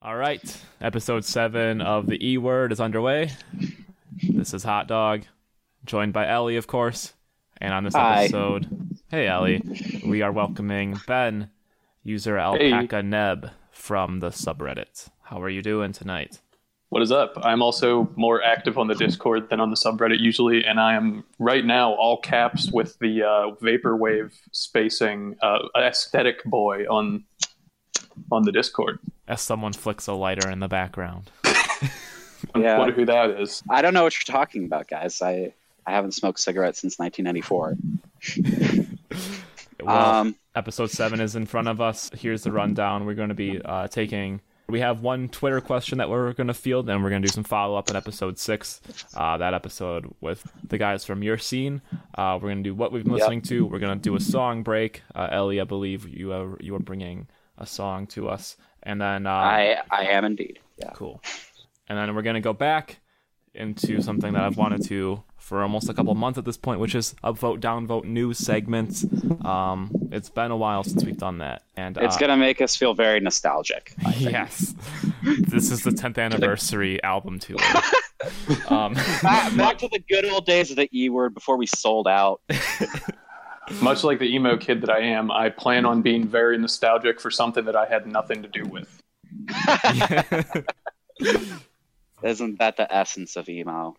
All right, episode seven of the E Word is underway. This is Hot Dog, joined by Ellie, of course. And on this Hi. episode, hey Ellie, we are welcoming Ben, user Alpaca Neb from the subreddit. How are you doing tonight? What is up? I'm also more active on the Discord than on the subreddit usually, and I am right now all caps with the uh, vaporwave spacing uh, aesthetic boy on on the Discord. As someone flicks a lighter in the background. I Yeah. wonder who that is. I don't know what you're talking about, guys. I I haven't smoked cigarettes since 1994. Well, Um, episode seven is in front of us. Here's the rundown. We're going to be uh, taking. We have one Twitter question that we're going to field, and we're going to do some follow up in episode six. Uh, that episode with the guys from your scene. Uh, we're going to do what we've been Yep. listening to. We're going to do a song break. Uh, Ellie, I believe you are you are bringing a song to us, and then uh, I I am indeed. Yeah. Cool. And then we're gonna go back into something that I've wanted to for almost a couple months at this point, which is upvote downvote news segment. Um, it's been a while since we've done that, and uh, It's gonna make us feel very nostalgic. yes, this is the 10th anniversary album tour. um, back, back to the good old days of the E word before we sold out. Much like the emo kid that I am, I plan on being very nostalgic for something that I had nothing to do with. Isn't that the essence of emo?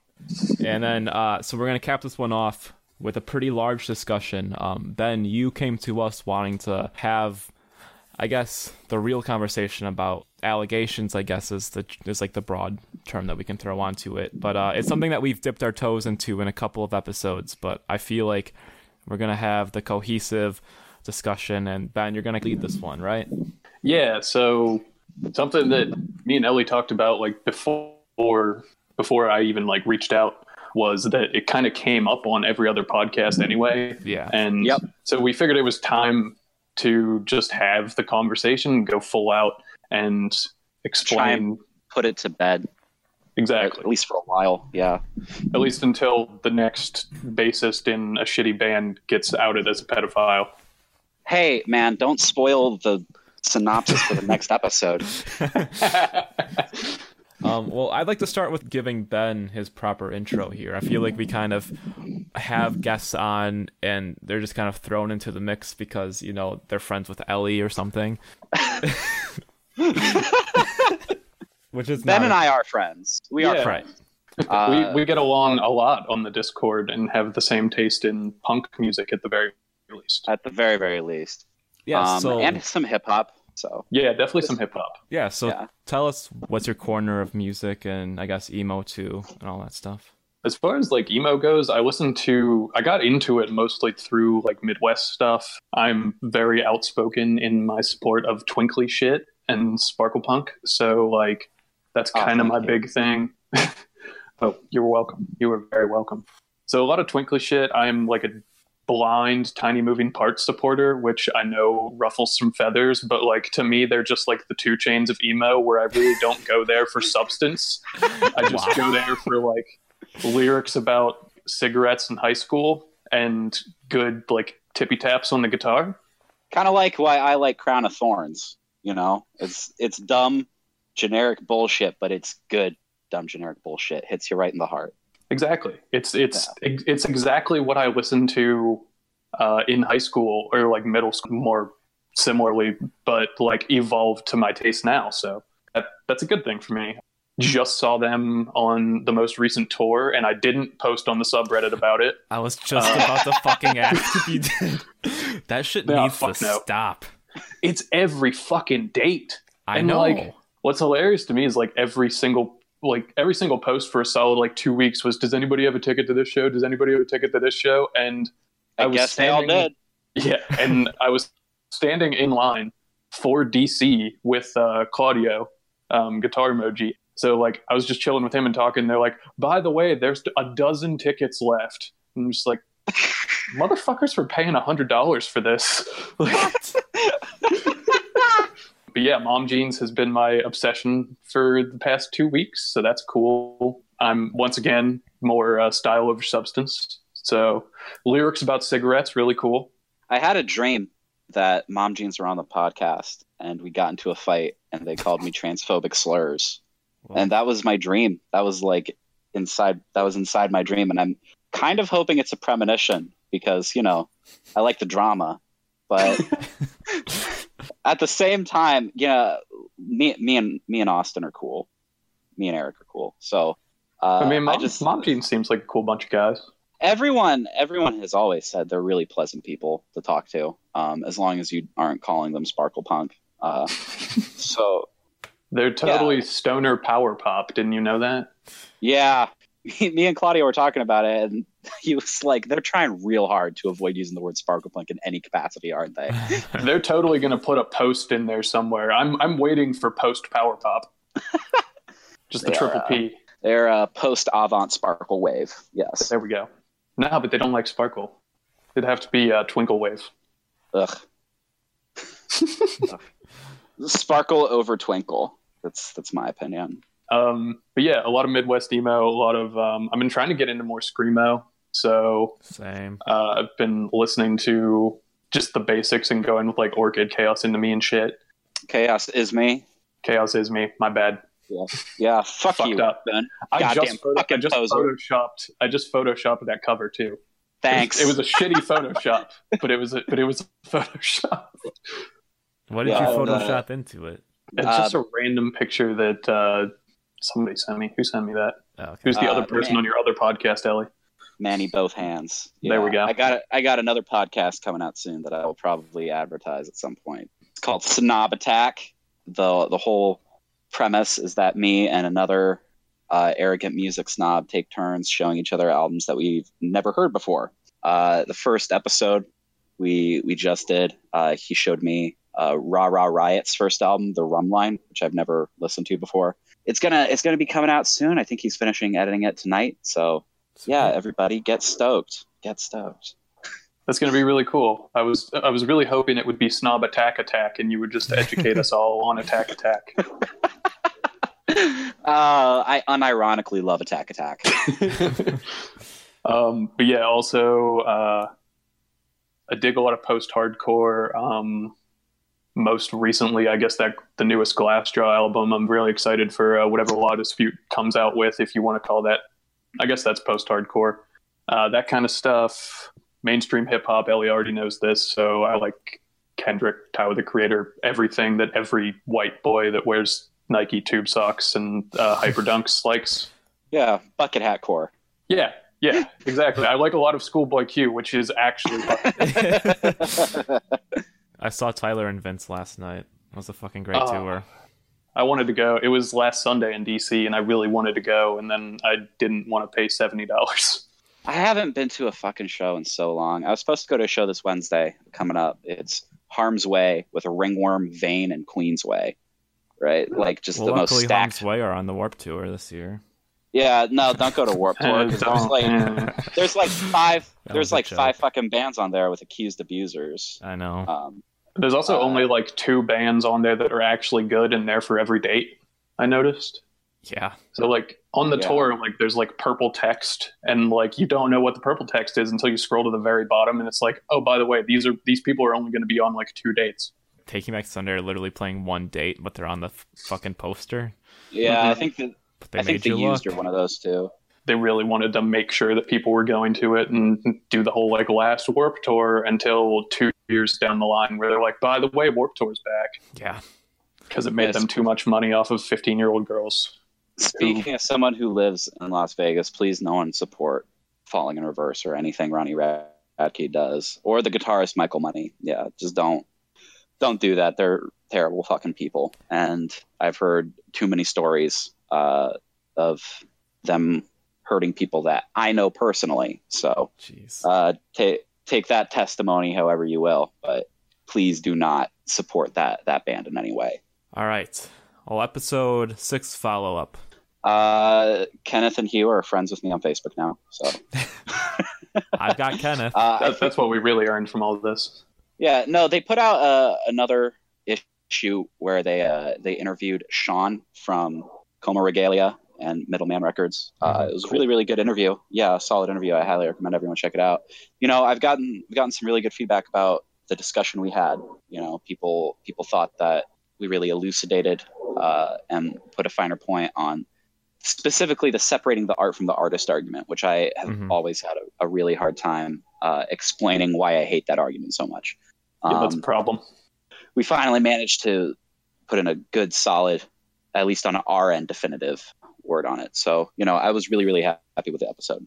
and then, uh, so we're gonna cap this one off with a pretty large discussion. Um, ben, you came to us wanting to have, I guess, the real conversation about allegations. I guess is the is like the broad term that we can throw onto it. But uh, it's something that we've dipped our toes into in a couple of episodes. But I feel like we're gonna have the cohesive discussion. And Ben, you're gonna lead this one, right? Yeah, so something that me and Ellie talked about like before before I even like reached out was that it kind of came up on every other podcast anyway. Yeah. And Yep. so we figured it was time to just have the conversation, go full out and explain Put it to bed, exactly. at least for a while. Yeah. At least until the next bassist in a shitty band gets outed as a pedophile. Hey, man, don't spoil the synopsis for the next episode. Um, well, I'd like to start with giving Ben his proper intro here. I feel like we kind of have guests on and they're just kind of thrown into the mix because, you know, they're friends with Ellie or something. Which is Ben not and I are friends. We are friends. Uh, we we get along a lot on the Discord and have the same taste in punk music at the very least. at the very, very least. Yeah, um, so and some hip hop. So Yeah, definitely some hip hop. yeah, so yeah. tell us what's your corner of music and I guess emo too and all that stuff. As far as like emo goes, I listened to I got into it mostly through like Midwest stuff. I'm very outspoken in my support of twinkly shit and sparkle punk. So like that's ah, Oh, kind of thank my you. big thing. oh, you're welcome. You were very welcome. So a lot of twinkly shit. I'm like a blind tiny moving parts supporter, which I know ruffles some feathers, but like to me they're just like the 2 Chainz of emo where I really don't go there for substance. I just Wow. go there for like lyrics about cigarettes in high school and good like tippy taps on the guitar. kind of like why I like Crown of Thorns. You know, it's it's dumb, generic bullshit, but it's good dumb generic bullshit. Hits you right in the heart. Exactly. It's it's it's exactly what I listened to uh, in high school or like middle school more similarly, but like evolved to my taste now. So that, that's a good thing for me. Just saw them on the most recent tour, and I didn't post on the subreddit about it. I was just Uh, about to fucking ask if you did. That shit No, needs to no. stop. It's every fucking date. I And, know. like, What's hilarious to me is like every single like every single post for a solid like two weeks was does anybody have a ticket to this show? Does anybody have a ticket to this show? And I, I was guess they all standing- did. Yeah, and I was standing in line for DC with uh, Claudio, um, guitar emoji. So like I was just chilling with him and talking. They're like, by the way, there's a dozen tickets left. And I'm just like, motherfuckers were paying a hundred dollars for this. Like, but yeah, mom jeans has been my obsession for the past two weeks, so that's cool. I'm once again more uh, style over substance. So lyrics about cigarettes, really cool. I had a dream that Mom Jeans were on the podcast and we got into a fight and they called me transphobic slurs. Well- And that was my dream. That was like inside that was inside my dream and I'm kind of hoping it's a premonition because, you know, I like the drama. But at the same time, yeah, me me and me and Austin are cool. Me and Eric are cool. So uh, I mean, Mom, I just Mom Jean seems like a cool bunch of guys. everyone everyone has always said they're really pleasant people to talk to um, as long as you aren't calling them sparkle punk uh, so They're totally stoner power pop. Didn't you know that? yeah me, me and Claudia were talking about it and he was like they're trying real hard to avoid using the word sparkle punk in any capacity aren't they They're totally going to put a post in there somewhere. I'm I'm waiting for post power pop. Just the They triple are, uh, P. they're a post avant sparkle wave yes There we go. No, but they don't like sparkle. It'd have to be uh, twinkle wave. Ugh. sparkle over twinkle that's that's my opinion Um, but yeah, a lot of Midwest emo. A lot of um, I've been trying to get into more screamo. So Same. uh, I've been listening to just the basics and going with like Orchid Chaos into me and shit. chaos is me Chaos is me. My bad. yeah fuck Fucked you up. Ben. I Goddamn just photo- I just poser. photoshopped. I just photoshopped that cover too. thanks It was, it was a shitty Photoshop, but it was a, but it was a Photoshop. What did Yeah, you and, uh, Photoshop into it? It's Uh, just a random picture that uh, somebody sent me. Who sent me that? Oh, okay. Who's the Uh, other person man. on your other podcast, Ellie? Manny both hands. There we go. I got I got another podcast coming out soon that I will probably advertise at some point. It's called Snob Attack. the The whole premise is that me and another uh, arrogant music snob take turns showing each other albums that we've never heard before. Uh, the first episode we we just did, uh, he showed me uh, Ra Ra Riot's first album, The Rhumb Line, which I've never listened to before. It's gonna it's gonna be coming out soon. I think he's finishing editing it tonight. So yeah, everybody get stoked. Get stoked. That's going to be really cool. I was I was really hoping it would be Snob Attack Attack, and you would just educate us all on Attack Attack. uh, I unironically love Attack Attack. um, but yeah, also uh, I dig a lot of post-hardcore. Um, most recently, I guess that the newest Glassjaw album. I'm really excited for uh, whatever La Dispute comes out with, if you want to call that. I guess that's post-hardcore. Uh, that kind of stuff. Mainstream hip hop. Ellie already knows this, so I like Kendrick, Tyler the Creator, everything that every white boy that wears Nike tube socks and uh, hyper dunks likes. Yeah, bucket hat core. Yeah, yeah, exactly. I like a lot of Schoolboy Q, which is actually I saw Tyler and Vince last night. It was a fucking great Oh. tour. I wanted to go. It was last Sunday in DC, and I really wanted to go, and then I didn't want to pay seventy dollars. I haven't been to a fucking show in so long. I was supposed to go to a show this Wednesday coming up. It's Harm's Way with a ringworm, Vein, and Queensway. Right? Like just Well, the most luckily, stacked. Harm's Way are on the Warp Tour this year. Yeah, no, don't go to Warp Tour. 'cause there's like there's like five there's like five fucking bands on there with accused abusers. I know. Um, There's also Uh, only like two bands on there that are actually good and there for every date. I noticed. yeah. So like on the Yeah. tour, like there's like purple text, and like you don't know what the purple text is until you scroll to the very bottom, and it's like, oh, by the way, these are these people are only going to be on like two dates. Taking Back Sunday are literally playing one date, but they're on the f- fucking poster. yeah, I Mhm. think that But they I think made the you used look. are one of those two. They really wanted to make sure that people were going to it and do the whole like last Warp Tour until two years down the line, where they're like, by the way, Warp Tour's back Yeah. because it made Yes. them too much money off of 15 year old girls. Speaking of someone who lives in Las Vegas, please no one support Falling in Reverse or anything Ronnie Radke does, or the guitarist Michael Money. Yeah, just don't don't do that. They're terrible fucking people, and I've heard too many stories uh, of them hurting people that I know personally. So Jeez. uh, take take that testimony however you will, but please do not support that that band in any way. All right. Well, episode six follow up. Uh, Kenneth and Hugh are friends with me on Facebook now, so I've got Kenneth. uh, That's, that's what we really earned from all of this. Yeah, no, they put out uh, another issue where they uh, they interviewed Sean from Coma Regalia and Middleman Records. Uh, Mhm. it was a really really good interview. Yeah, solid interview. I highly recommend everyone check it out. You know, I've gotten I've gotten some really good feedback about the discussion we had. You know, people people thought that we really elucidated uh, and put a finer point on specifically the separating the art from the artist argument, which I have Mhm. always had a, a really hard time uh, explaining why I hate that argument so much. Yeah, that's a Um, problem. we finally managed to put in a good, solid, at least on our end, definitive word on it. So, you know, I was really, really happy with the episode.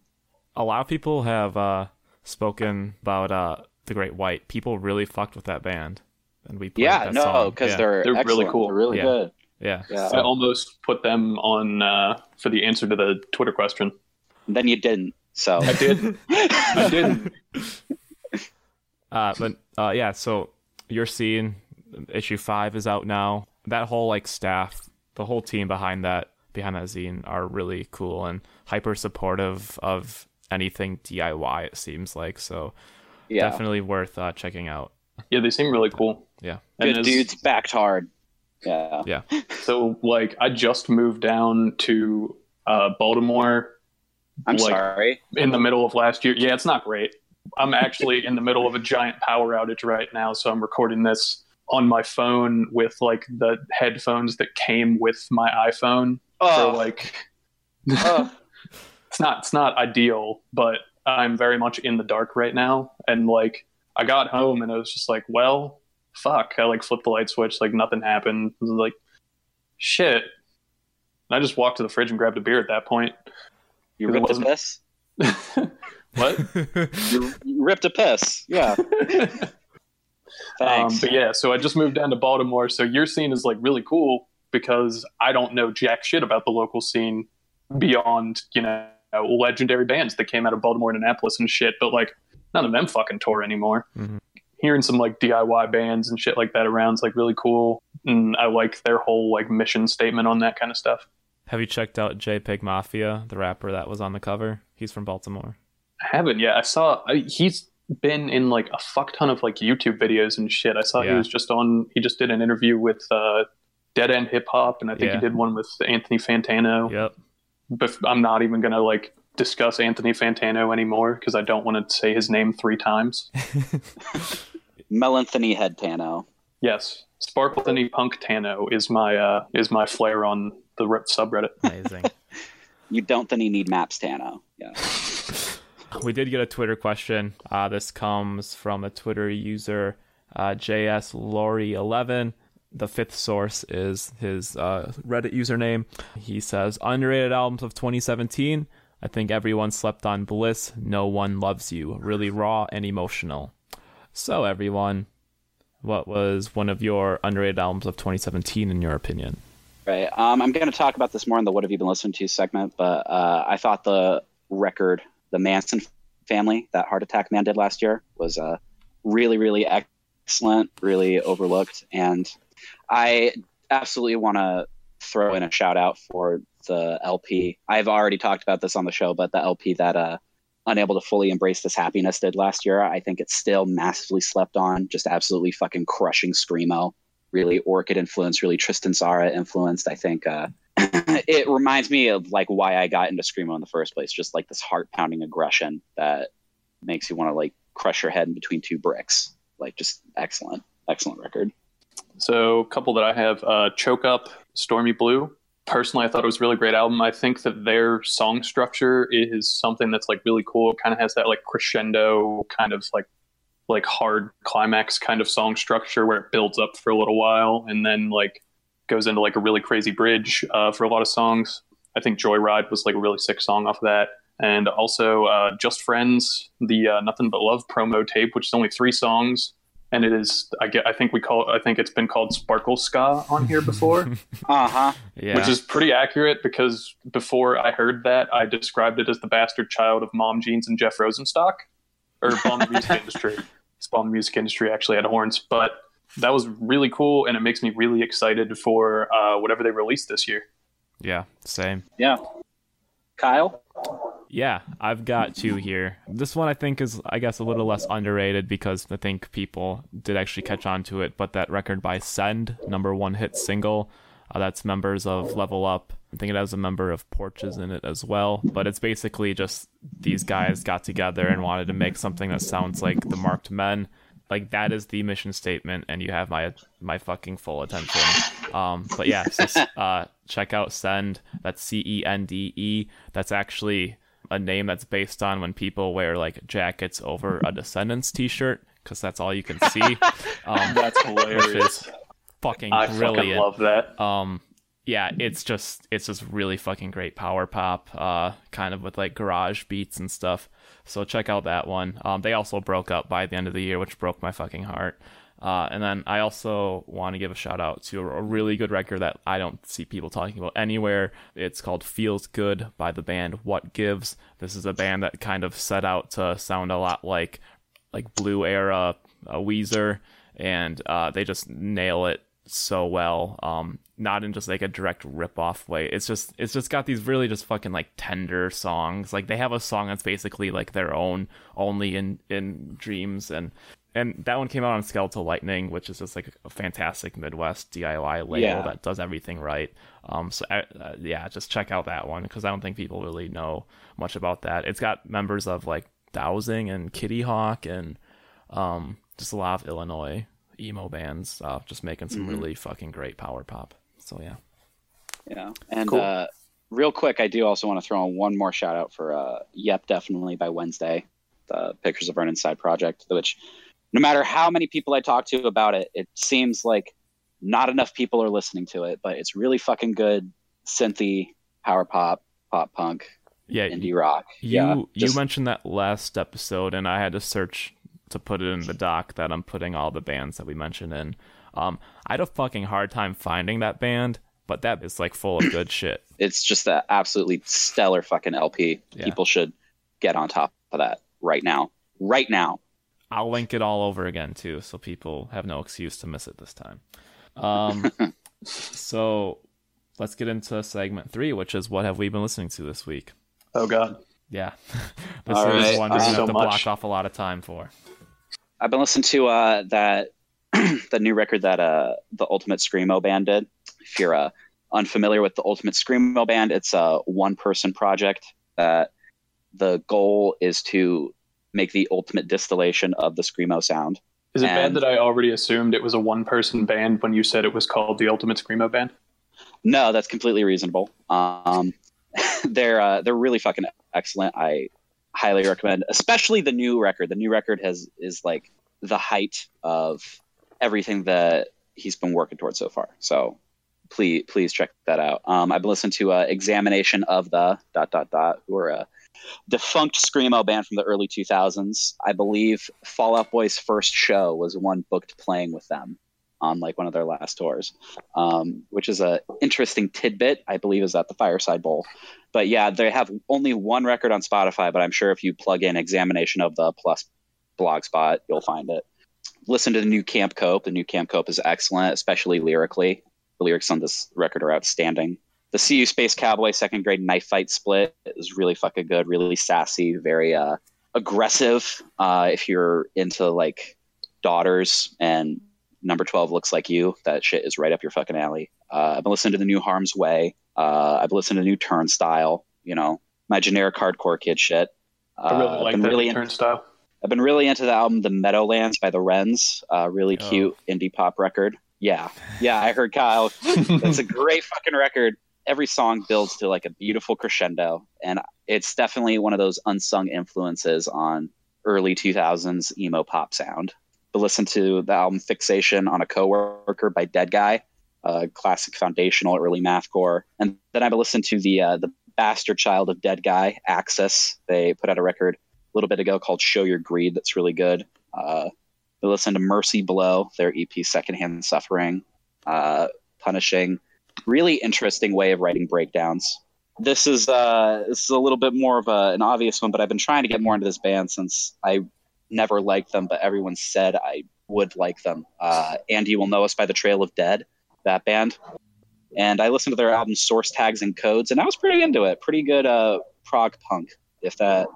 A lot of people have uh, spoken about uh, the Great White. People really fucked with that band, and we played yeah, that no, because yeah. they're They're really cool. They're really Yeah. good. yeah. Yeah. I almost put them on uh, for the answer to the Twitter question. And then you didn't. So I did. I didn't. Uh, but uh, yeah, so you're seeing issue five is out now. That whole like staff, the whole team behind that behind that zine are really cool and hyper supportive of anything DIY. It seems like so yeah, definitely worth uh, checking out. Yeah, they seem really cool. Yeah. And good as- dudes backed hard. Yeah. Yeah. So, like, I just moved down to uh, Baltimore I'm Like- sorry. in the middle of last year. Yeah, it's not great. I'm actually in the middle of a giant power outage right now, so I'm recording this on my phone with like the headphones that came with my iPhone. So Oh, like, oh. it's not it's not ideal, but I'm very much in the dark right now. And like, I got home and I was just like, well, fuck. I like flipped the light switch, like nothing happened. I was like, shit. And I just walked to the fridge and grabbed a beer at that point. you ripped a piss? what? You, you ripped a piss. Yeah. Um, but yeah, so I just moved down to Baltimore. So your scene is like really cool because I don't know jack shit about the local scene beyond, you know, legendary bands that came out of Baltimore and Annapolis and shit. But like, none of them fucking tour anymore. Mhm. Hearing some like DIY bands and shit like that around is like really cool. And I like their whole like mission statement on that kind of stuff. Have you checked out JPEG Mafia, the rapper that was on the cover? He's from Baltimore. I haven't yet. I saw I, he's been in like a fuck ton of like YouTube videos and shit. I saw he was just on. He just did an interview with uh, Dead End Hip Hop, and I think Yeah. he did one with Anthony Fantano. Yep. But I'm not even gonna like discuss Anthony Fantano anymore because I don't want to say his name three times. Melanthony head Tano. yes, Sparkletony Punk Tano is my uh, is my flair on the re- subreddit. Amazing. You don't think you need maps Tano. Yeah. we did get a Twitter question. Uh, this comes from a Twitter user, uh, JSLaurie11. The fifth source is his uh, Reddit username. He says, Underrated albums of 2017. I think everyone slept on Bliss. No one loves you. Really raw and emotional. So, everyone, what was one of your underrated albums of 2017 in your opinion? Right. Um, I'm going to talk about this more in the "What Have You Been Listening To" segment, but uh, I thought the record, the Manson family, that Heart Attack Man did last year, was uh, really, really excellent, really overlooked, and I absolutely want to throw in a shout out for the LP. I've already talked about this on the show, but the LP that uh, Unable to Fully Embrace This Happiness did last year, I think it's still massively slept on, just absolutely fucking crushing screamo really Orchid influenced, really Tristan Tzara influenced. I think uh, it reminds me of like why I got into screamo in the first place. Just like this heart pounding aggression that makes you want to like crush your head in between two bricks. Like just excellent, excellent record. So, a couple that I have uh, Choke Up, Stormy Blue. Personally, I thought it was a really great album. I think that their song structure is something that's like really cool. It kind of has that like crescendo kind of like like hard climax kind of song structure where it builds up for a little while and then like goes into like a really crazy bridge uh, for a lot of songs. I think Joyride was like a really sick song off of that. And also uh, Just Friends, the uh, Nothing But Love promo tape, which is only three songs. And it is, I get, I think we call, I think it's been called Sparkle Ska on here before, Uh huh. Yeah. which is pretty accurate because before I heard that, I described it as the bastard child of Mom Jeans and Jeff Rosenstock, or Bomb the Music Industry. It's Bomb the Music Industry actually had horns, but that was really cool, and it makes me really excited for uh, whatever they release this year. yeah, same. Yeah. Kyle. Yeah, I've got two here. This one I think is, I guess, a little less underrated because I think people did actually catch on to it. But that record by Cende, number one hit single, uh, that's members of LVL UP. I think it has a member of Porches in it as well. But it's basically just these guys got together and wanted to make something that sounds like the Marked Men. Like that is the mission statement, and you have my my fucking full attention. Um, but yeah, so uh, check out Cende. That's C E N D E. That's actually a name that's based on when people wear like jackets over a Descendents T-shirt because that's all you can see. Um, That's hilarious. fucking brilliant. I brilliant. fucking love that. um yeah it's just it's just really fucking great power pop uh kind of with like garage beats and stuff so check out that one um they also broke up by the end of the year which broke my fucking heart uh, and then I also want to give a shout out to a really good record that I don't see people talking about anywhere. It's called Feels Good by the band What Gives. This is a band that kind of set out to sound a lot like like Blue Era, uh, Weezer, and uh, they just nail it so well. Um, not in just like a direct rip off way. It's just it's just got these really just fucking like tender songs. Like they have a song that's basically like their own, only in in dreams and. And that one came out on Skeletal Lightning, which is just like a fantastic Midwest DIY label Yeah. that does everything right. Um, so uh, uh, yeah, just check out that one because I don't think people really know much about that. It's got members of like Dowsing and Kitty Hawk and um, just a lot of Illinois emo bands, uh, just making some really fucking great power pop. So yeah, Yeah. And Cool. uh, real quick, I do also want to throw in one more shout out for uh, Yep, definitely by Wednesday, the Pictures of Vernon side project, which no matter how many people I talk to about it, it seems like not enough people are listening to it, but it's really fucking good synthy power pop, pop punk, yeah. indie rock. You yeah. you mentioned that last episode, and I had to search to put it in the doc that I'm putting all the bands that we mentioned in. Um, I had a fucking hard time finding that band, but that is like full of good shit. it's just an absolutely stellar fucking LP. Yeah. People should get on top of that right now. Right now. I'll link it all over again too, so people have no excuse to miss it this time. Um, so let's get into segment three, which is what have we been listening to this week? Oh god. Yeah, this All is right, one you're uh, gonna have so to much. block off a lot of time for. I've been listening to uh, that the new record that uh, the Ultimate Screamo band did. If you're uh, unfamiliar with the Ultimate Screamo band, it's a one person project that the goal is to make the ultimate distillation of the screamo sound. Is it bad that I already assumed it was a one person band when you said it was called the Ultimate Screamo Band? No, that's completely reasonable. Um, they're uh, they're really fucking excellent. I highly recommend, especially the new record. The new record has is like the height of everything that he's been working towards so far. So please please check that out. Um, I've listened to uh, Examination of the dot dot dot, who are a defunct screamo band from the early 2000s. I believe Fall Out Boy's first show was one booked playing with them on like one of their last tours um, which is a interesting tidbit. I believe is at the Fireside Bowl. But yeah, they have only one record on Spotify. But I'm sure if you plug in "Examination of the" plus Blogspot, you'll find it. Listen to the new Camp Cope. The new Camp Cope is excellent, especially lyrically. The lyrics on this record are outstanding. The SeeYouSpaceCowboy second grade knife fight split is really fucking good, really sassy, very uh, aggressive. Uh, if you're into like daughters and number 12 looks like you that shit is right up your fucking alley uh, i've been listening to the new harm's way uh, i've listened to new turnstile you know my generic hardcore kid shit uh, I really I've like been that really in- turnstile. I've been really into the album The Meadowlands by the Wrens. Uh, really Oh. cute indie pop record. Yeah. Yeah, I heard Kyle. it's a great fucking record. Every song builds to like a beautiful crescendo. And it's definitely one of those unsung influences on early 2000s emo pop sound. But listen to the album Fixation on a Coworker by Dead Guy, uh, classic foundational early mathcore. And then I've listened to the uh, the bastard child of Dead Guy, Axis. They put out a record a little bit ago called Show Your Greed that's really good. Uh, we listened to Mercy Below, their EP Secondhand Suffering, uh, Punishing. Really interesting way of writing breakdowns. This is uh, this is a little bit more of a, an obvious one, but I've been trying to get more into this band since I never liked them, but everyone said I would like them. Uh, And You Will Know Us by the Trail of Dead, that band. And I listened to their album Source Tags and Codes, and I was pretty into it. Pretty good uh, prog punk, if that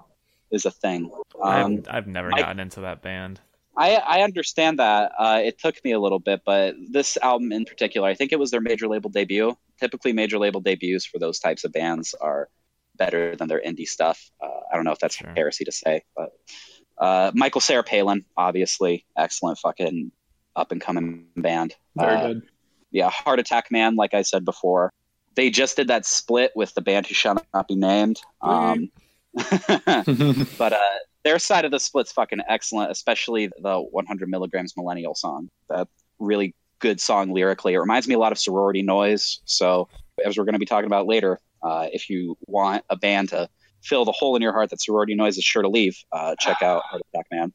is a thing. Um, I've, I've never I- gotten into that band. I, I understand that. Uh, it took me a little bit, but this album in particular, I think it was their major label debut. Typically, major label debuts for those types of bands are better than their indie stuff. Uh, I don't know if that's Sure. heresy to say, but Uh, Michael Cera Palin, obviously, excellent fucking up and coming band. Very Uh, good. Yeah, Heart Attack Man, like I said before. They just did that split with the band who shall not be named. Um, but uh, their side of the split's fucking excellent, especially the 100 milligrams millennial song. That really good song lyrically. It reminds me a lot of Sorority Noise. So, as we're going to be talking about later, uh, if you want a band to fill the hole in your heart that Sorority Noise is sure to leave, uh, check out Heart Attack Man.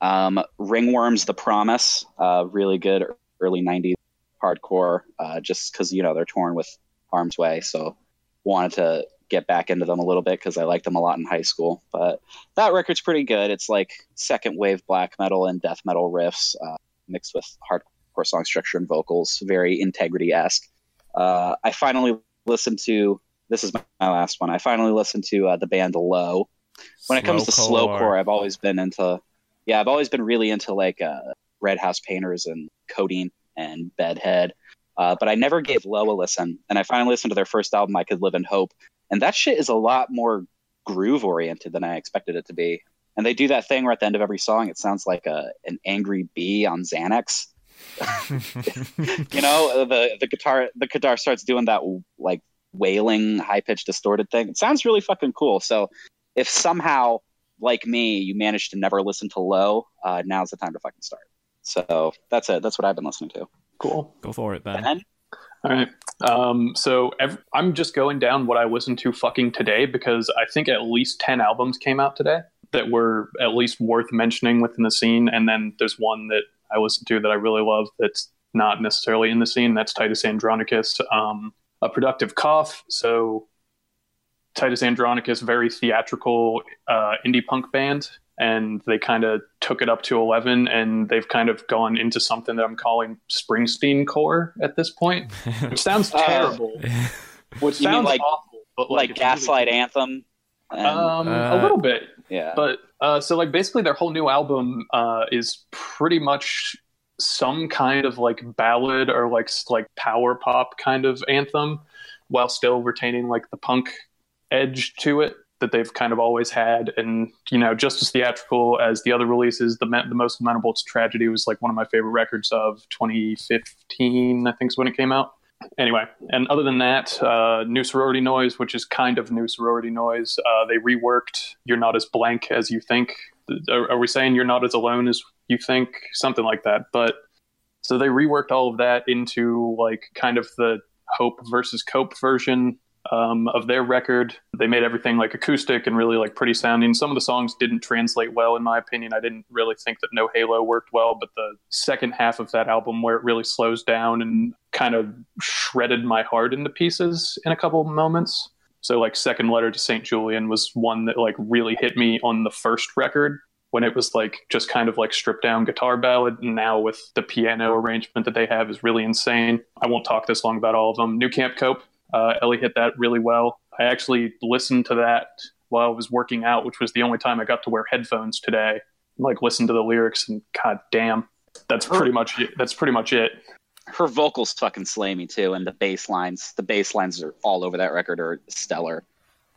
Um, Ringworms, The Promise, uh, really good early 90s hardcore, uh, just because, you know, they're torn with Harm's Way. So, wanted to get back into them a little bit because I liked them a lot in high school. But that record's pretty good. It's like second wave black metal and death metal riffs uh, mixed with hardcore song structure and vocals, very integrity esque. Uh, I finally listened to this is my last one. I finally listened to uh, the band Low. When it comes to slowcore, I've always been into yeah, I've always been really into like uh, Red House Painters and Codeine and Bedhead. Uh, but I never gave Low a listen, and I finally listened to their first album, I Could Live in Hope, and that shit is a lot more groove oriented than I expected it to be. And they do that thing where at the end of every song, it sounds like a an angry bee on Xanax. you know, the the guitar the guitar starts doing that like wailing, high pitched, distorted thing. It sounds really fucking cool. So if somehow, like me, you manage to never listen to Low, uh, now's the time to fucking start. So that's it. That's what I've been listening to. Cool. Go for it, Ben. Ben? All right. Um, so ev- I'm just going down what I listened to fucking today because I think at least 10 albums came out today that were at least worth mentioning within the scene. And then there's one that I listened to that I really love that's not necessarily in the scene. That's Titus Andronicus, um, A Productive Cough. So Titus Andronicus, very theatrical uh, indie punk band. And they kind of took it up to 11 and they've kind of gone into something that I'm calling Springsteen core at this point, which sounds Uh, terrible. Which sounds like- awful, but Like, like, it's really Gaslight Anthem. And, um, Uh, a little bit, yeah. but uh, so like basically their whole new album uh, is pretty much some kind of like ballad or like like power pop kind of anthem, while still retaining like the punk edge to it that they've kind of always had, and you know just as theatrical as the other releases. The me- the most lamentable to tragedy was like one of my favorite records of 2015, I think is when it came out anyway, and other than that, uh, New Sorority Noise, which is kind of New Sorority Noise, uh, they reworked You're Not As Blank As You Think. Are, are we saying You're Not As Alone As You Think? Something like that. But so they reworked all of that into like kind of the Hope versus Cope version um, of their record. They made everything like acoustic and really like pretty sounding. Some of the songs didn't translate well, in my opinion. I didn't really think that No Halo worked well, but the second half of that album, where it really slows down and kind of shredded my heart into pieces in a couple of moments. So, like, Second Letter to St. Julien was one that like really hit me on the first record when it was like just kind of like stripped down guitar ballad. And now with the piano arrangement that they have is really insane. I won't talk this long about all of them. New Camp Cope, uh, Ellie hit that really well. I actually listened to that while I was working out, which was the only time I got to wear headphones today. and Like listen to the lyrics and god damn, that's pretty much it. That's pretty much it. her vocals fucking slay me too, and the bass lines. The bass lines are all over that record are stellar.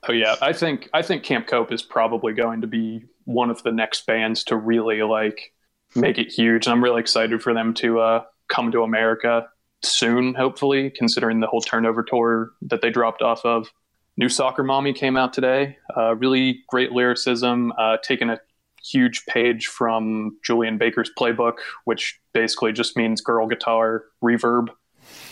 Oh yeah, I think I think Camp Cope is probably going to be one of the next bands to really like make it huge. And I'm really excited for them to uh, come to America soon, hopefully, considering the whole turnover tour that they dropped off of. New Soccer Mommy came out today. Uh, really great lyricism, uh, taking a huge page from Julien Baker's playbook, which basically just means girl guitar reverb.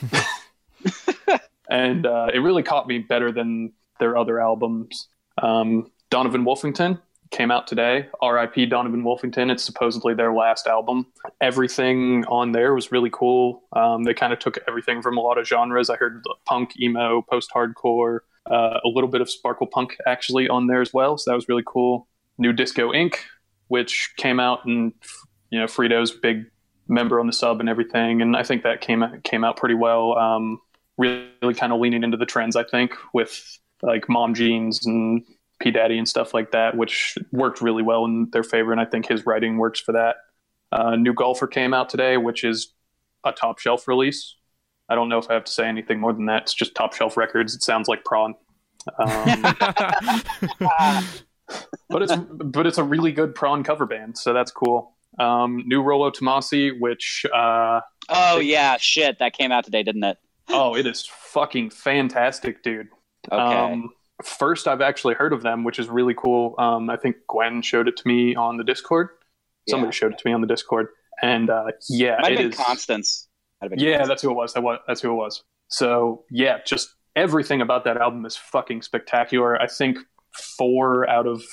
and uh, it really caught me better than their other albums. Um, Donovan Wolfington came out today. R.I.P. Donovan Wolfington. It's supposedly their last album. Everything on there was really cool. Um, they kind of took everything from a lot of genres. I heard punk, emo, post-hardcore, uh, a little bit of sparkle punk actually on there as well. So that was really cool. New Disco Inc., which came out and you know Frito's big member on the sub and everything, and I think that came came out pretty well. Um, really kind of leaning into the trends, I think, with like mom jeans and P Daddy and stuff like that, which worked really well in their favor. And I think his writing works for that. Uh, New Golfer came out today, which is a top shelf release. I don't know if I have to say anything more than that. It's just top shelf records. It sounds like prawn. Um, but it's but it's a really good prawn cover band, so that's cool. Um, new Rollo Tomasi, which uh, oh yeah, shit, that came out today, didn't it? oh, it is fucking fantastic, dude. Okay. Um, first, I've actually heard of them, which is really cool. Um, I think Gwen showed it to me on the Discord. Somebody Yeah. showed it to me on the Discord, and uh, yeah, Might it been is. Constance. Might have been Yeah, Constance. that's who it was. That was that's who it was. So yeah, just everything about that album is fucking spectacular. I think four out of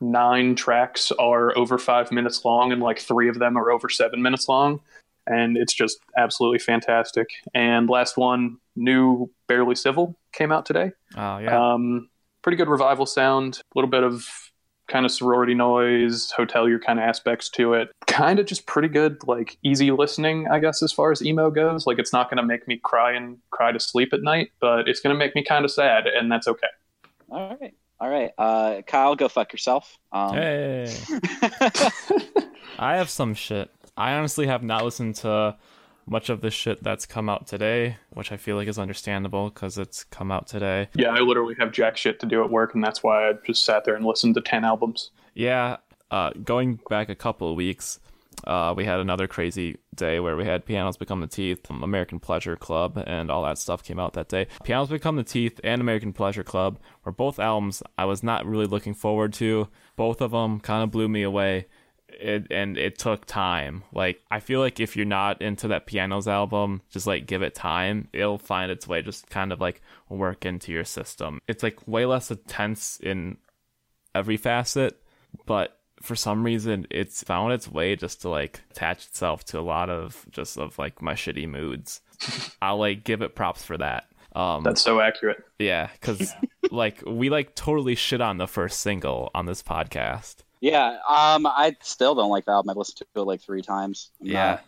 nine tracks are over five minutes long, and like three of them are over seven minutes long, and it's just absolutely fantastic. And last one, new Barely Civil came out today. Oh yeah. Um, pretty good revival sound, a little bit of kind of sorority noise, hotelier kind of aspects to it. Kind of just pretty good, like easy listening, I guess, as far as emo goes. Like it's not going to make me cry and cry to sleep at night, but it's going to make me kind of sad, and that's okay. All right. All right. Uh, Kyle, go fuck yourself. Um, hey. I have some shit. I honestly have not listened to much of the shit that's come out today, which I feel like is understandable because it's come out today. Yeah, I literally have jack shit to do at work, and that's why I just sat there and listened to 10 albums. Yeah, uh, going back a couple of weeks, uh, we had another crazy day where we had Pianos Become the Teeth, American Pleasure Club, and all that stuff came out that day. Pianos Become the Teeth and American Pleasure Club were both albums I was not really looking forward to. Both of them kind of blew me away. It, and it took time. Like I feel like if you're not into that pianos album, just like give it time. It'll find its way. Just kind of like work into your system. It's like way less intense in every facet, but for some reason it's found its way just to like attach itself to a lot of just of like my shitty moods. I'll like give it props for that. Um That's so accurate. yeah, cuz like we like totally shit on the first single on this podcast. Yeah. Um, I still don't like the album. I've listened to it like three times. I'm Yeah. not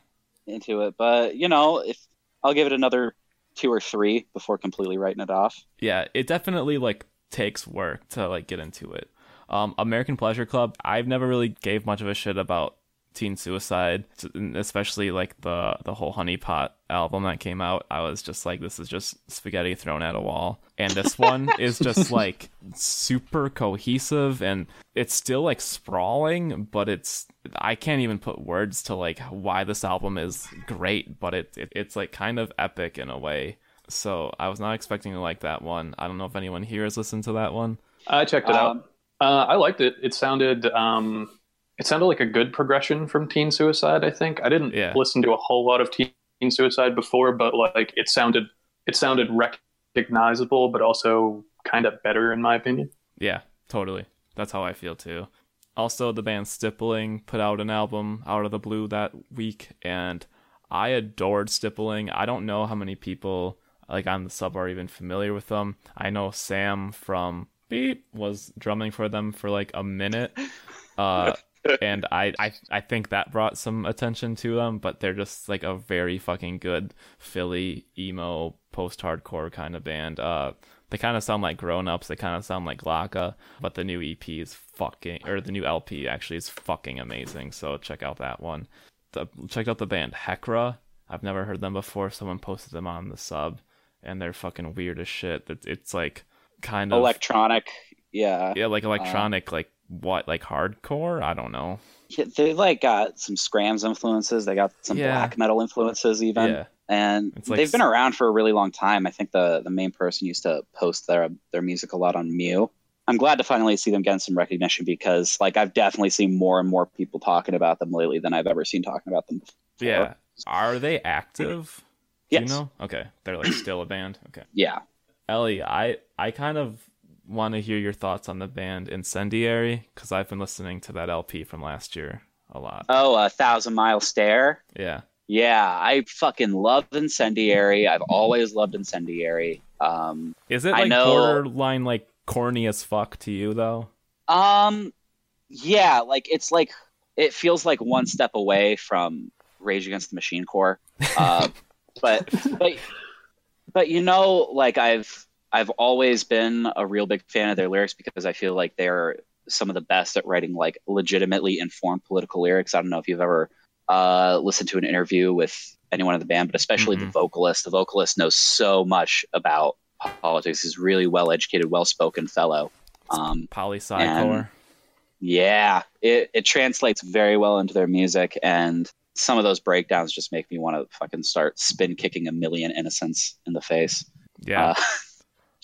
into it, but you know, if I'll give it another two or three before completely writing it off. yeah, it definitely like takes work to like get into it. Um, American Pleasure Club, I've never really gave much of a shit about teen suicide, especially like the the whole Honey Pot album that came out. I was just like, this is just spaghetti thrown at a wall. And this one is just like super cohesive and it's still like sprawling, but it's I can't even put words to like why this album is great, but it, it it's like kind of epic in a way. So I was not expecting to like that one. I don't know if anyone here has listened to that one. I checked it Um, out. Uh, I liked it. It sounded um, it sounded like a good progression from Teen Suicide. I think I didn't Yeah. listen to a whole lot of Teen Suicide before, but like it sounded it sounded recognizable, but also kind of better in my opinion. Yeah, totally. That's how I feel too. Also, the band Stippling put out an album out of the blue that week, and I adored Stippling. I don't know how many people like on the sub are even familiar with them. I know Sam from Beep was drumming for them for like a minute. Uh, and I, I I think that brought some attention to them, but they're just like a very fucking good Philly emo post hardcore kind of band. Uh, they kind of sound like grown ups. They kind of sound like Glaka, but the new EP is fucking, or the new LP actually is fucking amazing. So check out that one. The, check out the band Hekra. I've never heard them before. Someone posted them on the sub, and they're fucking weird as shit. It, it's like kind of Electronic. Yeah. yeah, like electronic, like what, like hardcore? I don't know. Yeah, They like got some Scrams influences. They got some Yeah. black metal influences even. yeah, and like they've been around for a really long time. I think the the main person used to post their their music a lot on Mew. I'm glad to finally see them getting some recognition because like I've definitely seen more and more people talking about them lately than I've ever seen talking about them before. yeah. Are they active? Yes. you know? Okay, they're like still a band. Okay. Yeah. Ellie, I I kind of want to hear your thoughts on the band Incendiary because I've been listening to that LP from last year a lot. Oh, a thousand mile stare. yeah, Yeah, I fucking love Incendiary. I've always loved Incendiary. Um, is it like know- borderline like corny as fuck to you though? Um, yeah, like it's like it feels like one step away from Rage Against the Machine Core. Uh, but but but you know, like I've I've always been a real big fan of their lyrics because I feel like they're some of the best at writing like legitimately informed political lyrics. I don't know if you've ever uh, listened to an interview with anyone in the band, but especially the Mhm. vocalist. The vocalist knows so much about politics. He's really well educated, well spoken fellow. Um, And- core. yeah, it, it translates very well into their music, and some of those breakdowns just make me want to fucking start spin kicking a million innocents in the face. Yeah, Uh,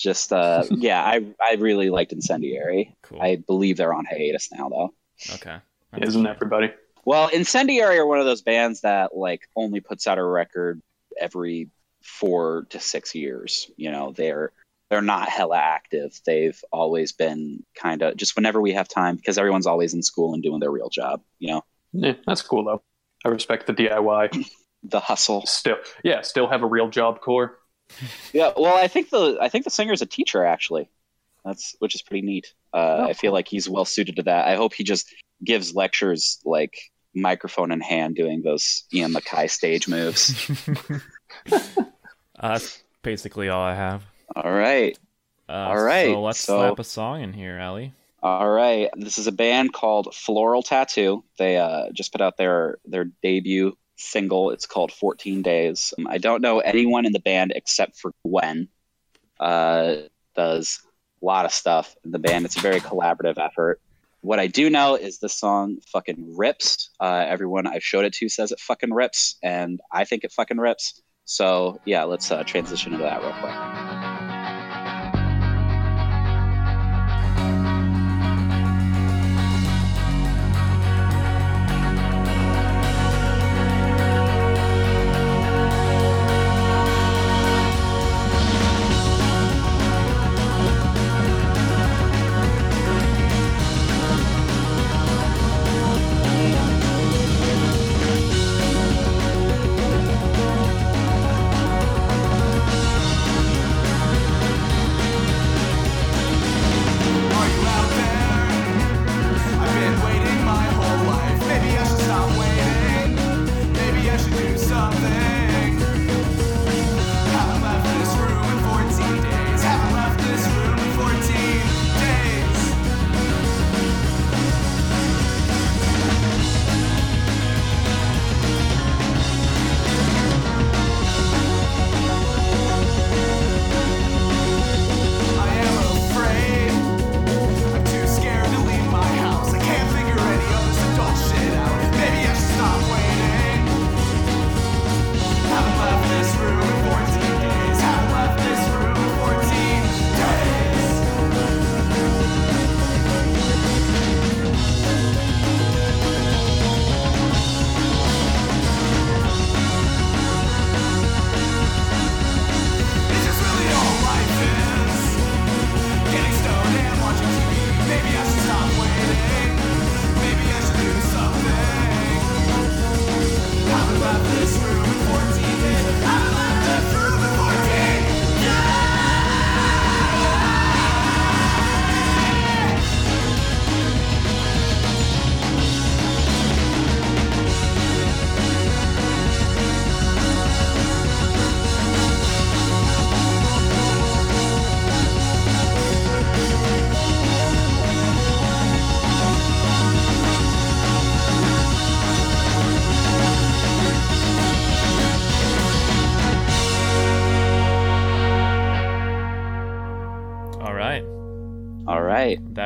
just uh, yeah, I I really liked Incendiary. cool. I believe they're on hiatus now, though. okay. Isn't everybody? Well, Incendiary are one of those bands that like only puts out a record every four to six years. You know, they're they're not hella active. They've always been kind of just whenever we have time because everyone's always in school and doing their real job. You know, Yeah, that's cool though. I respect the DIY. the hustle. Still, yeah, still have a real job core. Yeah, well, I think the I think the singer's a teacher actually. That's which is pretty neat. Uh, Oh, I feel like he's well suited to that. I hope he just gives lectures like microphone in hand, doing those Ian MacKaye stage moves. uh, that's basically all I have. All right. Uh, All right, So let's so- slap a song in here, Ellie. All right, this is a band called Floral Tattoo. They uh, just put out their their debut single. It's called 14 Days. Um, I don't know anyone in the band except for Gwen. Uh, does a lot of stuff in the band. It's a very collaborative effort. What I do know is this song fucking rips. Uh, everyone I've showed it to says it fucking rips, and I think it fucking rips. So yeah, let's uh, transition into that real quick.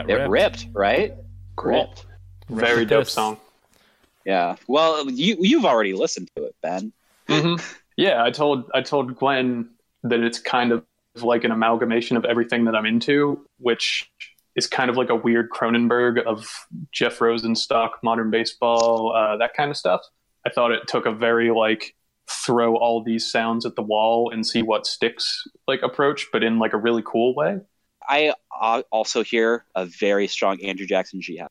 It ripped. ripped, right? Ripped. Very Rip dope this. song. Yeah. Well, you you've already listened to it, Ben. hmm Yeah, I told I told Gwen that it's kind of like an amalgamation of everything that I'm into, which is kind of like a weird Cronenberg of Jeff Rosenstock, modern baseball, uh, that kind of stuff. I thought it took a very like throw all these sounds at the wall and see what sticks like approach, but in like a really cool way. I uh, also hear a very strong Andrew Jackson jihad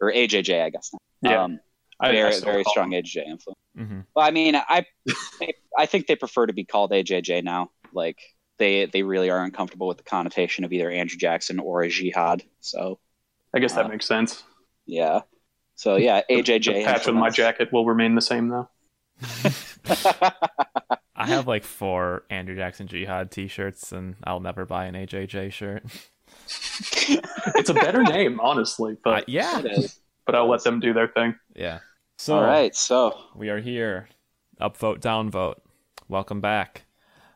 or AJJ, I guess. Now. Yeah, Um, I- I very still very strong him- AJJ influence. hmm Well, I mean, I I think they prefer to be called AJJ now. Like they they really are uncomfortable with the connotation of either Andrew Jackson or a jihad. So I guess that uh, makes sense. yeah. So yeah, AJJ. The patch on my jacket will remain the same though. I have like four Andrew Jackson Jihad T-shirts, and I'll never buy an AJJ shirt. It's a better name, honestly, Uh, but yeah, It is. but I'll let them do their thing. yeah. So All right. So we are here. Upvote, downvote. Welcome back.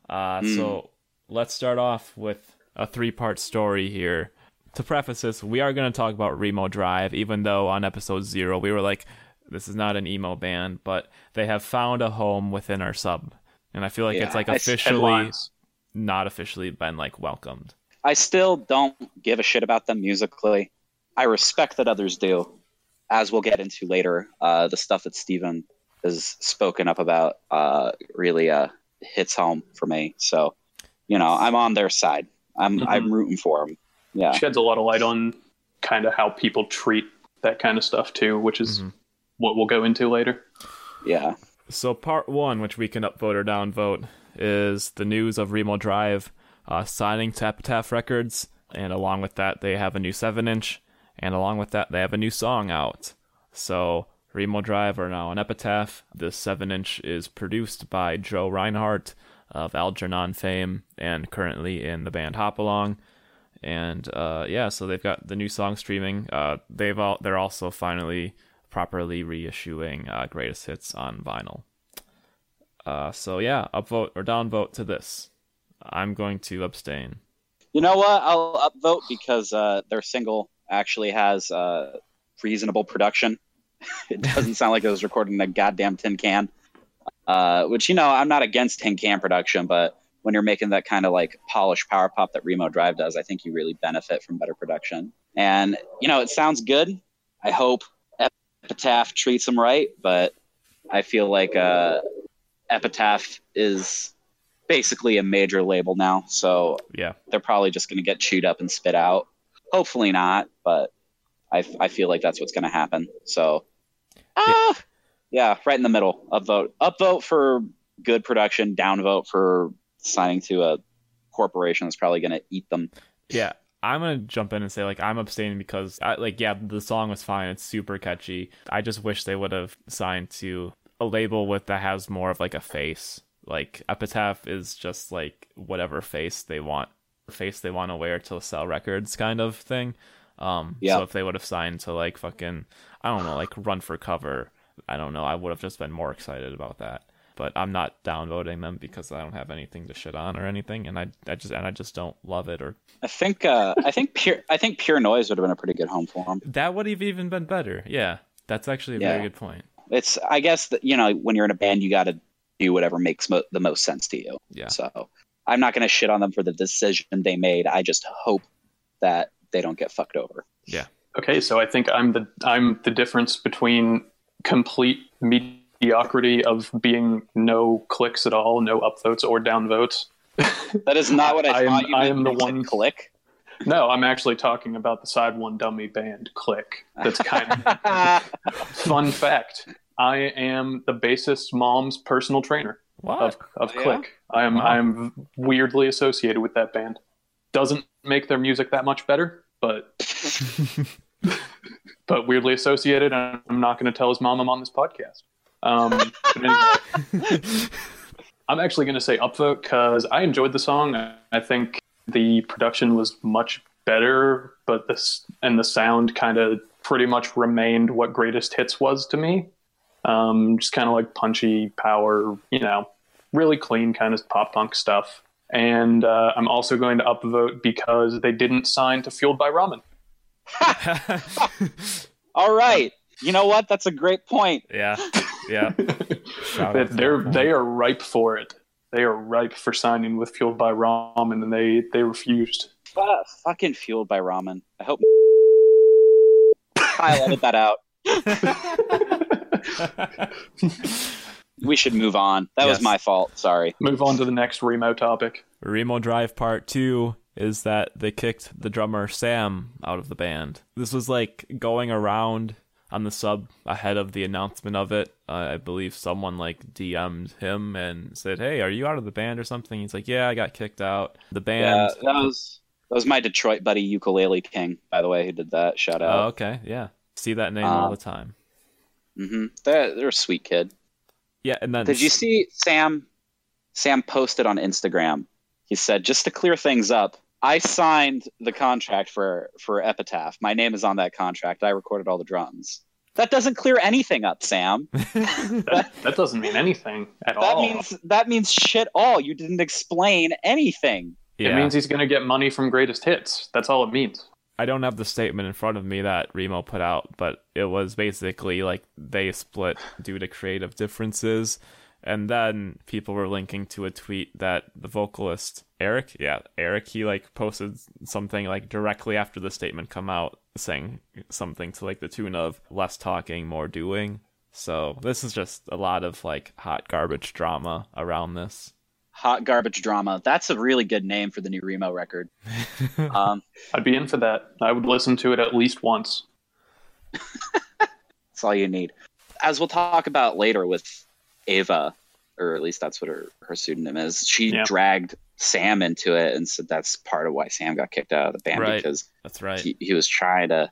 Uh, Hmm. So let's start off with a three-part story here. to preface this, we are going to talk about Remo Drive, even though on episode zero we were like, this is not an emo band, but they have found a home within our sub. And I feel like Yeah, it's like officially Headlines. not officially been like welcomed. I still don't give a shit about them musically. I respect that others do, as we'll get into later. Uh, the stuff that Steven has spoken up about uh, really uh, hits home for me. So, you know, I'm on their side. I'm Mhm. I'm rooting for them. Yeah, sheds a lot of light on kind of how people treat that kind of stuff too, which is Mhm. what we'll go into later. yeah. So part one, which we can upvote or downvote, is the news of Remo Drive uh, signing to Epitaph Records, and along with that, they have a new seven-inch, and along with that, they have a new song out. So Remo Drive are now on Epitaph. This seven-inch is produced by Joe Reinhardt of Algernon fame, and currently in the band Hop Along. And uh, yeah, so they've got the new song streaming. Uh, they've all they're also finally properly reissuing uh, greatest hits on vinyl. Uh, so yeah, upvote or downvote to this. I'm going to abstain. You know what? I'll upvote because uh, their single actually has uh, reasonable production. it doesn't sound like it was recorded in a goddamn tin can. Uh, which you know, I'm not against tin can production, but when you're making that kind of like polished power pop that Remo Drive does, I think you really benefit from better production. And you know, it sounds good. I hope Epitaph treats them right, but I feel like uh, Epitaph is basically a major label now, so Yeah, they're probably just going to get chewed up and spit out. Hopefully not, but I, I feel like that's what's going to happen. So, ah, yeah, right in the middle. Upvote, upvote for good production, downvote for signing to a corporation that's probably going to eat them. yeah. I'm gonna jump in and say like I'm abstaining because I, like yeah the song was fine. It's super catchy. I just wish they would have signed to a label with that has more of like a face. Like Epitaph is just like whatever face they want face they want to wear to sell records kind of thing. Um Yeah. so if they would have signed to like fucking I don't know like Run for Cover I don't know I would have just been more excited about that but I'm not downvoting them because I don't have anything to shit on or anything and I, I just and I just don't love it or I think uh, I think pure I think pure noise would have been a pretty good home for them. That would have even been better. Yeah, that's actually a Yeah. very good point. It's I guess that you know when you're in a band you got to do whatever makes mo- the most sense to you. Yeah. So I'm not going to shit on them for the decision they made. I just hope that they don't get fucked over. Yeah. Okay, so I think I'm the I'm the difference between complete mediocrity of being no clicks at all, no upvotes or downvotes. That is not what I, I am- thought you I am the when you said one- click. No, I'm actually talking about the SideOneDummy band Click. That's kind of fun fact. I am the bassist mom's personal trainer What? of, of Oh, yeah? Click. I am Wow. I am weirdly associated with that band. Doesn't make their music that much better, but but weirdly associated. And I'm not going to tell his mom I'm on this podcast. Um, anyway, I'm actually going to say upvote because I enjoyed the song. I think the production was much better, but this and the sound kind of pretty much remained what greatest hits was to me. Um, just kind of like punchy power, you know, really clean kind of pop punk stuff. And uh, I'm also going to upvote because they didn't sign to Fueled by Ramen. All right. You know what? That's a great point. yeah, yeah. Shout They're they are ripe for it. They are ripe for signing with Fueled by Ramen, and they they refused. Uh, fucking fueled by ramen. I hope I'll edit that out. We should move on. That was my fault. Sorry. Move on to the next Remo topic. Remo Drive Part 2 is that they kicked the drummer Sam out of the band. This was like going around on the sub ahead of the announcement of it. Uh, I believe someone like DM'd him and said, Hey, are you out of the band or something? He's like, Yeah, I got kicked out. The band. Yeah, that was that was my Detroit buddy Ukulele King, by the way, who did that. Shout Oh, out. okay. Yeah. See that name all the time. Mm-hmm. They're, they're a sweet kid. Yeah. And then Did you see Sam? Sam posted on Instagram. He said, "Just to clear things up, I signed the contract for for Epitaph. My name is on that contract. I recorded all the drums. That doesn't clear anything up, Sam. That, that doesn't mean anything at That all. means that means shit all. You didn't explain anything. It means he's going to get money from greatest hits. That's all it means. I don't have the statement in front of me that Remo put out, but it was basically like they split due to creative differences. And then people were linking to a tweet that the vocalist Eric, yeah, Eric, he like posted something like directly after the statement come out saying something to like the tune of less talking, more doing. So this is just a lot of like hot garbage drama around this. Hot garbage drama. That's a really good name for the new Remo record. um, I'd be in for that. I would listen to it at least once. that's all you need. As we'll talk about later with Ava, or at least that's what her, her pseudonym is, she dragged Sam into it and said that's part of why Sam got kicked out of the band Right. because That's right. he, he was trying to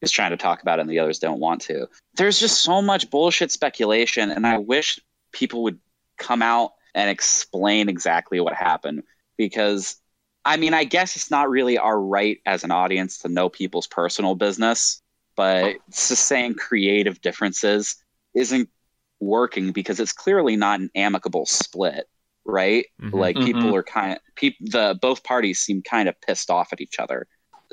he was trying to talk about it and the others don't want to. There's just so much bullshit speculation and I wish people would come out and explain exactly what happened because I mean I guess it's not really our right as an audience to know people's personal business, but oh. it's just saying creative differences isn't working because it's clearly not an amicable split, right? Mhm. Like people Mhm. are kind of peop, the both parties seem kind of pissed off at each other.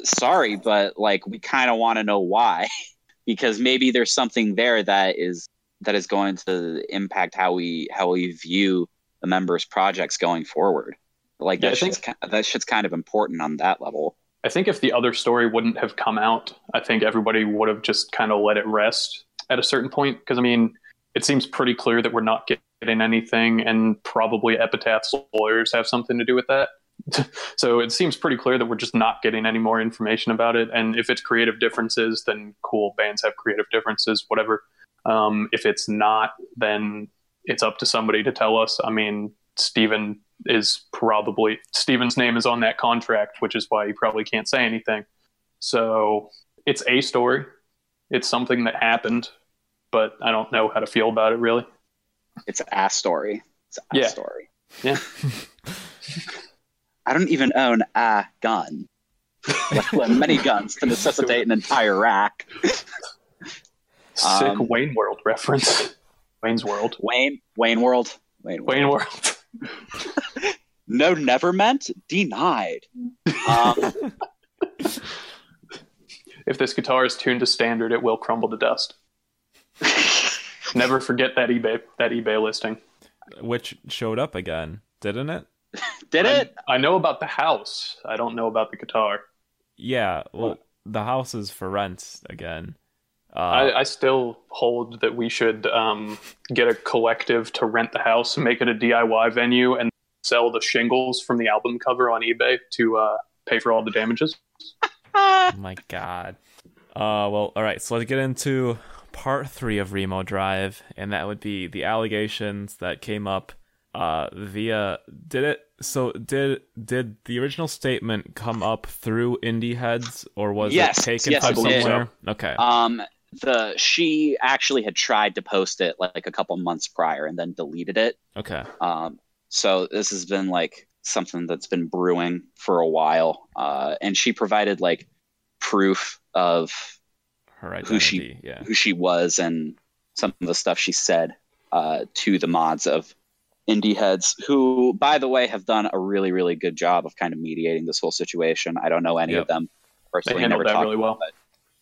Sorry, but like we kind of want to know why because maybe there's something there that is that is going to impact how we how we view the members' projects going forward. Like Yeah, that I think- ki- that shit's kind of important on that level. I think if the other story wouldn't have come out, I think everybody would have just kind of let it rest at a certain point. Because I mean, it seems pretty clear that we're not getting anything, and probably Epitaph's lawyers have something to do with that. so it seems pretty clear that we're just not getting any more information about it. And if it's creative differences, then cool, bands have creative differences, whatever. Um, if it's not, then it's up to somebody to tell us. I mean, Steven is probably Steven's name is on that contract, which is why he probably can't say anything. So it's a story. It's something that happened, but I don't know how to feel about it really. It's a story. It's a Yeah. story. Yeah. I don't even own a gun. Many guns to necessitate an entire rack. Sick Um, Wayne World reference. Wayne's World. Wayne, Wayne World, Wayne, World. Wayne World. No, never meant. Denied. Um, If this guitar is tuned to standard, it will crumble to dust. Never forget that eBay that eBay listing. Which showed up again, didn't it? did it? I, know about the house. I don't know about the guitar. Yeah. Well, the house is for rent again. Uh, I, I still hold that we should um, get a collective to rent the house, and make it a DIY venue, and sell the shingles from the album cover on eBay to uh, pay for all the damages. Oh my god. Uh, well, all right. So let's get into part three of Remo Drive, and that would be the allegations that came up uh, via. Did it? So did did the original statement come up through Indie Heads, or was Yes, it taken yes, from it did. somewhere? Okay. Um, the she actually had tried to post it like a couple months prior and then deleted it. okay. Um, so this has been like something that's been brewing for a while. Uh, and she provided like proof of Her identity. who she- yeah. who she was and some of the stuff she said uh, to the mods of indie heads who by the way have done a really really good job of kind of mediating this whole situation i don't know any Yep. of them They personally handled never that really well.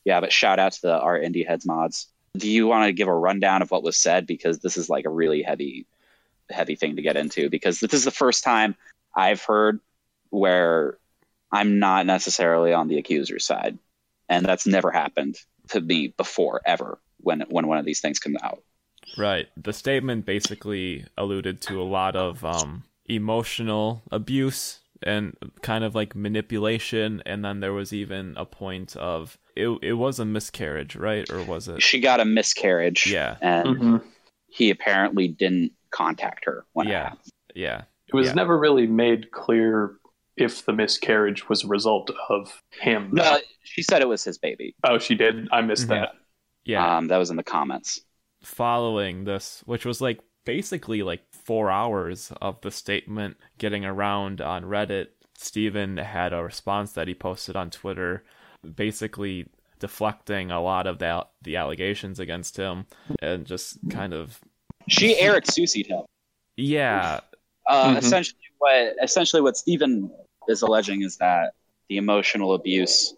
yeah but shout out to the our indie heads mods do you want to give a rundown of what was said because this is like a really heavy heavy thing to get into because this is the first time i've heard where i'm not necessarily on the accuser's side and that's never happened to me before ever when when one of these things comes out Right. The statement basically alluded to a lot of um, emotional abuse and kind of like manipulation, and then there was even a point of it. It was a miscarriage, right? Or was it? she got a miscarriage Yeah. and hmm he apparently didn't contact her when it Yeah. happened. Yeah. It was Yeah. never really made clear if the miscarriage was a result of him. no she said it was his baby Oh, she did. I missed Mhm. that. Yeah. um that was in the comments Following this, which was like basically like four hours of the statement getting around on Reddit, Stephen had a response that he posted on Twitter, basically deflecting a lot of the the allegations against him and just kind of she eric susied him yeah Uh, Mhm. Essentially, what essentially what Stephen is alleging is that the emotional abuse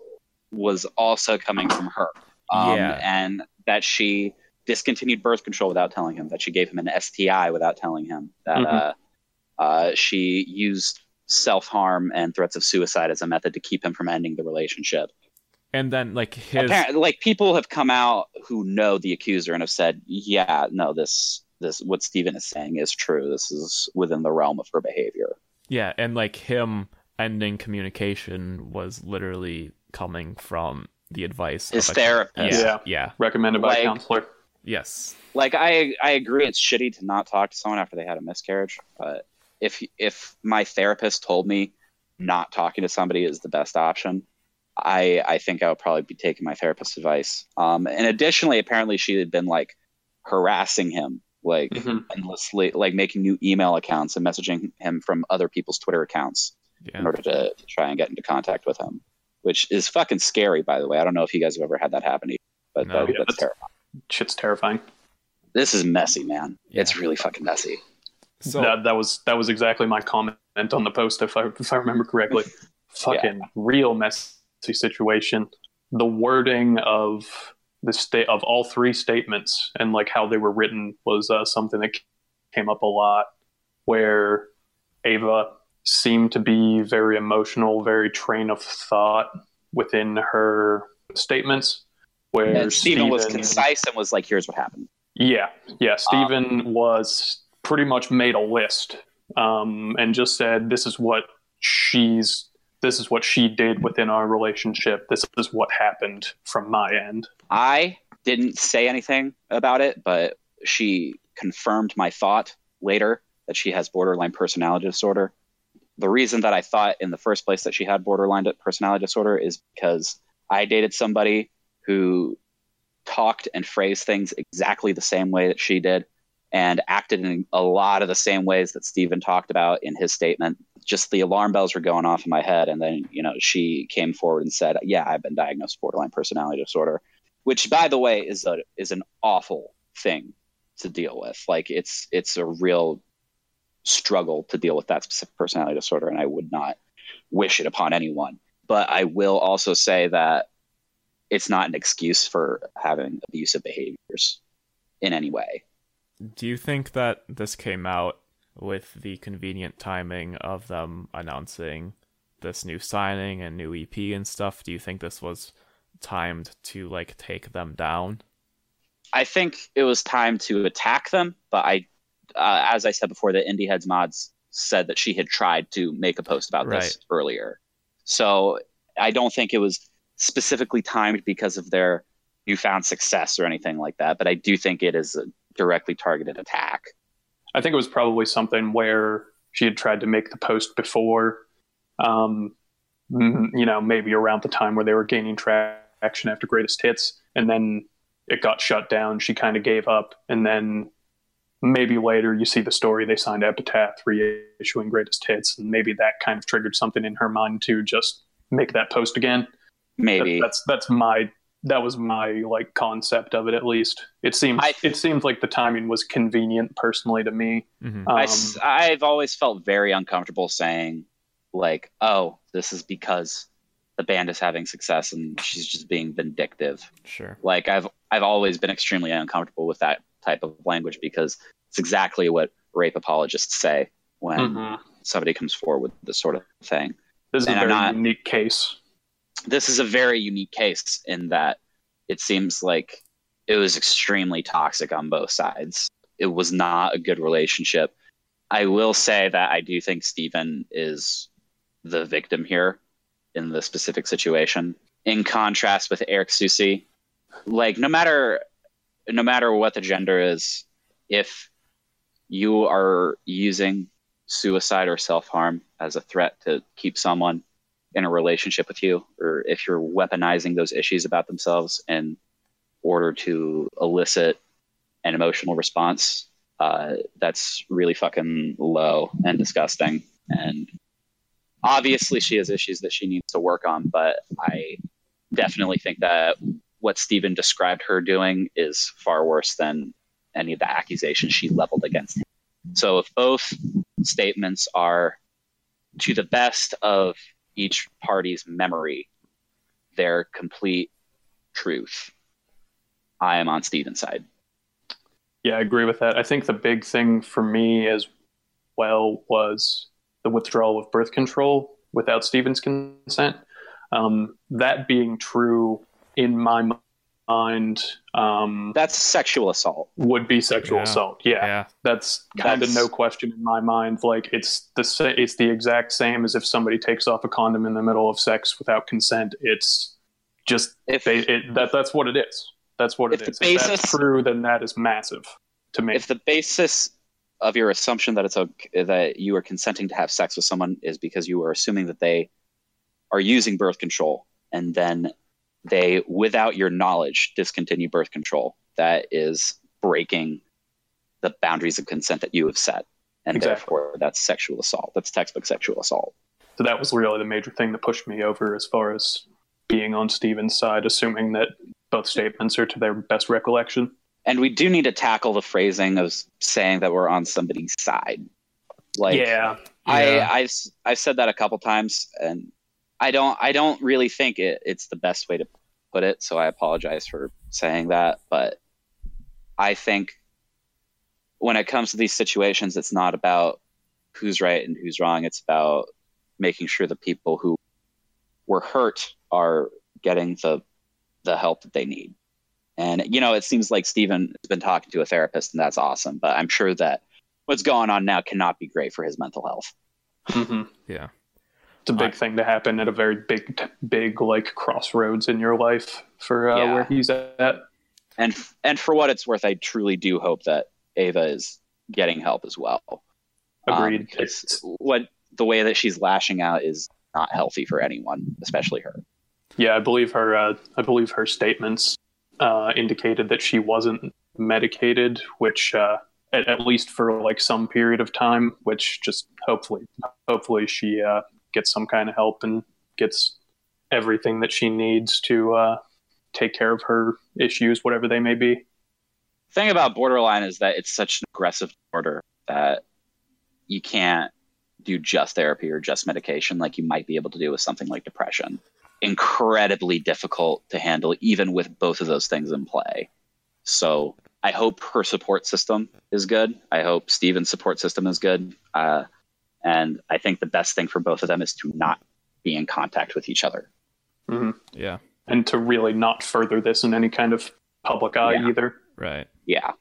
was also coming from her. Um, Yeah. And that she discontinued birth control without telling him, that she gave him an STI without telling him, that Mhm. uh, uh, she used self harm and threats of suicide as a method to keep him from ending the relationship. And then like his Apparently, like people have come out who know the accuser and have said, "Yeah, no, this this what Stephen is saying is true. This is within the realm of her behavior." yeah, and like him ending communication was literally coming from the advice His of a- therapist. Yeah, Yeah. yeah, Recommended by Like- a counselor. yes, like I I agree it's shitty to not talk to someone after they had a miscarriage, but if if my therapist told me not talking to somebody is the best option, I I think I would probably be taking my therapist's advice. Um, and additionally, apparently she had been like harassing him like Mhm. endlessly, like making new email accounts and messaging him from other people's Twitter accounts in order to, to try and get into contact with him, which is fucking scary. By the way, I don't know if you guys have ever had that happen, to you, but No. that, Yeah, that's that's- terrifying. Shit's terrifying. This is messy, man. Yeah. It's really fucking messy. So that that was that was exactly my comment on the post if I if I remember correctly. Fucking real messy situation. The wording of the state of all three statements and like how they were written was uh, something that came up a lot. Where Ava seemed to be very emotional, very train of thought within her statements. Where And Stephen was concise and was like, "Here's what happened." yeah, yeah. Stephen was pretty much made a list um, and just said, "This is what she's. This is what she did within our relationship. This is what happened from my end." I didn't say anything about it, but she confirmed my thought later that she has borderline personality disorder. The reason that I thought in the first place that she had borderline personality disorder is because I dated somebody who talked and phrased things exactly the same way that she did and acted in a lot of the same ways that Stephen talked about in his statement. Just the alarm bells were going off in my head. And then, you know, she came forward and said, Yeah, I've been diagnosed with borderline personality disorder, which by the way is a is an awful thing to deal with. Like it's it's a real struggle to deal with that specific personality disorder, and I would not wish it upon anyone. But I will also say that it's not an excuse for having abusive behaviors in any way. Do you think that this came out with the convenient timing of them announcing this new signing and new EP and stuff? Do you think this was timed to like take them down? I think it was time to attack them, but I, uh, as I said before, the Indie Heads mods said that she had tried to make a post about this earlier. So I don't think it was specifically timed because of their newfound success or anything like that. But I do think it is a directly targeted attack. I think it was probably something where she had tried to make the post before, um, mm, you know, maybe around the time where they were gaining traction after Greatest Hits, and then it got shut down. She kind of gave up, and then maybe later you see the story they signed Epitaph reissuing Greatest Hits, and maybe that kind of triggered something in her mind to just make that post again. That- Maybe. that's that's my that was my like concept of it at least. It seems I- it seemed like the timing was convenient personally to me. hmm I, Um, have always felt very uncomfortable saying, like, oh, this is because the band is having success and she's just being vindictive. Sure. Like I've I've always been extremely uncomfortable with that type of language because it's exactly what rape apologists say when Mhm. somebody comes forward with this sort of thing. This is a And I'm very not- unique case. This is a very unique case in that it seems like it was extremely toxic on both sides. It was not a good relationship. I will say that I do think Stephen is the victim here in the specific situation. In contrast with Eric Susi, like no matter no matter what the gender is, if you are using suicide or self harm as a threat to keep someone in a relationship with you, or if you're weaponizing those issues about themselves in order to elicit an emotional response, uh, that's really fucking low and disgusting. And obviously, she has issues that she needs to work on, but I definitely think that what Stephen described her doing is far worse than any of the accusations she leveled against him. So if both statements are to the best of each party's memory, their complete truth, I am on Steven's side. Yeah, I agree with that. I think the big thing for me as well was the withdrawal of birth control without Stephen's consent. Um, that being true in my mind um, That's sexual assault. would be sexual Yeah. assault. Yeah, Yeah. that's kind of no question in my mind. Like it's the sa- it's the exact same as if somebody takes off a condom in the middle of sex without consent. It's just If they, it, that that's what it is. That's what If it the is. If that's basis- true, then that is massive to me. if the basis of your assumption that it's okay, that you are consenting to have sex with someone is because you are assuming that they are using birth control and then they without your knowledge discontinue birth control that is breaking the boundaries of consent that you have set and Exactly. therefore that's sexual assault that's textbook sexual assault So that was really the major thing that pushed me over as far as being on Steven's side, assuming that both statements are to their best recollection. And we do need to tackle the phrasing of saying that we're on somebody's side like yeah, I, Yeah. I've I've said that a couple times, and I don't I don't really think it, it's the best way to put it. So I apologize for saying that, but I think when it comes to these situations, it's not about who's right and who's wrong. It's about making sure the people who were hurt are getting the the help that they need. And you know, it seems like Stephen has been talking to a therapist, and that's awesome. But I'm sure that what's going on now cannot be great for his mental health. hmm Yeah. it's a big I- thing to happen at a very big, big like crossroads in your life for uh, Yeah. where he's at. And and for what it's worth, I truly do hope that Ava is getting help as well. Um, It's- what the way that she's lashing out is not healthy for anyone, especially her. yeah, I believe her. Uh, I believe her statements uh, indicated that she wasn't medicated, which uh, at, at least for like some period of time. Which just hopefully, hopefully she uh, gets some kind of help and gets everything that she needs to uh, take care of her issues, whatever they may be. thing about borderline is that it's such an aggressive disorder that you can't do just therapy or just medication like you might be able to do with something like depression. Incredibly difficult to handle, even with both of those things in play. So I hope her support system is good. I hope Steven's support system is good. Uh, and I think the best thing for both of them is to not be in contact with each other. hmm Yeah. And to really not further this in any kind of public eye Yeah. either. Right. Yeah.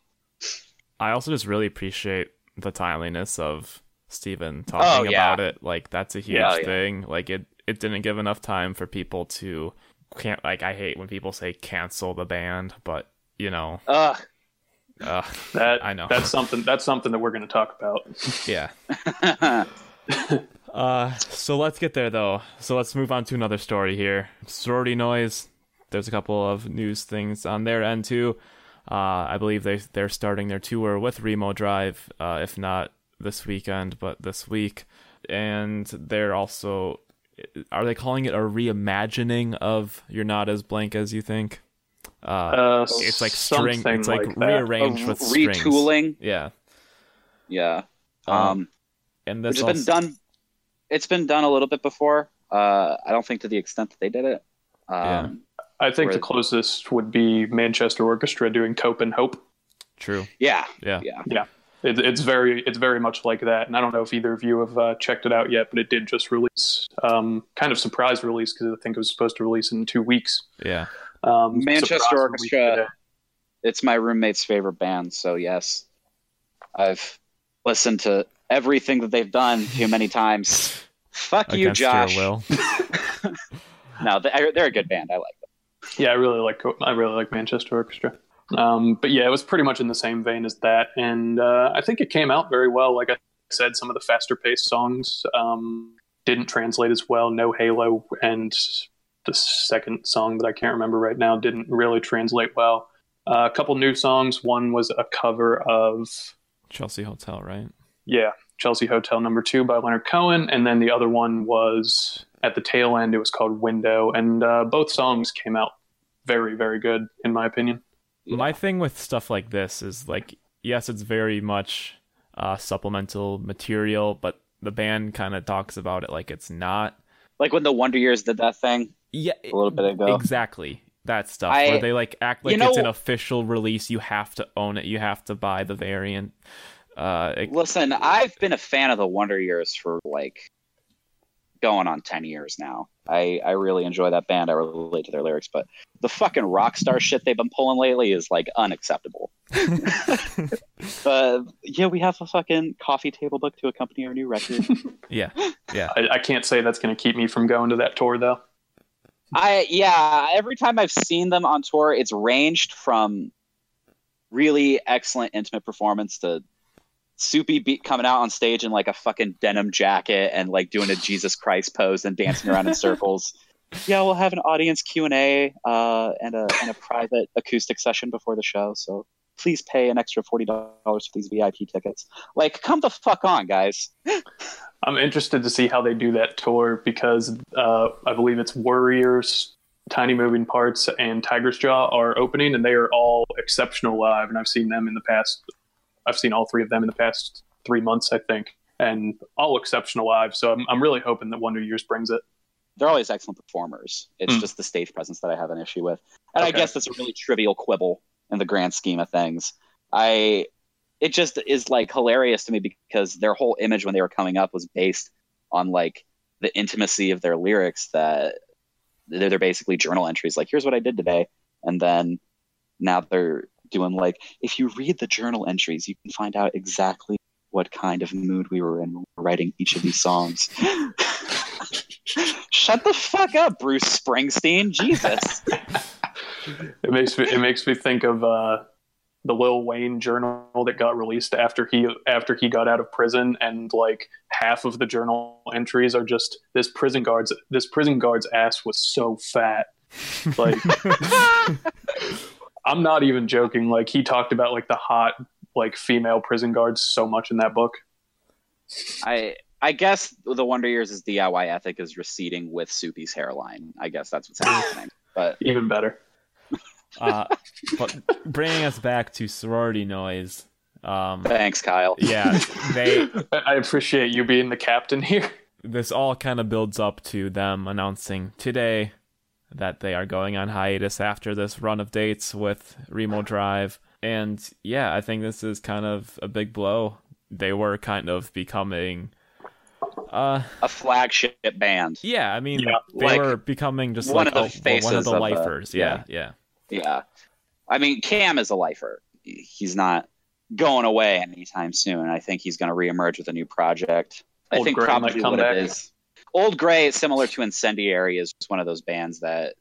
I also just really appreciate the timeliness of Steven talking Oh, yeah. about it. Like that's a huge Yeah, yeah. thing. Like it it didn't give enough time for people to can't like I hate when people say cancel the band, but you know, Ugh. uh, That I know. that's something. That's something that we're going to talk about. yeah. Uh, so let's get there though. So let's move on to another story here. Sorority noise. There's a couple of news things on their end too. Uh, I believe they they're starting their tour with Remo Drive, uh, if not this weekend, but this week. And they're also, are they calling it a reimagining of "You're Not as Blank as You Think"? Uh, Uh, it's like string. It's like, like rearranged Of with strings. retooling. Yeah. Yeah. Um, Um, and which this has been done. It's been done a little bit before. Uh, I don't think to the extent that they did it. Yeah. Um, I think the closest would be Manchester Orchestra doing "Cope and Hope." True. Yeah. yeah. Yeah. Yeah. It, it's very, it's very much like that. And I don't know if either of you have uh, checked it out yet, but it did just release, um, kind of surprise release because I think it was supposed to release in two weeks. Yeah. Um, Manchester Orchestra. It's my roommate's favorite band. So yes, I've listened to everything that they've done too many times. Fuck you, Against Josh. your will. No, they're, they're a good band. I like them. Yeah, I really like I really like Manchester Orchestra. Um, but yeah, it was pretty much in the same vein as that, and uh, I think it came out very well. Like I said, some of the faster paced songs um, didn't translate as well. No Halo, and the second song that I can't remember right now didn't really translate well. Uh, a couple new songs. One was a cover of Chelsea Hotel, right? yeah Chelsea Hotel Number Two by Leonard Cohen, and then the other one was at the tail end. It was called Window, and uh, both songs came out very very good in my opinion. My thing with stuff like this is like, yes, it's very much uh, supplemental material, but the band kind of talks about it like it's not. Like when the Wonder Years did that thing Yeah, a little bit ago. exactly that stuff I- where they like act like you know- it's an official release. You have to own it. You have to buy the variant. Uh, it- Listen, I've been a fan of the Wonder Years for like going on 10 years now. I, I really enjoy that band. I relate to their lyrics, but the fucking rock star shit they've been pulling lately is like unacceptable. but uh, yeah, we have a fucking coffee table book to accompany our new record. yeah, yeah. I, I can't say that's going to keep me from going to that tour though. I yeah, every time I've seen them on tour, it's ranged from really excellent intimate performance to Soupy beat coming out on stage in like a fucking denim jacket and like doing a Jesus Christ pose and dancing around in circles. Yeah, we'll have an audience Q and A uh, and a and a private acoustic session before the show. So please pay an extra forty dollars for these VIP tickets. Like, come the fuck on, guys. I'm interested to see how they do that tour because uh, I believe it's Worriers, Tiny Moving Parts, and Tigers Jaw are opening, and they are all exceptional live. And I've seen them in the past. I've seen all three of them in the past three months, I think, and all exceptional live. So I'm, I'm really hoping that Wonder Years brings it. they're always excellent performers. It's Mm. just the stage presence that I have an issue with. And I guess that's a really trivial quibble in the grand scheme of things. I it just is like hilarious to me because their whole image when they were coming up was based on like the intimacy of their lyrics that they're, they're basically journal entries like here's what I did today and then now they're doing like if you read the journal entries you can find out exactly what kind of mood we were in when we were writing each of these songs. Shut the fuck up, Bruce Springsteen. Jesus. It makes me it makes me think of uh, the Lil Wayne journal that got released after he after he got out of prison, and like half of the journal entries are just this prison guard's this prison guard's ass was so fat. Like I'm not even joking. Like he talked about like the hot like female prison guards so much in that book. I I guess the Wonder Years' DIY ethic is receding with Soupy's hairline. I guess that's what's happening. But Even better. Uh, but bringing us back to sorority noise. Um, thanks, Kyle. yeah, they I I appreciate you being the captain here. this all kind of builds up to them announcing today that they are going on hiatus after this run of dates with Remo Drive. And yeah, I think this is kind of a big blow. They were kind of becoming uh A flagship band. yeah, I mean Yeah, they like, were becoming just one like of the a- one of the of the- lifers. yeah, yeah. Yeah. I mean, Cam is a lifer. He's not going away anytime soon. I think he's going to reemerge with a new project. I think probably what back. it is. Old Gray, similar to Incendiary, is just one of those bands that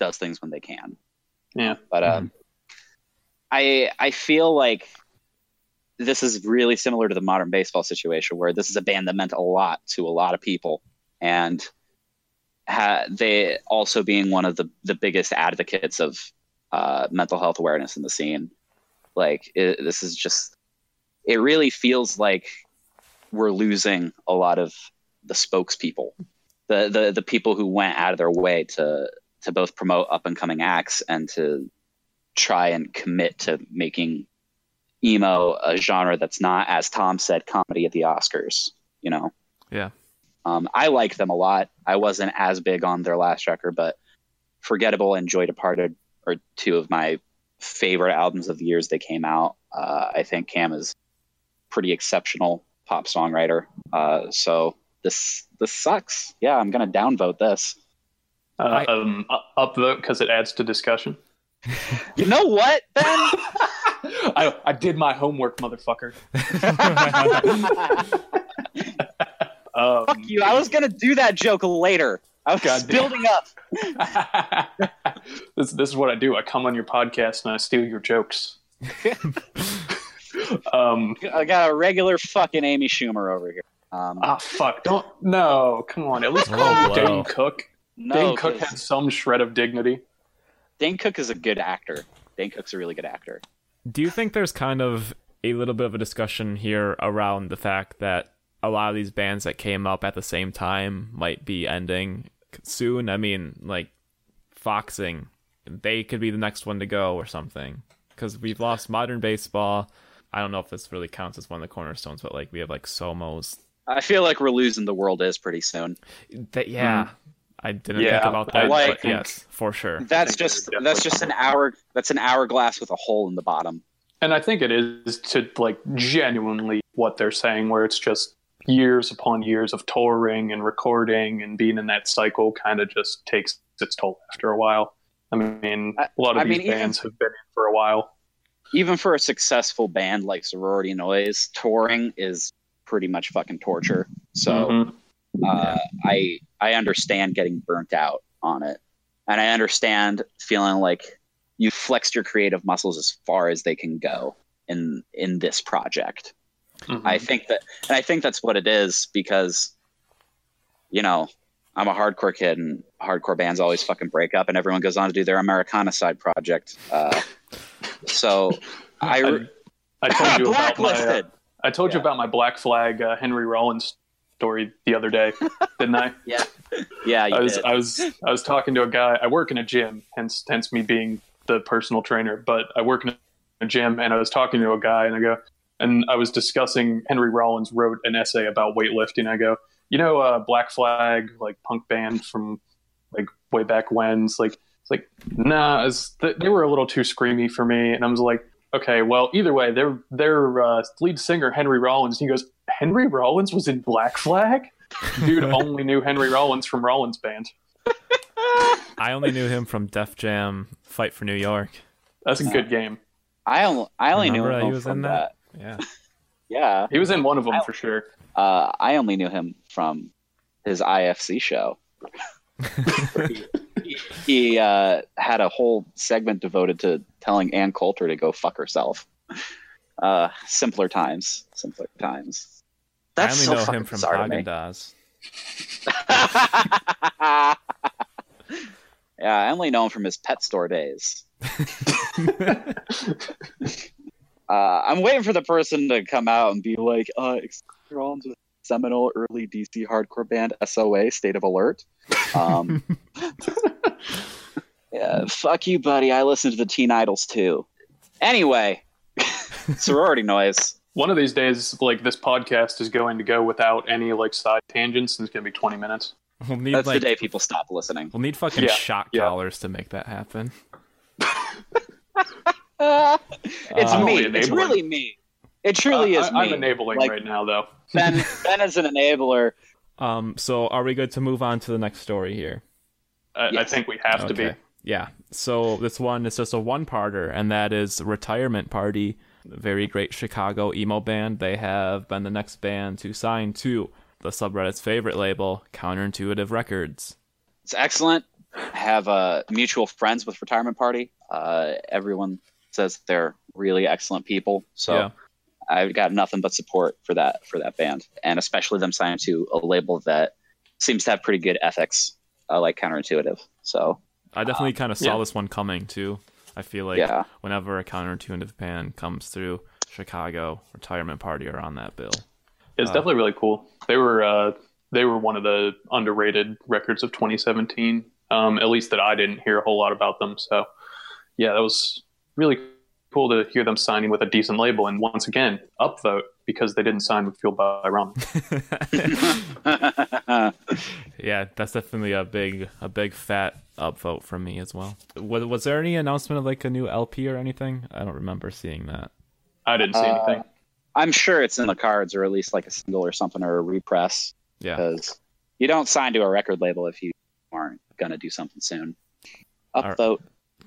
does things when they can. Yeah. But um, I I feel like this is really similar to the modern baseball situation, where this is a band that meant a lot to a lot of people, and ha- they also being one of the the biggest advocates of uh, mental health awareness in the scene. Like it, this is just, it really feels like we're losing a lot of the spokespeople, the the the people who went out of their way to to both promote up and coming acts and to try and commit to making emo a genre that's not, as Tom said, comedy at the Oscars. You know. Yeah. Um, I like them a lot. I wasn't as big on their last record, but Forgettable and Joy Departed are two of my favorite albums of the years they came out. Uh, I think Cam is pretty exceptional pop songwriter. Uh, so this this sucks. Yeah, I'm gonna downvote this. Uh, I- um, upvote because it adds to discussion. You know what, Ben? I, I did my homework, motherfucker. Um, Fuck you. I was gonna do that joke later. I was God damn. building up. this, this is what I do. I come on your podcast and I steal your jokes. um, I got a regular fucking Amy Schumer over here. Um, ah, fuck. Don't. No, come on. At least Oh, call me blow. Dane Cook. no, Dane Cook 'cause had some shred of dignity. Dane Cook is a good actor. Dane Cook's a really good actor. Do you think there's kind of a little bit of a discussion here around the fact that a lot of these bands that came up at the same time might be ending soon? I mean, like Foxing, they could be the next one to go or something. Because we've lost modern baseball. I don't know if this really counts as one of the cornerstones, but like we have like Somos. I feel like we're losing the world is pretty soon. That yeah. Hmm. I didn't think about that, like- but yes, for sure. That's just that's just an hour that's an hourglass with a hole in the bottom. And I think it is to like genuinely what they're saying, where it's just years upon years of touring and recording and being in that cycle kind of just takes its toll after a while. I mean, a lot of I these mean, even- bands have been in for a while. Even for a successful band like Sorority Noise, touring is pretty much fucking torture. So Mhm. uh, I I understand getting burnt out on it, and I understand feeling like you flexed your creative muscles as far as they can go in in this project. Mhm. I think that, and I think that's what it is because, you know, I'm a hardcore kid, and hardcore bands always fucking break up, and everyone goes on to do their Americana side project. Uh, so I, I, I told you about my. Uh, blacklisted. I told you about my Black Flag uh, Henry Rollins story the other day, didn't I? yeah, yeah, I was did. I was I was talking to a guy. I work in a gym, hence hence me being the personal trainer. But I work in a gym, and I was talking to a guy, and I go, and I was discussing Henry Rollins wrote an essay about weightlifting. I go, you know, uh, Black Flag, like punk band from like way back when. It's like it's like nah, it's, they were a little too screamy for me, and I was like. Okay, well, either way, their their uh, lead singer Henry Rollins. He goes, Henry Rollins was in Black Flag. Dude only knew Henry Rollins from Rollins Band. I only knew him from Def Jam Fight for New York. That's a good game. I only, I only knew him he was from in that. that? Yeah. Yeah, He was in one of them I- for sure. uh, I only knew him from his IFC show. He he uh, had a whole segment devoted to telling Ann Coulter to go fuck herself. Uh, simpler times, simpler times. That's I only so know him from bizarre to me. Haagen Dazs. yeah, I only know him from his pet store days. Uh, I'm waiting for the person to come out and be like, uh, you're on to the seminal early DC hardcore band SOA, State of Alert. Um, yeah, fuck you, buddy. I listen to the Teen Idols too. Anyway, sorority noise. One of these days, like this podcast is going to go without any like side tangents, and it's going to be 20 minutes. We'll need That's like the day people stop listening. we'll need fucking Yeah, shock yeah. collars to make that happen. It's Uh, me. only It's really me. It truly Uh, is I, me. I'm enabling Like- right now, though. Ben, ben is an enabler. Um, so are we good to move on to the next story here? I, I think we have to be. Yeah. So this one is just a one-parter, and that is Retirement Party, a very great Chicago emo band. They have been the next band to sign to the subreddit's favorite label, Counterintuitive Records. It's excellent. I Have uh, mutual friends with Retirement Party. Uh, everyone says they're really excellent people. So yeah. I've got nothing but support for that for that band, and especially them signing to a label that seems to have pretty good ethics, uh, like Counterintuitive. So I definitely kind of saw yeah. this one coming too. I feel like Yeah. whenever a counterintuitive band comes through, Chicago Retirement Party are on that bill. It's Uh, definitely really cool. They were uh, they were one of the underrated records of 2017. Um, at least that I didn't hear a whole lot about them. So yeah, that was really cool to hear them signing with a decent label. And once again, upvote because they didn't sign with Fueled by Ramen. yeah, that's definitely a big, a big fat upvote from me as well. Was, was there any announcement of like a new LP or anything? I don't remember seeing that. I didn't see Uh, anything. I'm sure it's in the cards, or at least like a single or something, or a repress. Yeah, Because you don't sign to a record label if you aren't gonna do something soon. right. Upvote.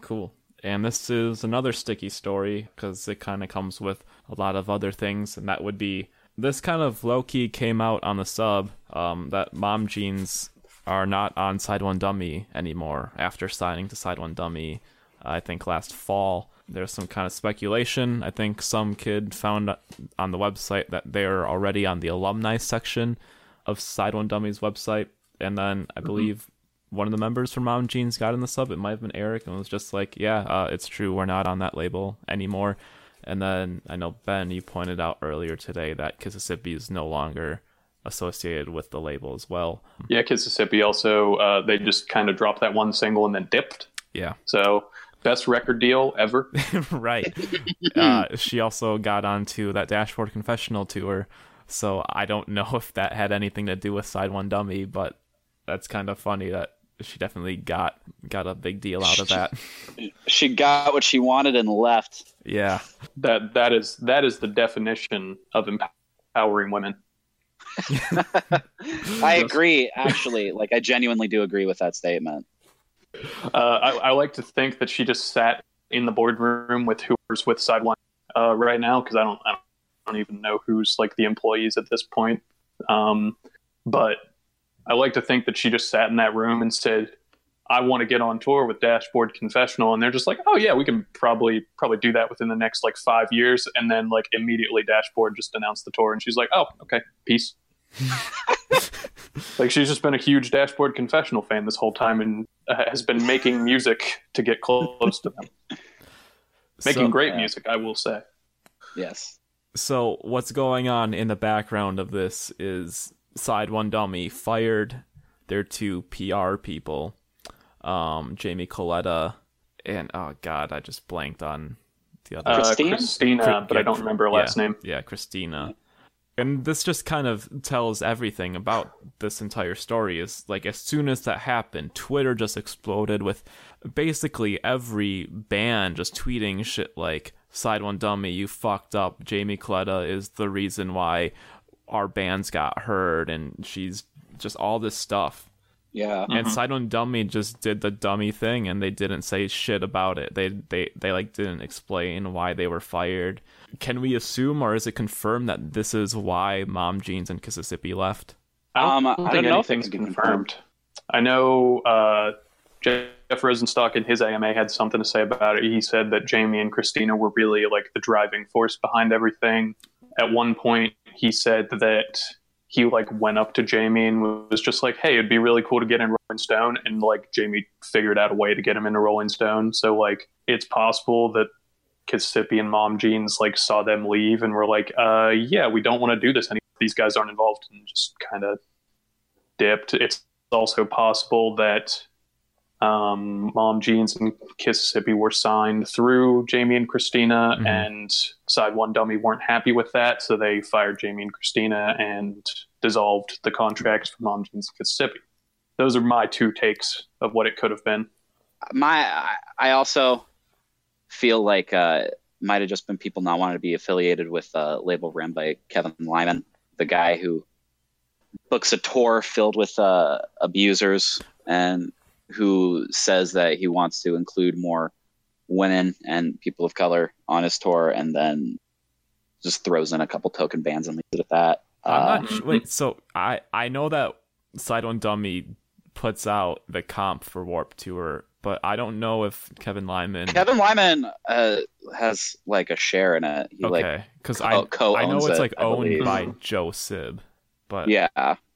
cool. And this is another sticky story because it kind of comes with a lot of other things, and that would be this kind of low key came out on the sub um, that Mom Jeans are not on SideOneDummy anymore after signing to SideOneDummy. I think last fall. There's some kind of speculation. I think some kid found on the website that they're already on the alumni section of SideOneDummy's website, and then I believe one of the members from Mom Jeans got in the sub. It might have been Eric, and was just like, "Yeah, uh, it's true. We're not on that label anymore." And then I know Ben, you pointed out earlier today that Kississippi is no longer associated with the label as well. Yeah, Kississippi also uh, they just kind of dropped that one single and then dipped. Yeah, So best record deal ever. right. uh, she also got onto that Dashboard Confessional tour, So I don't know if that had anything to do with SideOneDummy, but that's kind of funny that she definitely got got a big deal out of that. She got what she wanted and left. yeah. That that is that is the definition of empowering women. I agree, actually. Like, I genuinely do agree with that statement. Uh, I, I like to think that she just sat in the boardroom with whoever's with Sideline uh, right now because I don't I don't even know who's like the employees at this point. Um, but I like to think that she just sat in that room and said, "I want to get on tour with Dashboard Confessional," and they're just like, "Oh yeah, we can probably probably do that within the next like five years." And then like immediately Dashboard just announced the tour, and she's like, "Oh okay, peace." like she's just been a huge Dashboard Confessional fan this whole time and uh, has been making music to get close to them. Making So- great yeah. music, I will say. Yes. So what's going on in the background of this is SideOneDummy fired their two PR people, um, Jamie Coletta and oh god, I just blanked on the other. Uh, Christina? Christina, Cri- but I don't remember her yeah, last name. Yeah, Christina. And this just kind of tells everything about this entire story. Is like as soon as that happened, Twitter just exploded with basically every band just tweeting shit like "SideOneDummy, you fucked up." Jamie Coletta is the reason why our bands got heard, and she's just all this stuff. Yeah. And Side One Dummy just did the dummy thing, and they didn't say shit about it. They they they like didn't explain why they were fired. Can we assume, or is it confirmed that this is why Mom Jeans and Kississippi left? I don't, Um, I don't know if it anything's confirmed. I know uh, Jeff Rosenstock in his AMA had something to say about it. He said that Jamie and Christina were really like the driving force behind everything. At one point, he said that he like went up to Jamie and was just like, "Hey, it'd be really cool to get in Rolling Stone," and like Jamie figured out a way to get him into Rolling Stone. So like, it's possible that Kississippi and Mom Jeans like saw them leave and were like, uh, "Yeah, we don't want to do this anymore. These guys aren't involved," and just kind of dipped. It's also possible that um, Mom Jeans and Kississippi were signed through Jamie and Christina, Mhm. and Side One Dummy weren't happy with that, so they fired Jamie and Christina and dissolved the contracts for Mom Jeans and Kississippi. Those are my two takes of what it could have been. my I- I also feel like uh might have just been people not wanting to be affiliated with a label ran by Kevin Lyman, the guy who books a tour filled with uh, abusers and who says that he wants to include more women and people of color on his tour, and then just throws in a couple token bands and leaves it at that. I'm Uh, not su- wait. So I I know that SideOneDummy puts out the comp for Warped Tour, but I don't know if Kevin Lyman. Kevin Lyman uh, has like a share in it. He okay, because co- I I know it's it, like I owned believe. by Joe Sib, but yeah.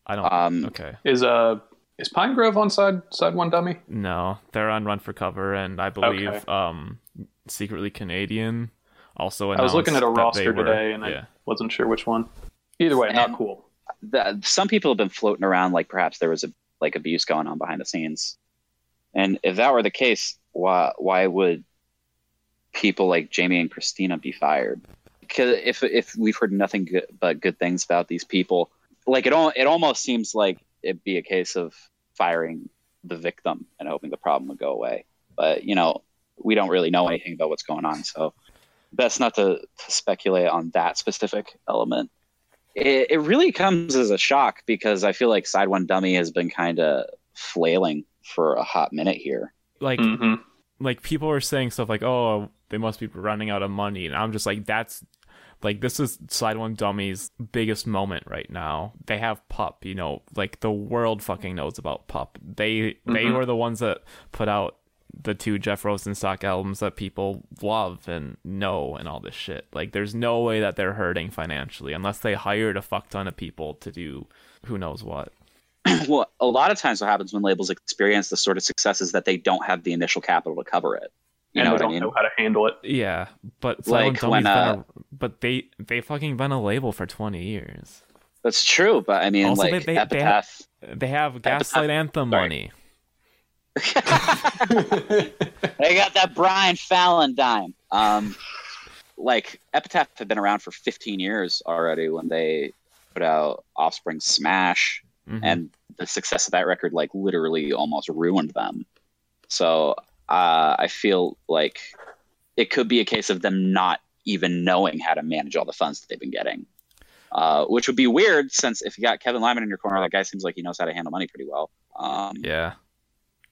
I don't. Um, okay. Is uh is Pinegrove on side side one dummy? No, they're on Run for Cover, and I believe Okay. um, Secretly Canadian also. I was looking at a announced that they roster were- today, and yeah. I wasn't sure which one. Either way, not cool. the, some people have been floating around like perhaps there was a like abuse going on behind the scenes, and if that were the case, why why would people like Jamie and Christina be fired? Because if if we've heard nothing good, but good things about these people, like it all it almost seems like it'd be a case of firing the victim and hoping the problem would go away. But you know, we don't really know anything about what's going on, so best not to, to speculate on that specific element it, it really comes as a shock because I feel like SideOneDummy has been kind of flailing for a hot minute here. Like hmm like people are saying stuff like, "Oh, they must be running out of money," and I'm just like, "That's like this is SideOneDummy's biggest moment right now. They have Pup, you know, like the world fucking knows about Pup. They they Mhm. were the ones that put out the two Jeff Rosenstock albums that people love and know and all this shit. Like, there's no way that they're hurting financially unless they hired a fuck ton of people to do who knows what. well, a lot of times what happens when labels experience the sort of success is that they don't have the initial capital to cover it. You and know they what I don't mean? know how to handle it. Yeah, but Like, when, uh, a, but they they fucking been a label for 20 years. That's true, but I mean, Also, like they- they- they Epitaph. They have Gaslight Anthem sorry. money. they got that Brian Fallon dime. Um, like Epitaph had been around for 15 years already when they put out Offspring Smash, Mhm. and the success of that record like literally almost ruined them. So uh, I feel like it could be a case of them not even knowing how to manage all the funds that they've been getting, uh, which would be weird since if you got Kevin Lyman in your corner, that guy seems like he knows how to handle money pretty well. Um, yeah.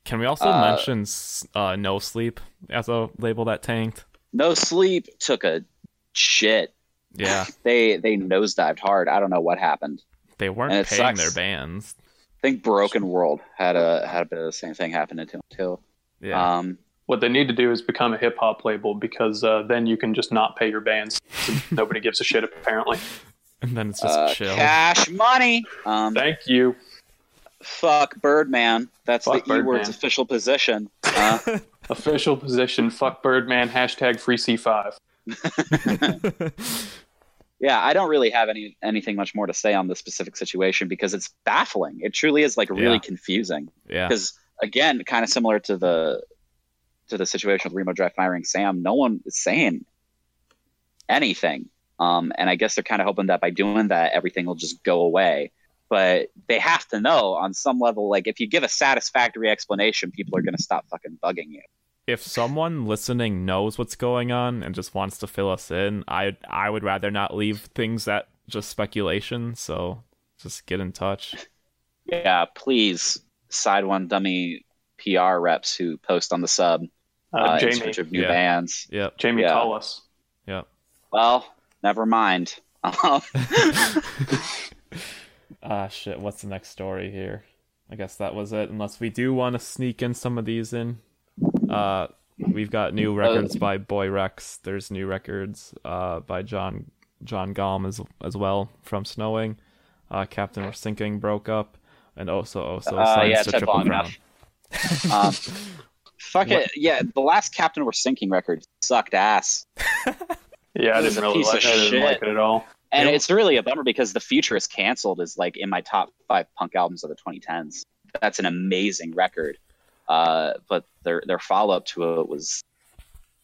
Can we also Uh, mention uh, No Sleep as a label that tanked? No Sleep took a shit. Yeah, They they nosedived hard. I don't know what happened. they weren't paying sucks. their bands. I think Broken World had a had a bit of the same thing happen to him too. Yeah, Um, What they need to do is become a hip hop label because uh, then you can just not pay your bands. Nobody gives a shit apparently. and then it's just uh, chill. cash money. Um, Thank you. fuck Birdman. That's Fuck the E word's Birdman. official position. Uh, Official position. Fuck Birdman. Hashtag free C5. yeah, I don't really have any anything much more to say on this specific situation because it's baffling. It truly is like really Yeah. confusing. yeah, because again, kind of similar to the to the situation with Remo Drive firing Sam, no one is saying anything. Um, and I guess they're kind of hoping that by doing that, everything will just go away. But they have to know on some level, like if you give a satisfactory explanation, people are going to stop fucking bugging you. if someone listening knows what's going on and just wants to fill us in, I I would rather not leave things at just speculation. So just get in touch. Yeah, please side one dummy PR reps who post on the sub Uh, uh, in Jamie. search of new yeah. bands. Yep. Jamie, Yeah. call us. Yep. Well, never mind. Ah shit. What's the next story here? I guess that was it. Unless we do want to sneak in some of these in. Uh, we've got new records by Boy Rex. There's new records uh by John John Galm as as well from Snowing. Uh, Captain We're Sinking broke up, and also also Uh, signs yeah, to took Triple long Crown. enough. um, fuck it. Yeah, the last Captain We're Sinking record sucked ass. Yeah, I It was didn't a really piece like, of I didn't shit. like it at all. And Yep. it's really a bummer because The Future is canceled is like in my top five punk albums of the 2010s. That's an amazing record. Uh, but their their follow up to it was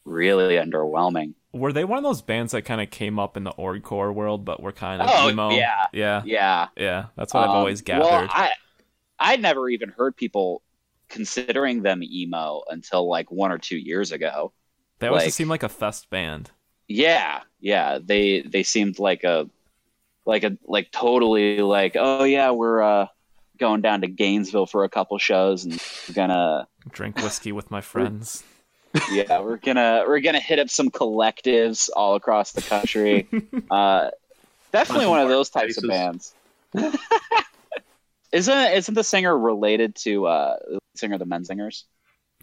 really underwhelming. Were they one of those bands that kind of came up in the orgcore world, but were kind of Oh, emo? yeah. yeah, Yeah. yeah. That's what I've Um, always gathered. Well, I I'd never even heard people considering them emo until like one or two years ago. they always like- just seem like a fest band. Yeah, yeah. They they seemed like a like a like totally like oh yeah we're uh going down to Gainesville for a couple shows and we're gonna Drink whiskey with my friends. yeah we're gonna we're gonna hit up some collectives all across the country. uh, definitely one of those types of bands. isn't isn't the singer related to uh the singer of the Menzingers?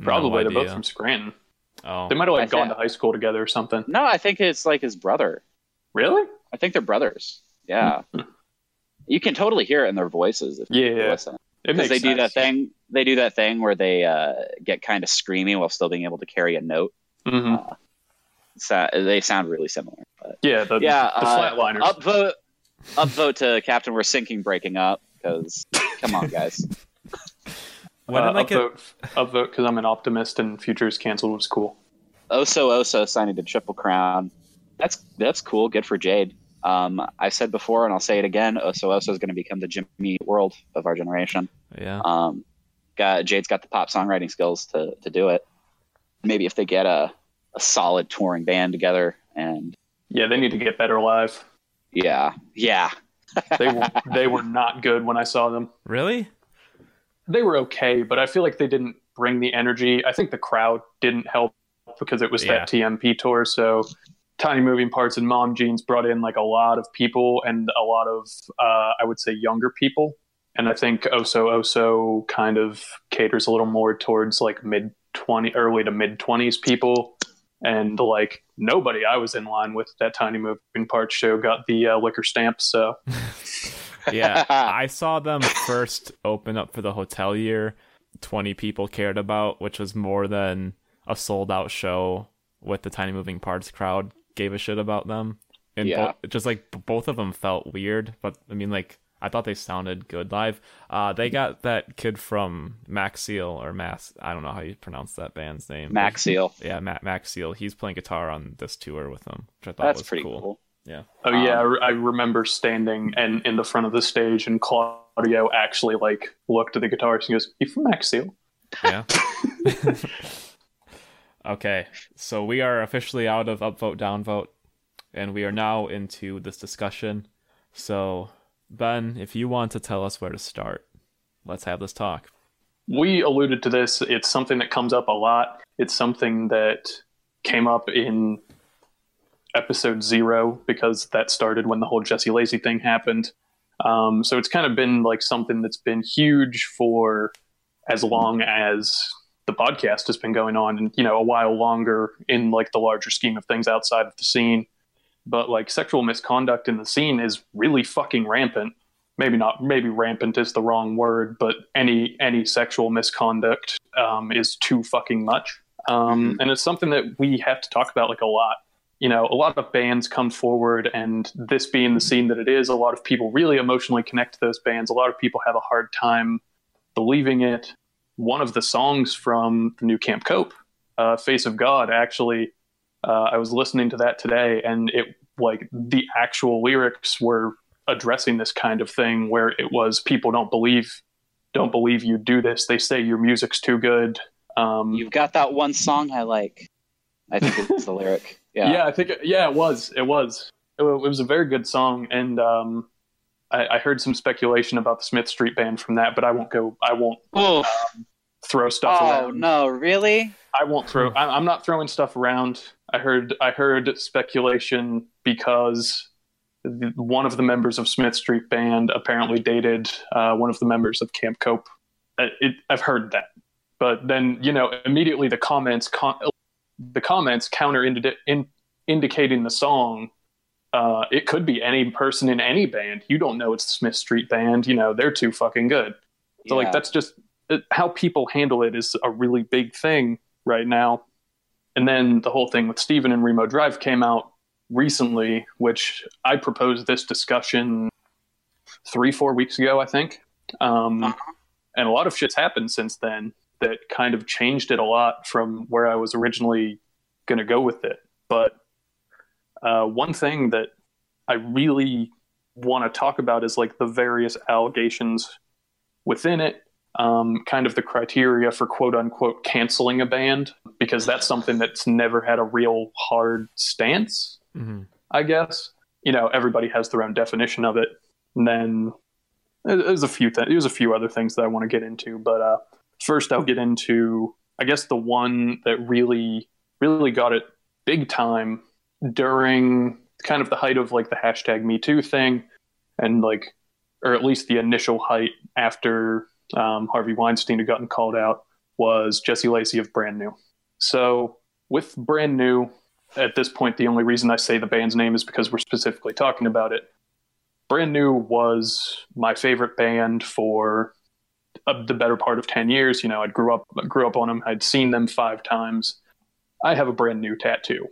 Probably. no They're both from Scranton. Oh, They might have like I gone thi- to high school together or something. No, I think it's like his brother. Really? I think they're brothers. Yeah. You can totally hear it in their voices if you Yeah. listen. It because makes they do that thing they do that thing where they uh, get kind of screamy while still being able to carry a note Mhm. so, they sound really similar but Yeah, the, yeah the uh, flatliners. upvote upvote to captain we're sinking breaking up because come on guys when uh, did I get? upvote, upvote because I'm an optimist and Futures canceled was cool. oso oso signing to triple crown that's that's cool good for jade um, i said before and i'll say it again oso oso is going to become the jimmy world of our generation Yeah, Um, got Jade's got the pop songwriting skills to to do it. Maybe if they get a a solid touring band together, and Yeah, they need to get better live. yeah, yeah, They were, they were not good when I saw them. really? They were okay, but I feel like they didn't bring the energy. I think the crowd didn't help because it was Yeah. that TMP tour. So Tiny Moving Parts and Mom Jeans brought in like a lot of people and a lot of uh, I would say younger people. And I think Oso Oso kind of caters a little more towards like mid twenty, early to mid twenties people. And like nobody I was in line with that Tiny Moving Parts show got the uh, liquor stamp. So Yeah, I saw them first open up for the Hotelier. Twenty people cared about, which was more than a sold out show with the Tiny Moving Parts crowd gave a shit about them. And Yeah. bo- just like both of them felt weird, but I mean, like I thought they sounded good live. Uh, they got that kid from Macseal or Mass. I don't know how you pronounce that band's name. Macseal. Yeah, Matt Macseal. He's playing guitar on this tour with them, which I thought That's was pretty cool. cool. Yeah. Oh yeah, I, Um, re- I remember standing and in the front of the stage, and Claudio actually like looked at the guitarist and goes, "You from Macseal?" Yeah. okay, so we are officially out of upvote, downvote, and we are now into this discussion. So, Ben, if you want to tell us where to start, let's have this talk. we alluded to this. It's something that comes up a lot. It's something that came up in episode zero because that started when the whole Jesse Lacey thing happened. Um, so it's kind of been like something that's been huge for as long as the podcast has been going on, and you know, a while longer in like the larger scheme of things outside of the scene. But like sexual misconduct in the scene is really fucking rampant. Maybe not maybe rampant is the wrong word but any any sexual misconduct um, is too fucking much. Um, and it's something that we have to talk about like a lot. You know a lot of bands come forward and this being the scene that it is a lot of people really emotionally connect to those bands. A lot of people have a hard time believing it one of the songs from the new camp cope uh, face of god actually uh, i was listening to that today and it like the actual lyrics were addressing this kind of thing where it was people don't believe don't believe you do this they say your music's too good um You've got that one song I like. I think it's the lyric. yeah. Yeah. i think it, yeah it was it was it, it was a very good song and um I, I heard some speculation about the smith street band from that but i won't go i won't Oh, throw stuff oh around no, really? I won't throw. I- I'm not throwing stuff around. I heard. I heard speculation because the- one of the members of Smith Street Band apparently dated uh, one of the members of Camp Cope. Uh, It, I've heard that, but then you know immediately the comments, con- the comments counter indi- in, indicating the song. Uh, it could be any person in any band. You don't know it's the Smith Street Band. You know they're too fucking good. So like that's just it, how people handle it is a really big thing right now. And then the whole thing with Steven and Remo Drive came out recently, which I proposed this discussion three, four weeks ago, I think. Um, Uh-huh. And a lot of shit's happened since then that kind of changed it a lot from where I was originally going to go with it. But uh, one thing that I really want to talk about is like the various allegations within it um, kind of the criteria for quote unquote canceling a band because that's something that's never had a real hard stance Mm-hmm. i guess you know everybody has their own definition of it and then there's a few th- there's a few other things that i want to get into but uh, first i'll get into i guess the one that really really got it big time during kind of the height of like the hashtag me too thing and like or at least the initial height after um, Harvey Weinstein had gotten called out was Jesse Lacey of Brand New. So with Brand New, at this point, the only reason I say the band's name is because we're specifically talking about it. Brand New was my favorite band for uh, the better part of ten years. You know, I grew up grew up on them. I'd seen them five times. I have a brand new tattoo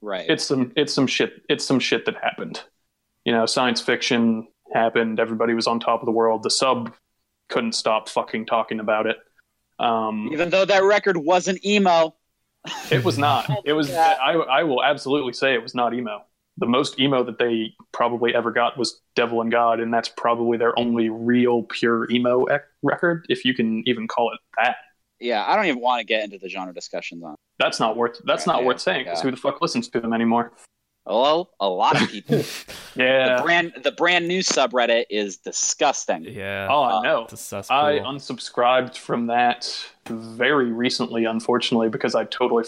Right. it's some it's some shit it's some shit that happened you know science fiction happened everybody was on top of the world the sub couldn't stop fucking talking about it um Even though that record wasn't emo. it was not it was Yeah. i i will absolutely say it was not emo the most emo that they probably ever got was devil and god and that's probably their only real pure emo ec- record if you can even call it that Yeah, I don't even want to get into the genre discussions on. It. that's not worth that's not Yeah, worth saying because yeah. who the fuck listens to them anymore Well, a lot of people. yeah The brand the brand new subreddit is disgusting. Yeah. oh Uh, i know It's. I unsubscribed from that very recently, unfortunately, because I totally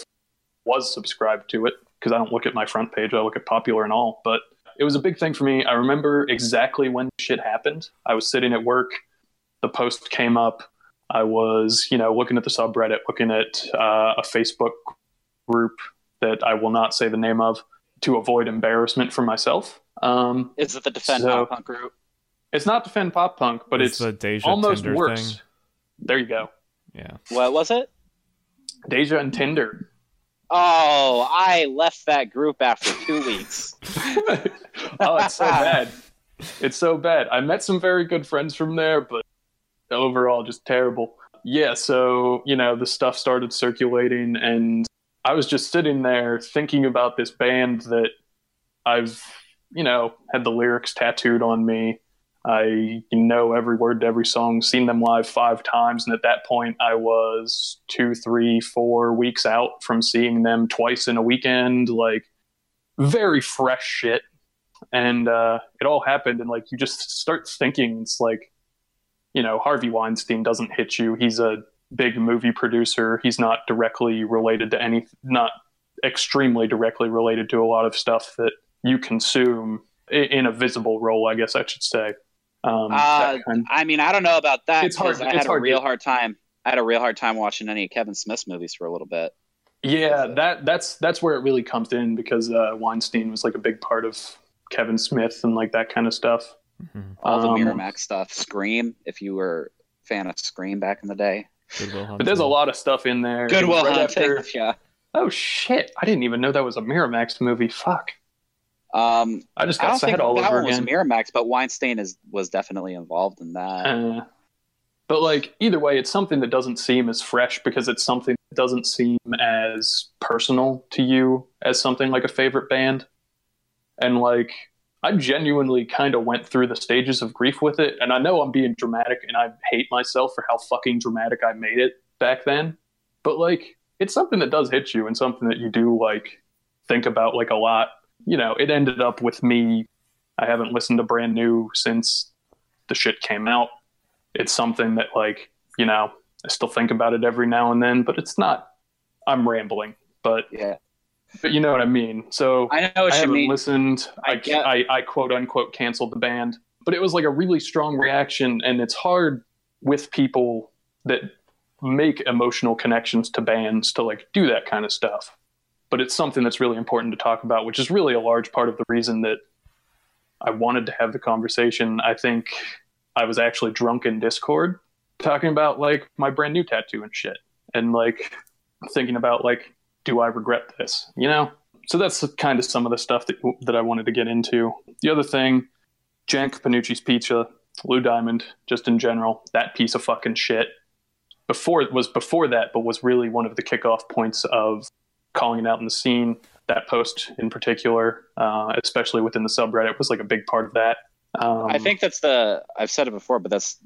was subscribed to it because I don't look at my front page. I look at popular and all. But it was a big thing for me. I remember exactly when shit happened. I was sitting at work. The post came up. I was, you know, looking at the subreddit, looking at uh, a Facebook group that I will not say the name of to avoid embarrassment for myself. Um, Is it the Defend So- Pop Punk group? it's not defend pop punk, but It's it's, Deja almost Tinder worse. thing. There you go. Yeah. What was it? Deja and Tinder. Oh, I left that group after two weeks. oh, it's so bad. It's so bad. I met some very good friends from there, but overall, just terrible. Yeah, so, you know, the stuff started circulating, and I was just sitting there thinking about this band that I've you know, had the lyrics tattooed on me. I know every word to every song, seen them live five times. And at that point, I was two, three, four weeks out from seeing them twice in a weekend. Like, very fresh shit. And uh, it all happened. And, like, you just start thinking, it's like, you know, Harvey Weinstein doesn't hit you. He's a big movie producer. He's not directly related to any, not extremely directly related to a lot of stuff that you consume in a visible role, I guess I should say. Um, Uh, I mean, I don't know about that. It's hard- I it's had a hard to- real hard time. I had a real hard time watching any of Kevin Smith's movies for a little bit. yeah, that that's that's where it really comes in because uh, Weinstein was like a big part of Kevin Smith and like that kind of stuff. All the Um, Miramax stuff. Scream, if you were a fan of Scream back in the day. But there's a lot of stuff in there. Goodwill Right Hunting. after- Yeah. oh shit! I didn't even know that was a Miramax movie. Fuck! Um, I just I got don't think sad all that over one was. Miramax, but Weinstein is was definitely involved in that. Uh, but like either way, it's something that doesn't seem as fresh because it's something that doesn't seem as personal to you as something like a favorite band. And like I genuinely kind of went through the stages of grief with it, and I know I'm being dramatic, and I hate myself for how fucking dramatic I made it back then. But like it's something that does hit you, and something that you do like think about like a lot. You know, it ended up with me. I haven't listened to brand new since the shit came out it's something that like you know i still think about it every now and then but it's not i'm rambling but yeah, but you know what i mean. So I know what I haven't mean. listened. I I, get- I i quote unquote canceled the band. But it was like a really strong reaction and it's hard with people that make emotional connections to bands to like do that kind of stuff. But it's something that's really important to talk about which is really a large part of the reason that i wanted to have the conversation. I think i was actually drunk in discord talking about like my brand new tattoo and shit and like thinking about like do i regret this you know? So that's kind of some of the stuff that, that i wanted to get into. The other thing jank panucci's pizza lou diamond just in general that piece of fucking shit. Before it was before that but was really one of the kickoff points of calling it out in the scene. That post in particular uh, especially within the subreddit was like a big part of that. Um, I think that's the I've said it before, but that's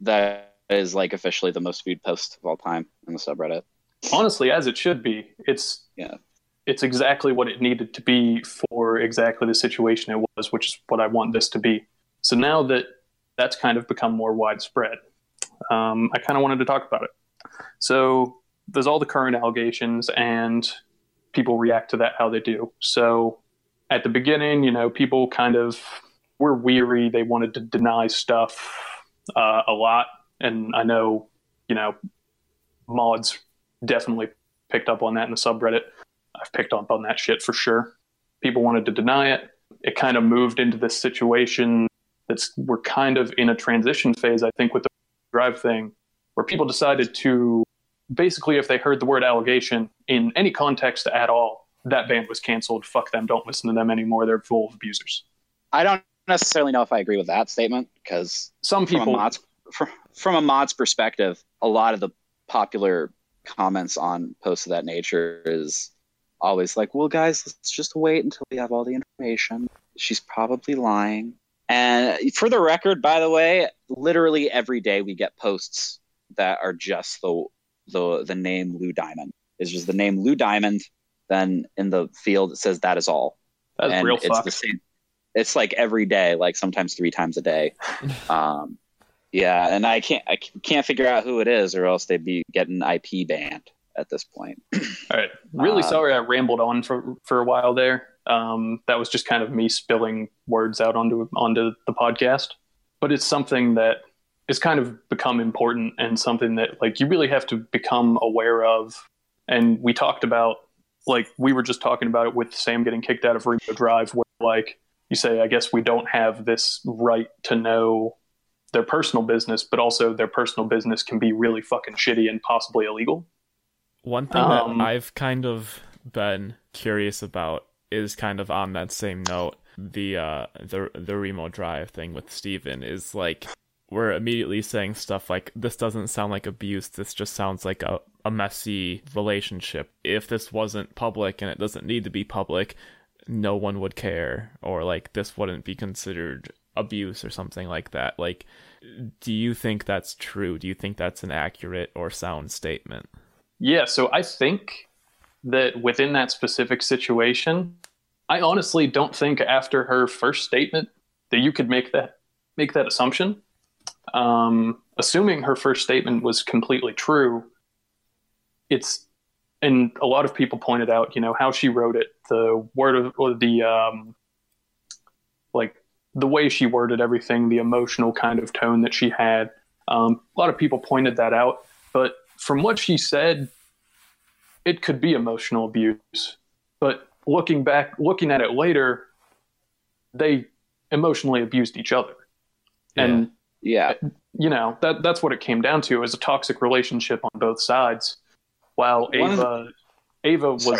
that is like officially the most viewed post of all time in the subreddit. Honestly as it should be it's Yeah. it's exactly what it needed to be for exactly the situation it was which is what i want this to be. So now that that's kind of become more widespread um, i kind of wanted to talk about it. So there's all the current allegations and people react to that how they do. So at the beginning you know people kind of were weary. They wanted to deny stuff uh, a lot. And i know you know mods definitely picked up on that in the subreddit. I've picked up on that shit for sure. People wanted to deny it. It kind of moved into this situation that's we're kind of in a transition phase, I think, with the drive thing, where people decided to basically, if they heard the word allegation in any context at all, that band was canceled. Fuck them. Don't listen to them anymore. They're full of abusers. I don't necessarily know if I agree with that statement because Some from people, a mod's from, from a mod's perspective, a lot of the popular comments on posts of that nature is always like, "Well, guys, let's just wait until we have all the information. She's probably lying." And for the record, by the way, literally every day we get posts that are just the the the name Lou Diamond. It's just the name Lou Diamond. Then in the field it says that is all that's real it's fuck. the same it's like every day like sometimes three times a day um yeah and i can't i can't figure out who it is or else they'd be getting ip banned at this point All right. Really Uh, sorry I rambled on for for a while there. Um, that was just kind of me spilling words out onto onto the podcast. But it's something that is kind of become important and something that like you really have to become aware of. And we talked about like we were just talking about it with Sam getting kicked out of Remo Drive, where like you say, I guess we don't have this right to know their personal business, but also their personal business can be really fucking shitty and possibly illegal. One thing Um, that I've kind of been curious about is kind of on that same note. The uh the the Remo Drive thing with Steven is like we're immediately saying stuff like this doesn't sound like abuse, this just sounds like a, a messy relationship. If this wasn't public and it doesn't need to be public, no one would care or like this wouldn't be considered abuse or something like that. Like do you think that's true? Do you think that's an accurate or sound statement? Yeah, so I think that within that specific situation, I honestly don't think after her first statement that you could make that make that assumption. Um, assuming her first statement was completely true, it's and a lot of people pointed out, you know, how she wrote it, the word of or the um, like the way she worded everything, the emotional kind of tone that she had. Um, a lot of people pointed that out, but from what she said, it could be emotional abuse. But looking back, looking at it later, they emotionally abused each other, and Yeah. you know that that's what it came down to. It was a toxic relationship on both sides. While One of the- Ava, Ava was Sorry.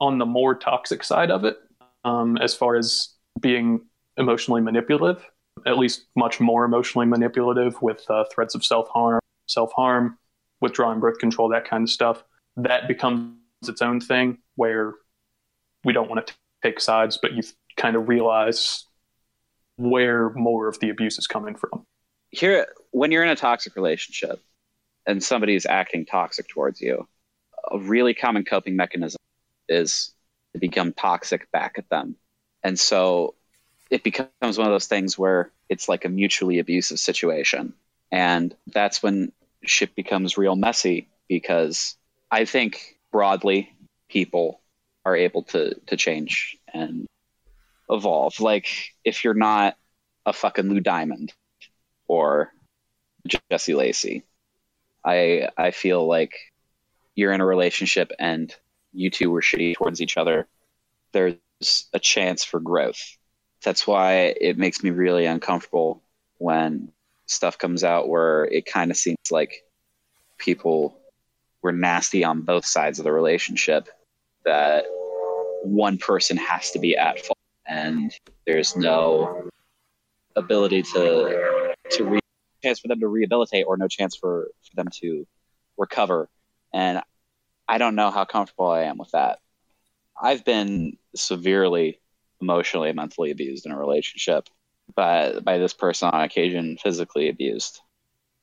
on the more toxic side of it, um, as far as being emotionally manipulative, at least much more emotionally manipulative with uh, threats of self harm, self harm, withdrawing birth control, that kind of stuff. That becomes its own thing where we don't want to take sides, but you kind of realize where more of the abuse is coming from. here when you're in a toxic relationship and somebody is acting toxic towards you a really common coping mechanism is to become toxic back at them and so it becomes one of those things where it's like a mutually abusive situation and that's when shit becomes real messy because i think broadly people are able to to change and evolve like if you're not a fucking lou diamond or Jesse Lacey. I I feel like you're in a relationship and you two were shitty towards each other. There's a chance for growth. That's why it makes me really uncomfortable when stuff comes out where it kind of seems like people were nasty on both sides of the relationship. That one person has to be at fault, and there's no ability to to re- chance for them to rehabilitate or no chance for, for them to recover. And I don't know how comfortable I am with that. I've been severely emotionally and mentally abused in a relationship but by this person on occasion physically abused.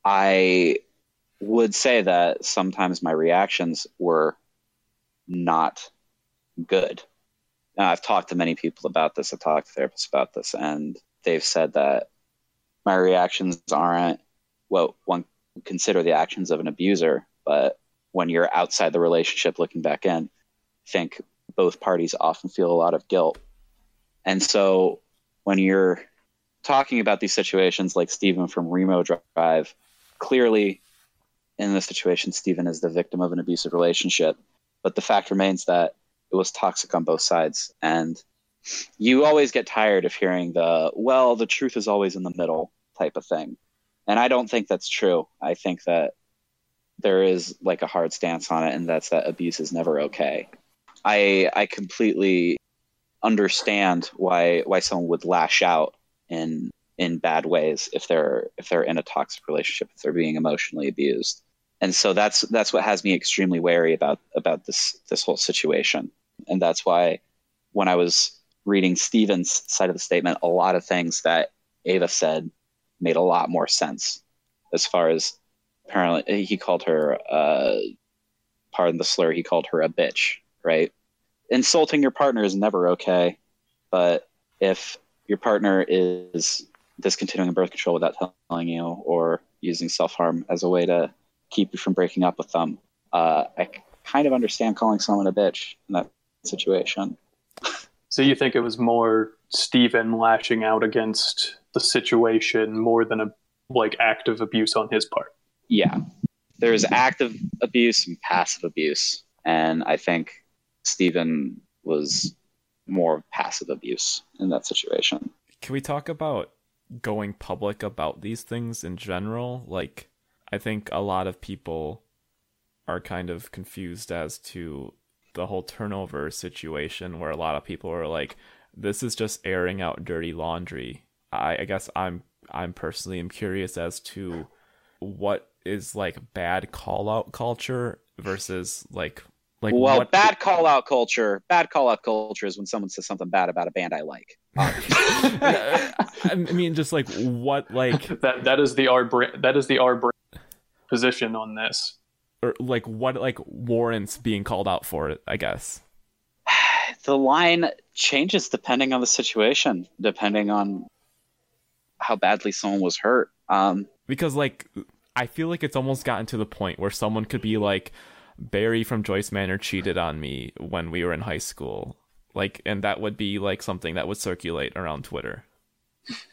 I would say that sometimes my reactions were not good. Now, I've talked to many people about this. I've talked to therapists about this, and they've said that my reactions aren't what one would consider the actions of an abuser, but when you're outside the relationship looking back in, I think both parties often feel a lot of guilt. And so when you're talking about these situations like Stephen from Remo Drive, clearly in this situation, Stephen is the victim of an abusive relationship. But the fact remains that it was toxic on both sides. And you always get tired of hearing the, well, the truth is always in the middle type of thing. And I don't think that's true. I think that there is like a hard stance on it, and that's that abuse is never okay. I I completely understand why why someone would lash out in in bad ways if they're if they're in a toxic relationship, if they're being emotionally abused. And so that's that's what has me extremely wary about about this this whole situation. And that's why when I was reading Steven's side of the statement, a lot of things that Ava said made a lot more sense as far as apparently he called her uh pardon the slur he called her a bitch right insulting your partner is never okay but if your partner is discontinuing birth control without telling you or using self-harm as a way to keep you from breaking up with them uh, i kind of understand calling someone a bitch in that situation So you think it was more Stephen lashing out against the situation more than a like active abuse on his part? yeah there's active abuse and passive abuse and i think stephen was more passive abuse in that situation Can we talk about going public about these things in general? Like, I think a lot of people are kind of confused as to the whole turnover situation where a lot of people are like, this is just airing out dirty laundry. I, I guess I'm I'm personally am curious as to what is like bad call out culture versus like Like well, what bad call out culture. Bad call out culture is when someone says something bad about a band I like. I mean, just like what, like, That that is the our bra- that is the our bra- position on this. or like what, like warrants being called out for it. I guess. the line changes depending on the situation, depending on how badly someone was hurt. Um, because like I feel like it's almost gotten to the point where someone could be like Barry from Joyce Manor cheated on me when we were in high school. Like and that would be like something that would circulate around Twitter.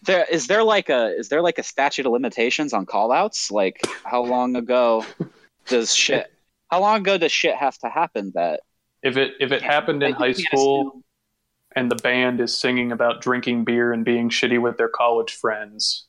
there is there like a is there like a statute of limitations on callouts? Like how long ago does shit how long ago does shit have to happen that If it if it happened in high can't school and the band is singing about drinking beer and being shitty with their college friends,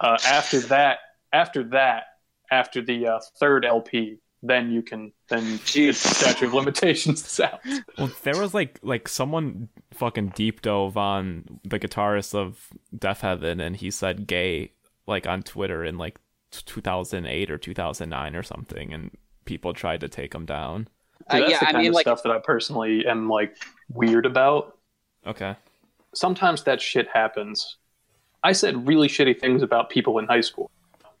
uh, after that, after that, after the uh, third LP, then you can then Jeez. it's statute of limitations is out. Well, there was like like someone fucking deep dove on the guitarist of Deafheaven and he said gay like on Twitter in like 2008 or 2009 or something and people tried to take him down. Uh, that's yeah, the I kind mean of like stuff that I personally am like weird about. Okay. sometimes that shit happens. I said really shitty things about people in high school.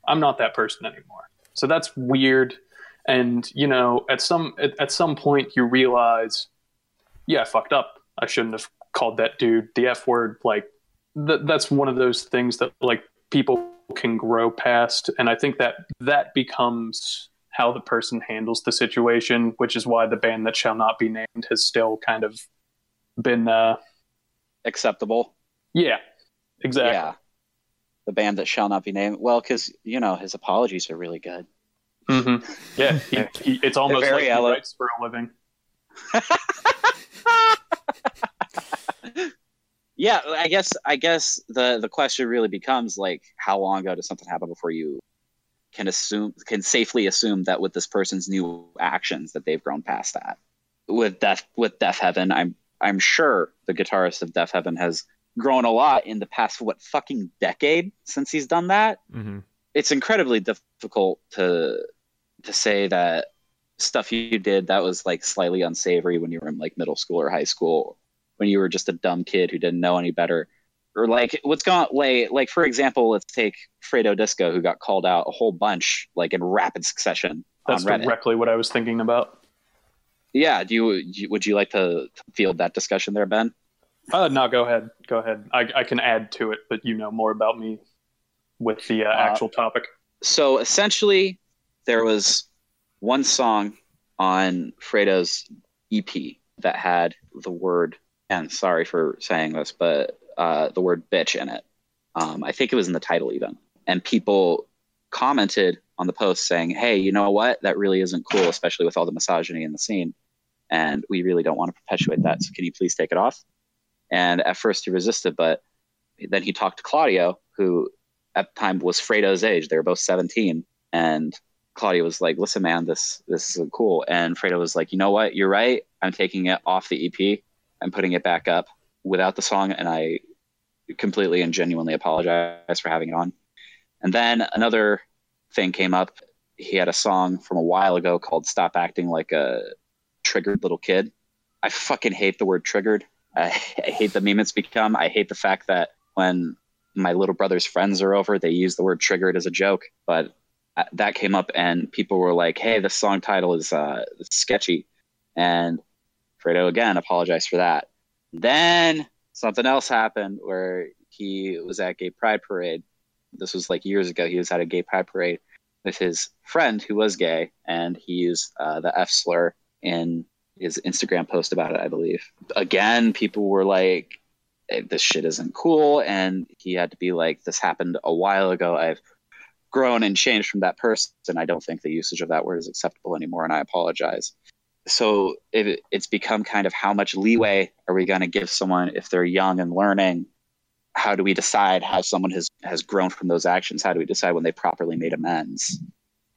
I'm not that person anymore. So that's weird. And you know, at some at, at some point you realize, yeah, I fucked up. I shouldn't have called that dude the F word. Like th- that's one of those things that like people can grow past. And I think that that becomes how the person handles the situation, which is why the band that shall not be named has still kind of been uh acceptable. yeah, exactly. Yeah. The band that shall not be named. Well, because you know his apologies are really good. Hmm Yeah, he, he, it's almost very like he elo- writes for a living. Yeah, I guess I guess the the question really becomes like how long ago does something happen before you can assume can safely assume that with this person's new actions that they've grown past that. With Death with Deafheaven, I'm I'm sure the guitarist of Deafheaven has grown a lot in the past what fucking decade since he's done that. hmm It's incredibly difficult to to say that stuff you did that was like slightly unsavory when you were in like middle school or high school when you were just a dumb kid who didn't know any better or like what's going like like for example let's take fredo disco who got called out a whole bunch like in rapid succession That's directly what I was thinking about. yeah do you, would you like to field that discussion there ben Uh, no, go ahead. Go ahead. I, I can add to it, but you know more about me with the uh, Uh, actual topic. so essentially there was one song on fredo's ep that had the word and sorry for saying this but uh, the word bitch in it. Um, i think it was in the title even. And people commented on the post saying hey you know what? That really isn't cool especially with all the misogyny in the scene. And we really don't want to perpetuate that so can you please take it off? And at first he resisted but then he talked to claudio who at the time was fredo's age. They were both 17 and Claudia was like, "Listen, man, this this is cool." And Fredo was like, "You know what? You're right. I'm taking it off the EP. I'm putting it back up without the song, and I completely and genuinely apologize for having it on." And then another thing came up. He had a song from a while ago called "Stop Acting Like a Triggered Little Kid." I fucking hate the word triggered. I, I hate the meme it's become. I hate the fact that when my little brother's friends are over, they use the word triggered as a joke, but that came up and people were like, "Hey, the song title is uh, sketchy," and Fredo again apologized for that. Then something else happened where he was at Gay Pride Parade. This was like years ago. He was at a Gay Pride Parade with his friend who was gay, and he used uh, the F slur in his Instagram post about it, I believe. Again, people were like, "Eh, "This shit isn't cool," and he had to be like, "This happened a while ago. I've grown and changed from that person. I don't think the usage of that word is acceptable anymore, and I apologize. So it, it's become kind of how much leeway are we going to give someone if they're young and learning? How do we decide how someone has, has grown from those actions? How do we decide when they properly made amends?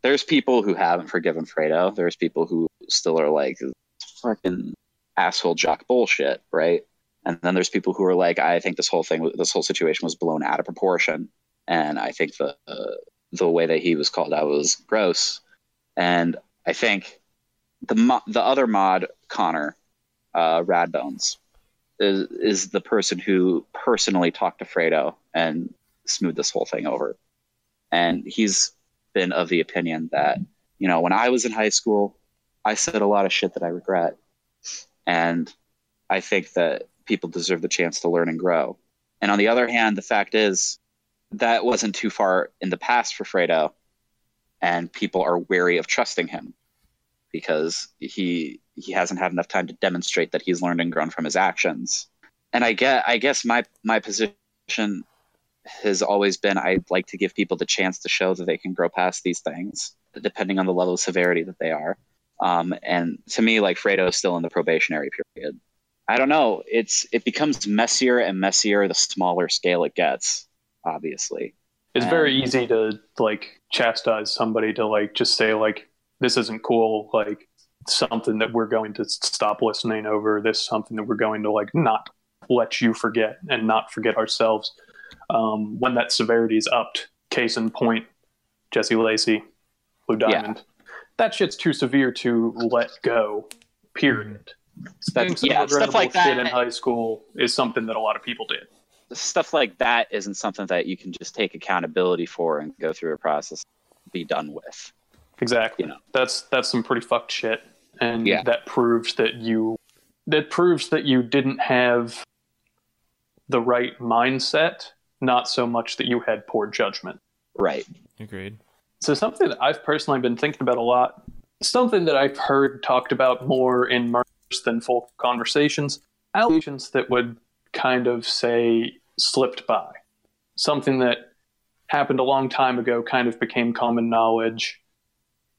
There's people who haven't forgiven Fredo. There's people who still are like, fucking asshole jock bullshit, right? And then there's people who are like, I think this whole thing, this whole situation was blown out of proportion. And I think the, uh, the way that he was called out was gross. And I think the mo- the other mod Connor, uh, Radbones, is is the person who personally talked to Fredo and smoothed this whole thing over, and he's been of the opinion that you know when I was in high school, I said a lot of shit that I regret, and I think that people deserve the chance to learn and grow. And on the other hand, the fact is that wasn't too far in the past for Fredo, and people are wary of trusting him because he he hasn't had enough time to demonstrate that he's learned and grown from his actions. And I get I guess my my position has always been I'd like to give people the chance to show that they can grow past these things, depending on the level of severity that they are. Um, and to me, like Fredo is still in the probationary period. I don't know. It's it becomes messier and messier the smaller scale it gets. Obviously, It's very easy to like chastise somebody to like just say like this isn't cool, like something that we're going to stop listening over. This something that we're going to like not let you forget and not forget ourselves. Um, when that severity is upped, case in point, Jesse Lacey, Blue Yeah. Diamond. That shit's too severe to let go. Period. That's, yeah, stuff like shit in high school is something that a lot of people did. Stuff like that isn't something that you can just take accountability for and go through a process, be done with. Exactly. You know. That's that's some pretty fucked shit, and Yeah. that proves that you that proves that you didn't have the right mindset, not so much that you had poor judgment. Right. Agreed. So something that I've personally been thinking about a lot, something that I've heard talked about more in murders than folk conversations, allegations that would kind of say slipped by. Something that happened a long time ago kind of became common knowledge,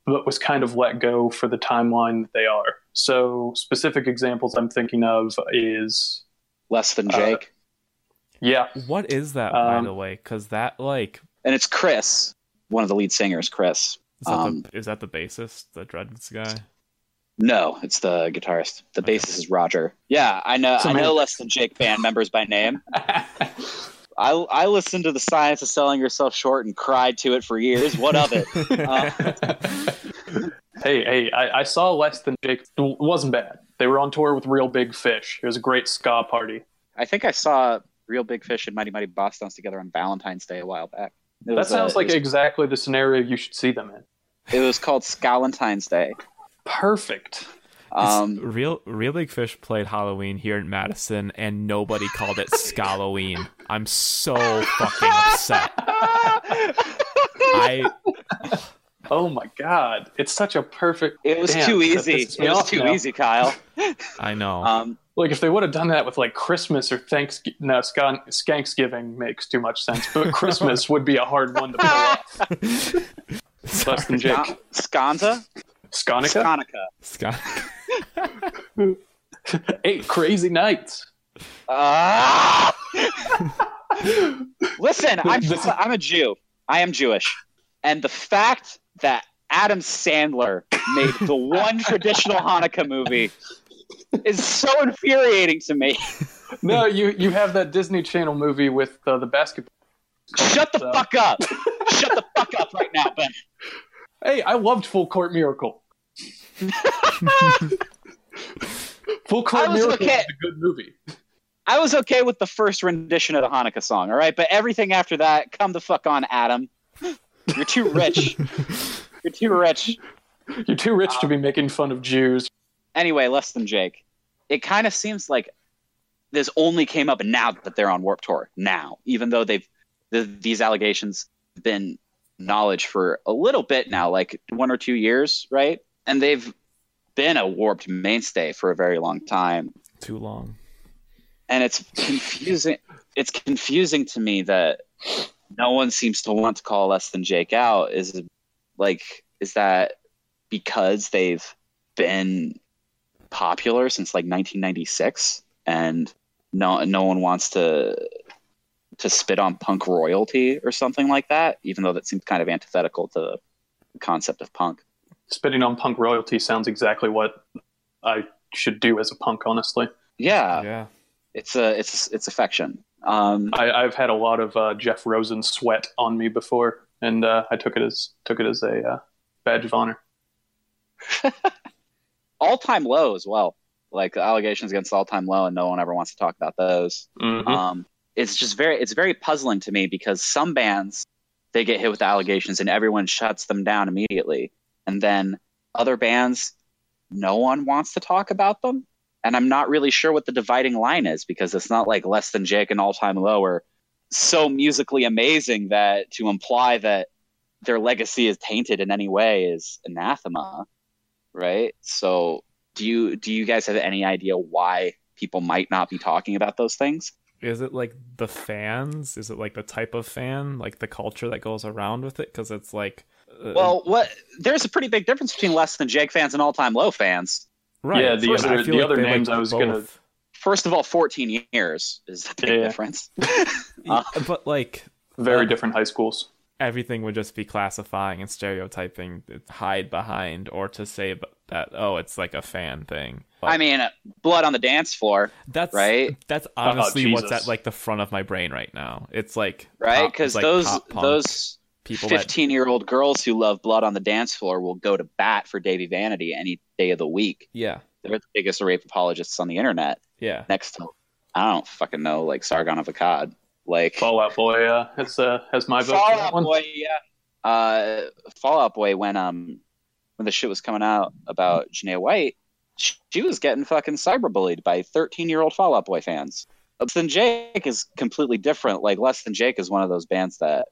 but was kind of let go for the timeline that they are. So specific examples I'm thinking of is Less than Uh, Jake. yeah, What is that, by Um, the way? Because that like and it's Chris, one of the lead singers, Chris. is that, um, the, is that the bassist, the Dreads guy? No, it's the guitarist. The bassist is Roger. Yeah, I know. So I know less than Jake band members by name. I I listened to the Science of Selling Yourself Short and cried to it for years. What of it? Uh, hey, hey, I, I saw Less Than Jake. It wasn't bad. They were on tour with Real Big Fish. It was a great ska party. I think I saw Real Big Fish and Mighty Mighty Bosstones together on Valentine's Day a while back. It That was, sounds uh, like was, exactly the scenario you should see them in. it was called Scalentine's Day. Perfect. Um, Real Real Big Fish played Halloween here in Madison, and nobody called it Scalloween. I'm so fucking upset. I Oh my god, it's such a perfect. it was Damn, too easy. It was too now. easy, Kyle. I know. Um, Like if they would have done that with like Christmas or Thanksgiving. No, Skan- Skanksgiving makes too much sense, but Christmas would be a hard one to pull off. Less than Jake. Sca- Scanza? Skonica? Sconica. Scott. Eight crazy nights. Ah! Listen, I'm I'm a Jew. I am Jewish, and the fact that Adam Sandler made the one traditional Hanukkah movie is so infuriating to me. No, you you have that Disney Channel movie with uh, the basketball. Shut the So- fuck up! Shut the fuck up right now, Ben. Hey, I loved Full Court Miracle. Full Court was Miracle okay. is a good movie. I was okay with the first rendition of the Hanukkah song, all right, but everything after that, come the fuck on, Adam. You're too rich. You're too rich. You're too rich to be um, making fun of Jews. anyway, less than Jake. It kind of seems like this only came up now that they're on Warped Tour. Now, even though they've the, these allegations have been knowledge for a little bit now, like one or two years, right? And they've been a warped mainstay for a very long time, Too long. and it's confusing. It's confusing to me that no one seems to want to call less than Jake out. Is like, is that because they've been popular since like 1996 and no no one wants to to spit on punk royalty or something like that even though that seems kind of antithetical to the concept of punk Spitting on punk royalty sounds exactly what I should do as a punk, honestly. yeah, yeah. it's a it's it's affection um I, I've had a lot of uh, Jeff Rosen sweat on me before, and uh, I took it as took it as a uh, badge of honor. all time low as well. Like allegations against all time low, and no one ever wants to talk about those. Mhm. Um, it's just very it's very puzzling to me because some bands they get hit with allegations and everyone shuts them down immediately, and then other bands no one wants to talk about them. And I'm not really sure what the dividing line is because it's not like less than Jake and all time low are so musically amazing that to imply that their legacy is tainted in any way is anathema, right? So do you do you guys have any idea why people might not be talking about those things? Is it like the fans? Is it like the type of fan, like the culture that goes around with it? Because it's like, uh, Well, what there's a pretty big difference between less than Jake fans and all time low fans. right. Yeah, the but I other- the like other names like I was gonna- First of all, 14 years is the big Yeah. difference. Uh, but like Very Uh, different high schools. everything would just be classifying and stereotyping, hide behind, or to say that oh, it's like a fan thing. But I mean, blood on the dance floor, that's right? That's honestly what's at like the front of my brain right now. It's like right? Because like those those people that 15 year old girls who love blood on the dance floor will go to bat for Dahvie Vanity any day of the week. yeah They're the biggest rape apologists on the internet. yeah Next to, I don't fucking know, like Sargon of Akkad. Like, Fall Out Boy uh, has uh, has my vote. for that Fallout one. Boy, yeah. Uh, Fall Out Boy, when um when the shit was coming out about Janae White, she, was getting fucking cyberbullied by 13 year old Fall Out Boy fans. Less Than Jake is completely different. Like Less Than Jake is one of those bands that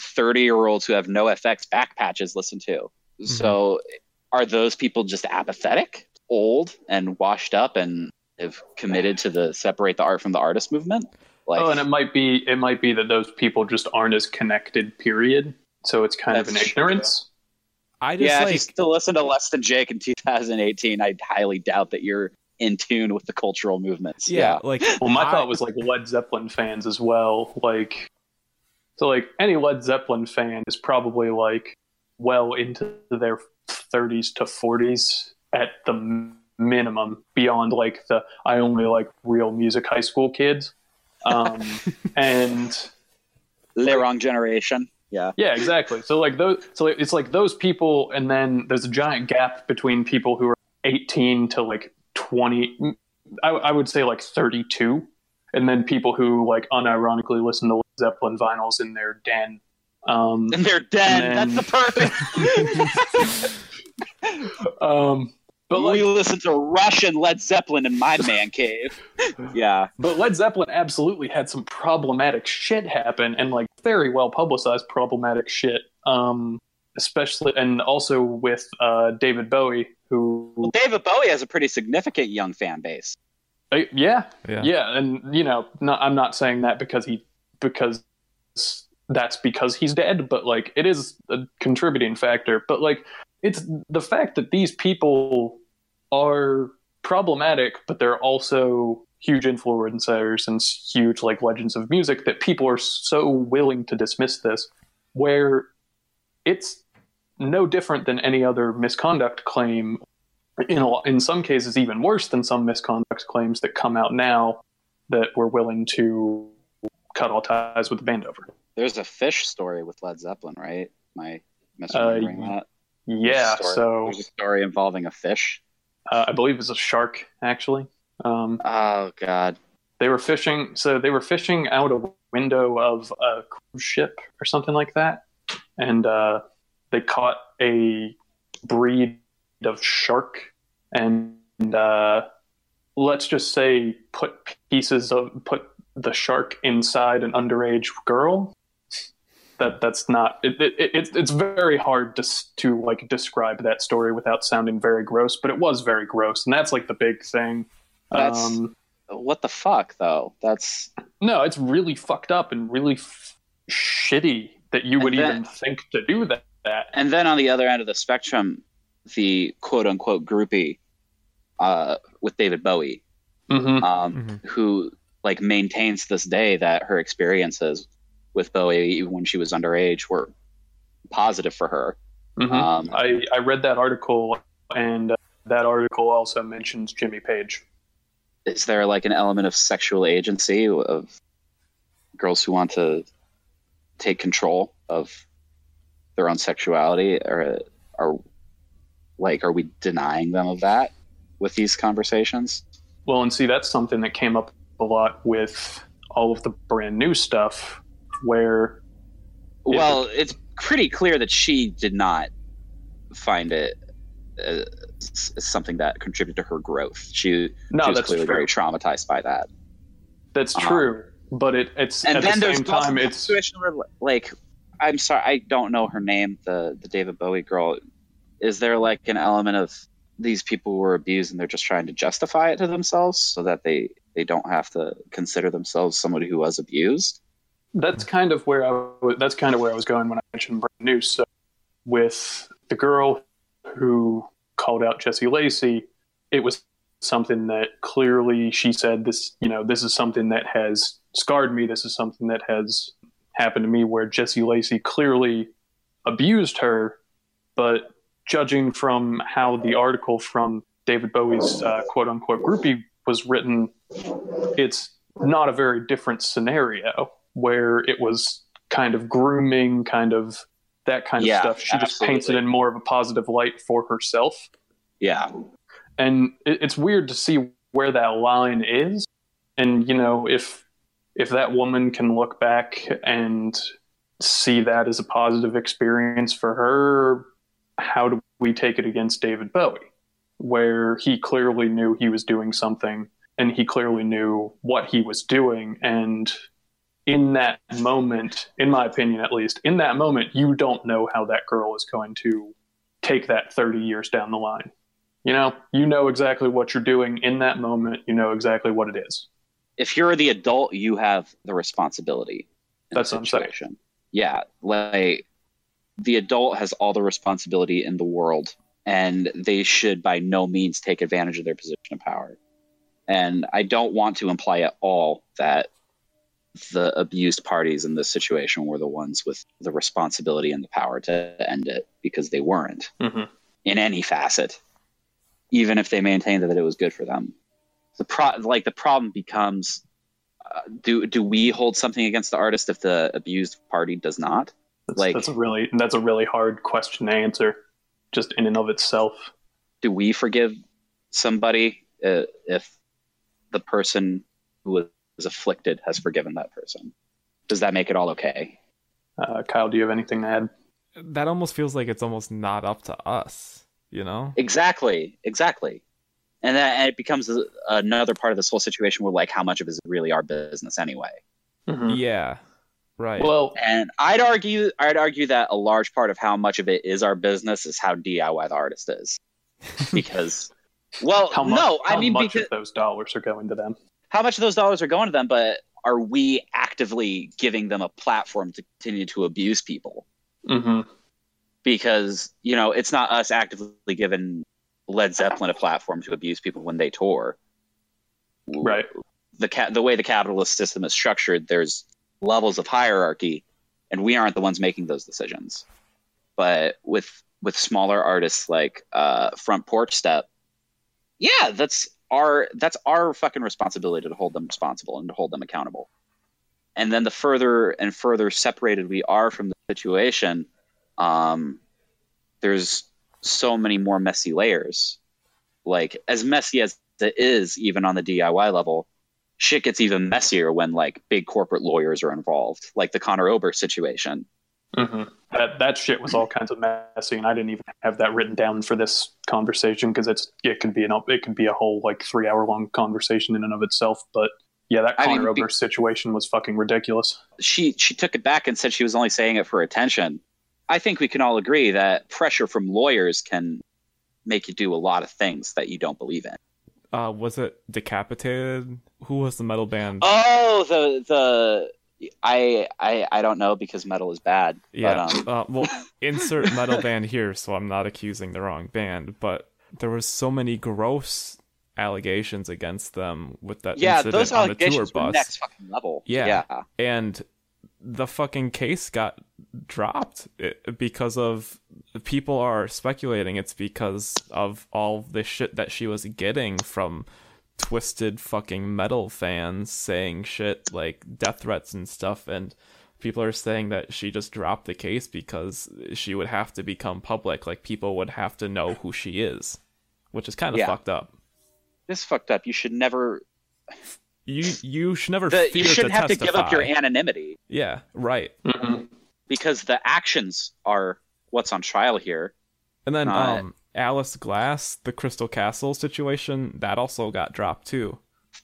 30 year olds who have NOFX back patches listen to. Mm-hmm. So are those people just apathetic, old, and washed up, and have committed to the separate the art from the artist movement? Like, oh, and it might be it might be that those people just aren't as connected. Period. So it's kind of an ignorance. I just yeah, if you still listen to Less Than Jake in 2018, I highly doubt that you're in tune with the cultural movements. yeah, like Well, my I- thought was like Led Zeppelin fans as well. Like, so like any Led Zeppelin fan is probably like well into their 30s to 40s at the minimum. Beyond like the I only like real music high school kids. Um, and The wrong generation. Yeah. yeah, exactly. So like those, so it's like those people, and then there's a giant gap between people who are 18 to like 20. I, I would say like 32, and then people who like unironically listen to Led Zeppelin vinyls in their den. Um, And they're dead. Then- That's the perfect. um, but like, we listen to Russian Led Zeppelin in my man cave. yeah. but Led Zeppelin absolutely had some problematic shit happen, and like very well publicized problematic shit. Um, especially and also with uh, David Bowie, who Well, David Bowie has a pretty significant young fan base. Uh, yeah, yeah. yeah, and you know, not, I'm not saying that because he because that's because he's dead, but like it is a contributing factor. But like it's the fact that these people are problematic, but they're also huge influencers and huge like legends of music that people are so willing to dismiss this, where it's no different than any other misconduct claim in a, in some cases even worse than some misconduct claims that come out now that we're willing to cut all ties with the band over. There's a fish story with Led Zeppelin, right? Misremembering Uh, that? Yeah, so there's a story involving a fish. Uh, I believe it's a shark actually. Um, Oh God. they were fishing, so they were fishing out a window of a cruise ship or something like that, and uh, they caught a breed of shark, and uh, let's just say put pieces of put the shark inside an underage girl. That that's not it, it, it, it's it's very hard to to like describe that story without sounding very gross, but it was very gross, and that's like the big thing. That's- Um, What the fuck though? That's no, it's really fucked up and really f- shitty that you would And even think to do that. that. and then on the other end of the spectrum, the quote unquote groupie uh, with David Bowie, hmm um, Mhm. who like maintains this day that her experiences with Bowie, even when she was underage, were positive for her. hmm Um, I, I read that article, and uh, that article also mentions Jimmy Page. is there like an element of sexual agency of girls who want to take control of their own sexuality or are like are we denying them of that with these conversations. Well, and see, that's something that came up a lot with all of the brand new stuff, where. Well, it's pretty clear that she did not find it uh, something that contributed to her growth. She, no, she was that's clearly true. very traumatized by that. That's Uh-huh. true, but it, it's And at then the there's same time it's situation where, like, I'm sorry, I don't know her name, the the David Bowie girl. Is there like an element of these people who were abused and they're just trying to justify it to themselves so that they they don't have to consider themselves somebody who was abused? That's kind of where I w- that's kind of where I was going when I mentioned brand new. So with the girl who called out Jesse Lacey, it was something that clearly she said this. You know, this is something that has scarred me. This is something that has happened to me where Jesse Lacey clearly abused her, but judging from how the article from David Bowie's uh, quote unquote groupie was written, it's not a very different scenario where it was kind of grooming, kind of that kind of stuff. She just paints it in more of a positive light for herself. Yeah, And it, it's weird to see where that line is. And, you know, if if that woman can look back and see that as a positive experience for her, how do we take it against David Bowie? Where he clearly knew he was doing something and he clearly knew what he was doing. And in that moment, in my opinion at least, in that moment, you don't know how that girl is going to take that 30 years down the line. You know, you know exactly what you're doing in that moment, you know exactly what it is. if you're the adult, you have the responsibility. That's the situation. Yeah, like the adult has all the responsibility in the world, and they should by no means take advantage of their position of power. And I don't want to imply at all that the abused parties in this situation were the ones with the responsibility and the power to end it because they weren't Mhm. in any facet, even if they maintained that it was good for them. The pro like the problem becomes uh, do do we hold something against the artist if the abused party does not? That's, Like- that's a really that's a really hard question to answer, just in and of itself. Do we forgive somebody uh, if the person who was afflicted has forgiven that person? Does that make it all okay? Uh, Kyle, do you have anything to add? That almost feels like it's almost not up to us, you know? Exactly, exactly. And that and it becomes a, another part of this whole situation where like how much of it is really our business anyway. Mhm. Yeah. Right. Well, And I'd argue I'd argue that a large part of how much of it is our business is how DIY the artist is. Because well how much, no, I how mean much because of those dollars are going to them? How much of those dollars are going to them, but are we actively giving them a platform to continue to abuse people? hmm Because, you know, it's not us actively giving Led Zeppelin a platform to abuse people when they tour. Right. The ca- the way the capitalist system is structured, there's levels of hierarchy, and we aren't the ones making those decisions. But with with smaller artists like uh, Front Porch Step, yeah, that's our that's our fucking responsibility to hold them responsible and to hold them accountable. And then the further and further separated we are from the situation, um, there's so many more messy layers. Like as messy as it is, even on the DIY level, shit gets even messier when like big corporate lawyers are involved, like the Conor Oberst situation. Hmm That that shit was all kinds of messy, and I didn't even have that written down for this conversation because it's it could be an it could be a whole like three hour long conversation in and of itself. But yeah, that I mean, Connor be- situation was fucking ridiculous. she she took it back and said she was only saying it for attention. I think we can all agree that pressure from lawyers can make you do a lot of things that you don't believe in. uh, was it Decapitated? Who was the metal band? Oh, the the I I I don't know because metal is bad. yeah. But, um, uh, well, insert metal band here, so I'm not accusing the wrong band. But there was so many gross allegations against them with that yeah, incident those on the tour bus. next fucking level. Yeah. yeah. and the fucking case got dropped because of people are speculating it's because of all the shit that she was getting from twisted fucking metal fans saying shit like death threats and stuff and people are saying that she just dropped the case because she would have to become public like people would have to know who she is which is kind of Yeah. fucked up this fucked up. You should never. You you should never The, fear you shouldn't to have to give up your anonymity Yeah, right. Mhm. because the actions are what's on trial here. And then Uh, um Alice Glass, the Crystal Castle situation, that also got dropped too.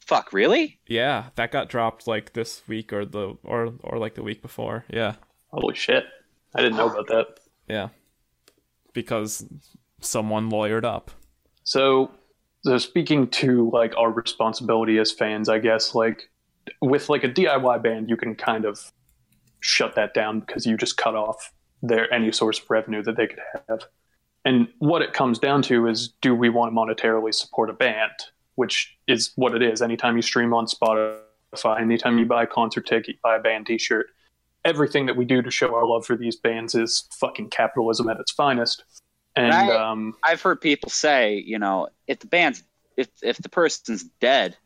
Fuck, really? Yeah, that got dropped like this week or the or or like the week before. Yeah. Holy shit! I didn't know about that. Yeah. Because someone lawyered up. So, so speaking to like our responsibility as fans, I guess like with like a DIY band, you can kind of shut that down because you just cut off their any source of revenue that they could have. And what it comes down to is, do we want to monetarily support a band? Which is what it is. Anytime you stream on Spotify, anytime you buy a concert ticket, buy a band T-shirt, everything that we do to show our love for these bands is fucking capitalism at its finest. And Right. um, I've heard people say, you know, if the band's if if the person's dead,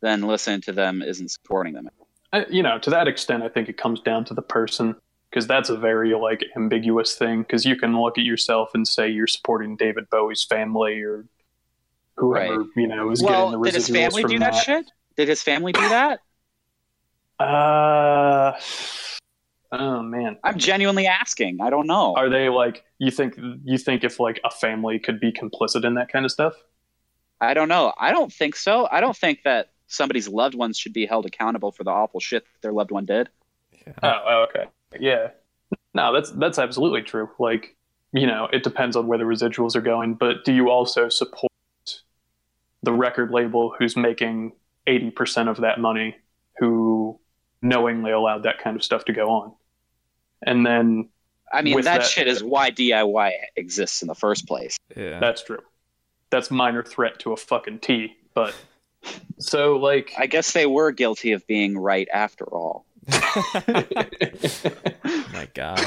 then listening to them isn't supporting them. I- you know to that extent i think it comes down to the person because that's a very like ambiguous thing because you can look at yourself and say you're supporting david bowie's family or whoever you know is well, getting the residuals did his family do that, shit? Did his family do that? uh oh man I'm genuinely asking. I don't know. are they like you think you think if like a family could be complicit in that kind of stuff I don't know. I don't think so. I don't think that somebody's loved ones should be held accountable for the awful shit that their loved one did. Oh, okay. Yeah. No, that's that's absolutely true. Like, you know, it depends on where the residuals are going, but do you also support the record label who's making 80% of that money who knowingly allowed that kind of stuff to go on? And then I mean, that, that- shit is why DIY exists in the first place. Yeah. that's true. That's minor threat to a fucking T, but so like I guess they were guilty of being right after all. My god.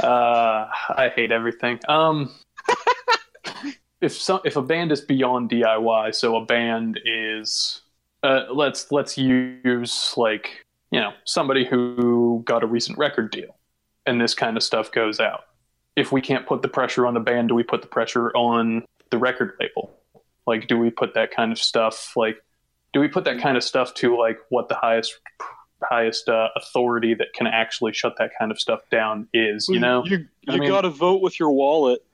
Uh, I hate everything. Um, if some if a band is beyond DIY, so a band is, uh, let's let's use like you know somebody who got a recent record deal, and this kind of stuff goes out. If we can't put the pressure on the band, do we put the pressure on the record label? Like, do we put that kind of stuff like? Do we put that kind of stuff to like what the highest highest uh, authority that can actually shut that kind of stuff down is? You know, you, I mean- gotta vote with your wallet.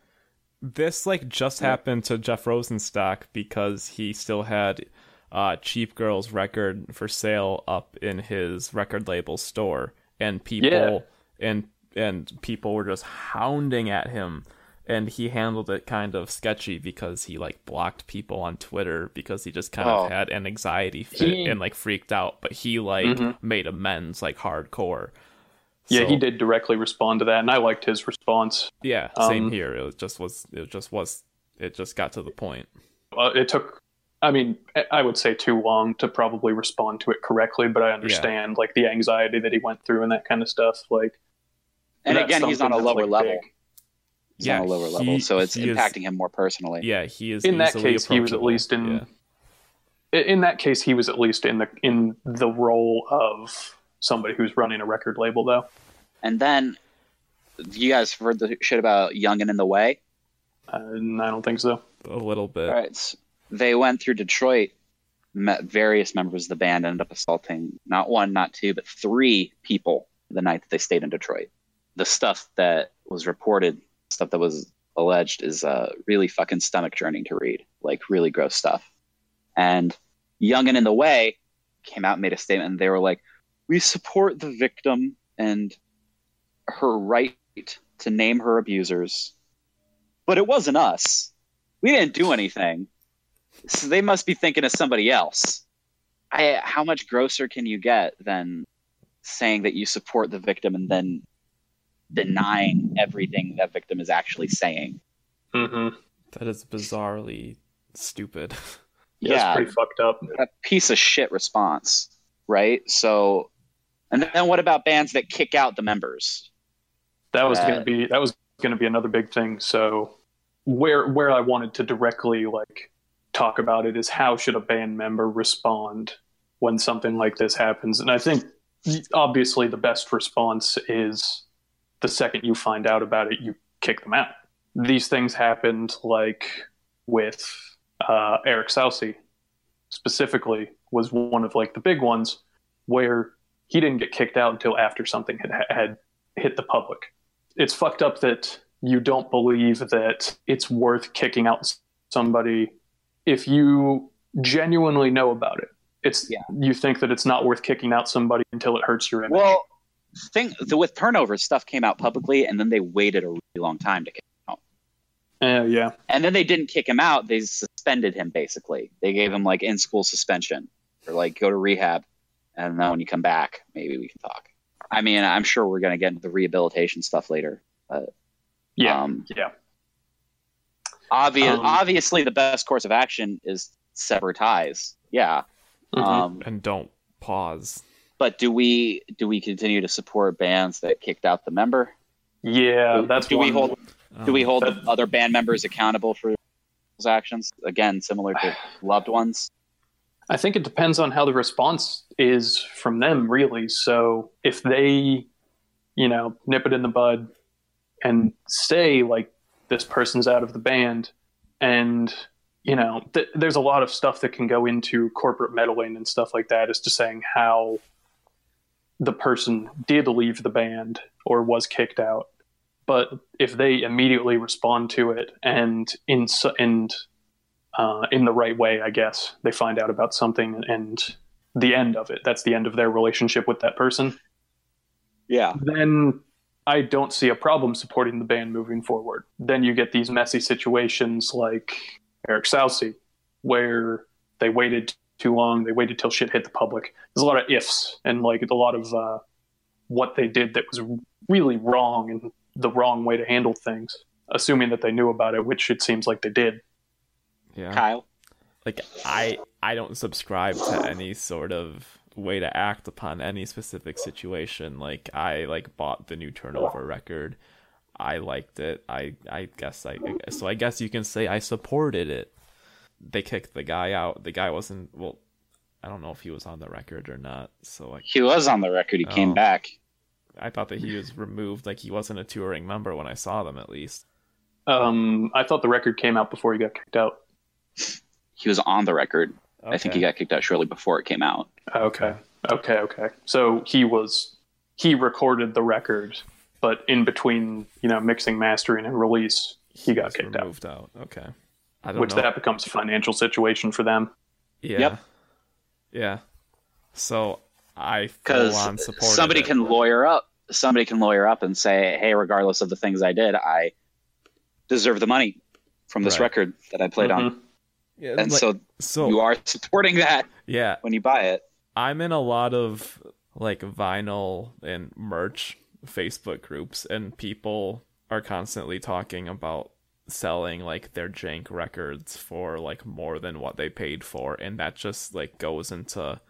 This like just happened to Jeff Rosenstock because he still had uh Cheap Girls record for sale up in his record label store and people Yeah. and and people were just hounding at him and he handled it kind of sketchy because he like blocked people on Twitter because he just kind Oh. of had an anxiety fit He- and like freaked out but he like Mhm. made amends like hardcore. Yeah, So- he did directly respond to that, and I liked his response. Yeah, same Um, here. It just was it just was it just got to the point. Uh, it took, I mean, I- I would say too long to probably respond to it correctly, but I understand like the anxiety that he went through and that kind of stuff. Like, And again, he's on a lower like, level. big. He's Yeah, on a lower he- level, so it's he is- impacting him more personally. Yeah, he is. In that case, he was at least in. Yeah. In that case, he was at least in the in the role of somebody who's running a record label, though. And then, you guys heard the shit about Young and in the Way? Uh, I don't think so. a little bit. All right. s- They went through Detroit. Met various members of the band ended up assaulting not one, not two, but three people the night that they stayed in Detroit. The stuff that was reported, stuff that was alleged, is uh, really fucking stomach churning to read. Like really gross stuff. And Young and in the Way came out and made a statement. And they were like, "We support the victim and her right to name her abusers, but it wasn't us." we didn't do anything. So they must be thinking of somebody else. I, how much grosser can you get than saying that you support the victim and then denying everything that victim is actually saying? Mm-hmm. That is bizarrely stupid. Yeah, Yeah. pretty fucked up. A piece of shit response, right? So, and then what about bands that kick out the members? That was Uh, going to be that was going to be another big thing. So where where I wanted to directly like talk about it is how should a band member respond when something like this happens? And I think obviously the best response is the second you find out about it, you kick them out. These things happened like with uh, Eric Soucy specifically was one of like the big ones where he didn't get kicked out until after something had had hit the public. It's fucked up that you don't believe that it's worth kicking out somebody if you genuinely know about it. It's Yeah. you think that it's not worth kicking out somebody until it hurts your image. Well, thing the, with turnovers, stuff came out publicly, and then they waited a really long time to kick him out. Uh, yeah. And then they didn't kick him out; they suspended him. Basically, they gave him like in school suspension or like go to rehab, and then when you come back, maybe we can talk. I mean, I'm sure we're gonna get into the rehabilitation stuff later. Yeah. Um, yeah. obvious, Um, obviously, the best course of action is sever ties. Yeah. Mhm. Um, and don't pause. But do we do we continue to support bands that kicked out the member? yeah, that's do we one- hold do we hold that- the other band members accountable for those actions? Again, similar to loved ones. I think it depends on how the response is from them, really. So if they, you know, nip it in the bud and say, like, this person's out of the band, and, you know, th- there's a lot of stuff that can go into corporate meddling and stuff like that as to saying how the person did leave the band or was kicked out. But if they immediately respond to it and in and uh, in the right way, I guess. They find out about something and the end of it. That's the end of their relationship with that person. Yeah. Then I don't see a problem supporting the band moving forward. Then you get these messy situations like Eric Soucy, where they waited too long. They waited till shit hit the public. There's a lot of ifs and like a lot of uh, what they did that was really wrong and the wrong way to handle things, assuming that they knew about it, which it seems like they did. yeah. Kyle. like I I don't subscribe to any sort of way to act upon any specific situation. Like I like bought the new turnover record. I liked it. I I guess I so I guess you can say I supported it. They kicked the guy out. The guy wasn't well I don't know if he was on the record or not. So like He was on the record. He came Oh. back. I thought that he was removed like he wasn't a touring member when I saw them at least. Um, I thought the record came out before he got kicked out. He was on the record. I think he got kicked out shortly before it came out. Okay, okay, okay. So he was he recorded the record, but in between, you know, mixing, mastering, and release, he got was kicked out. out. Okay. I don't Which know. that becomes a financial situation for them. Yeah. Yep. Yeah. So I Because somebody it. can lawyer up. Somebody can lawyer up and say, "Hey, regardless of the things I did, I deserve the money from this Right. record that I played on." Mhm. Yeah, And like- so so you are supporting that yeah, when you buy it. I'm in a lot of like vinyl and merch Facebook groups, and people are constantly talking about selling like their jank records for like more than what they paid for, and that just like goes into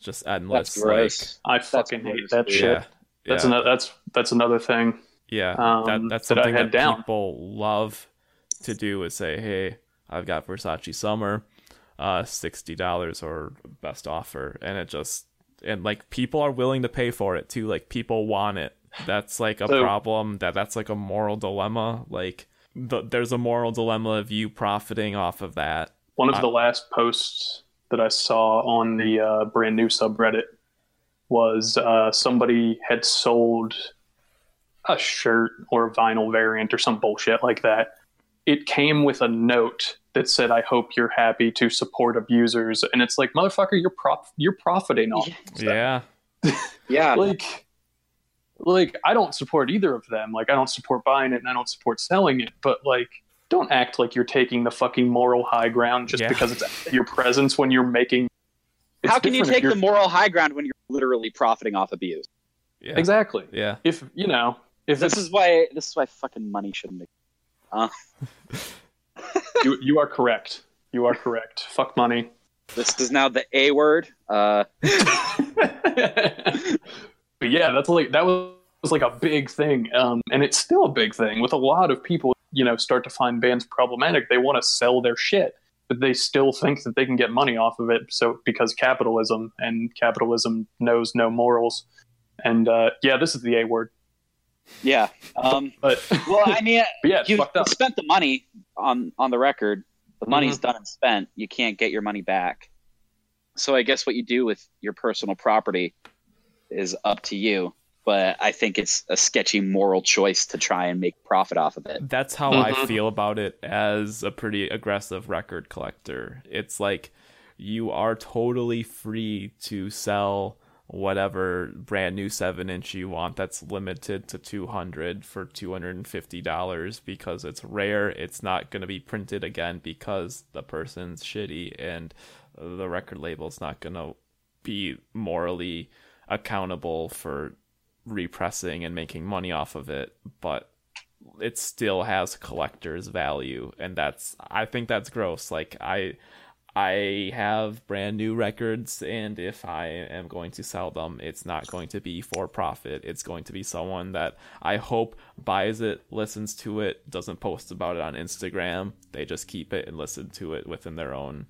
just endless That's like. I fucking hate that shit. yeah, That's yeah. another that's that's another thing. Yeah, um, that, that's that I something had that down. people love to do is say, "Hey, I've got Versace Summer, uh, sixty dollars or best offer," and it just and like people are willing to pay for it too. Like people want it. That's like a So- problem. That that's like a moral dilemma. Like the, there's a moral dilemma of you profiting off of that. One of I- the last posts that I saw on the uh, brand new subreddit was uh, somebody had sold a shirt or a vinyl variant or some bullshit like that. It came with a note that said, "I hope you're happy to support abusers," and it's like, motherfucker, you're prof- you're profiting off. of. Yeah, Yeah, like like I don't support either of them. Like I don't support buying it and I don't support selling it, but like don't act like you're taking the fucking moral high ground just Yeah. because it's your presence when you're making It's how can you take the moral high ground when you're literally profiting off abuse? yeah, Exactly. yeah. If you know, if This is why this is why fucking money shouldn't. Be. you, you are correct. You are correct. Fuck money. This is now the A word. Uh, but yeah, that's like that was, was like a big thing, um, and it's still a big thing with a lot of people. You know, start to find bands problematic. They want to sell their shit, but they still think that they can get money off of it. So because capitalism and capitalism knows no morals, and uh, yeah, this is the A word. yeah. Um, But, well, I mean, yeah, you spent the money on on the record, The money's done and spent. You can't get your money back. So I guess what you do with your personal property is up to you. But I think it's a sketchy moral choice to try and make profit off of it. That's how I Mhm. feel about it as a pretty aggressive record collector. It's like you are totally free to sell whatever brand new 7 inch you want that's limited to 200 for $250 because it's rare it's not going to be printed again because the person's shitty and the record label's not going to be morally accountable for repressing and making money off of it but it still has collector's value. And that's i think that's gross. Like i i have brand new records and if i am going to sell them it's not going to be for profit. It's going to be someone that i hope buys it listens to it doesn't post about it on instagram. They just keep it and listen to it within their own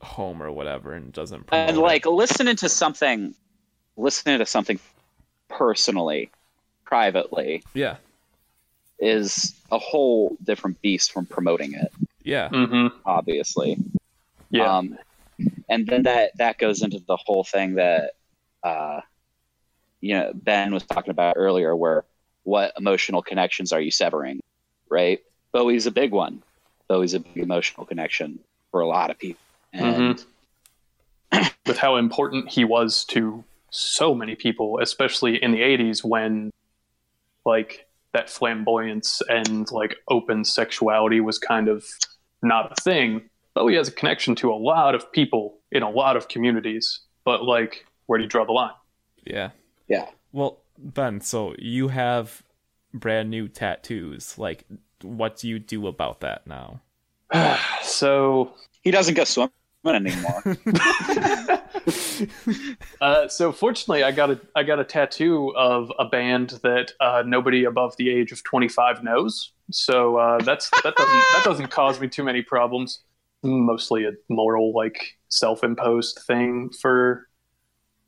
home or whatever and doesn't and it. like listening to something listening to something personally privately yeah. is a whole different beast from promoting it yeah. Mm-hmm. obviously. Yeah. um and then that that goes into the whole thing that uh you know ben was talking about earlier where what emotional connections are you severing right? Bowie's a big one. Bowie's a big emotional connection for a lot of people. And with how important he was to so many people, especially in the 80s when like that flamboyance and like open sexuality was kind of not a thing. Bowie has a connection to a lot of people in a lot of communities, but like where do you draw the line? yeah yeah Well, Ben, so you have brand new tattoos. Like, what do you do about that now? so he doesn't go swimming anymore Uh, so fortunately, I got a I got a tattoo of a band that uh, nobody above the age of 25 knows. So uh, that's that doesn't that doesn't cause me too many problems. Mostly a moral like self-imposed thing for